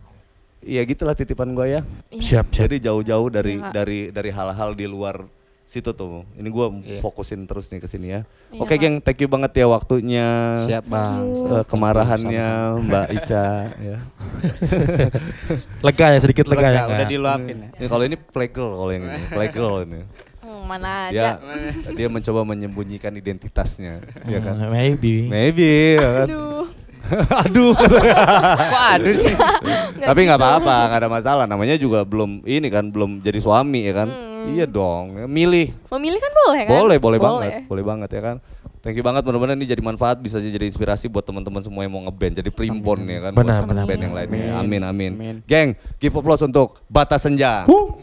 iya gitulah titipan gue ya Iya. Siap siap. jadi jauh-jauh dari Kak. dari dari hal-hal di luar situ tuh ini gue Iya. fokusin terus nih ke sini ya Iya, oke geng thank you banget ya waktunya Siap bang. you. kemarahannya Sama-sama. Mbak Ica ya Lega ya sedikit lega, ya. udah Kak? diluapin ya. Ini kalau ini playgirl kalau yang ini playgirl ini Hmm, mana dia ada. dia mencoba menyembunyikan identitasnya ya kan Hmm, Maybe. maybe ya kan Aduh. aduh. Kok aduh sih? tapi nggak apa-apa nggak ada masalah. Namanya juga belum ini kan belum jadi suami ya kan? Hmm. iya dong milih. Memilih kan boleh kan? boleh boleh banget boleh banget ya kan? Thank you banget mudah-mudahan ini jadi manfaat bisa jadi inspirasi buat teman-teman semua yang mau ngeband jadi primbon ya kan? Benar, buat benar, band yang lainnya. Amin. amin amin. Geng give applause untuk Batas Senja. Wuh.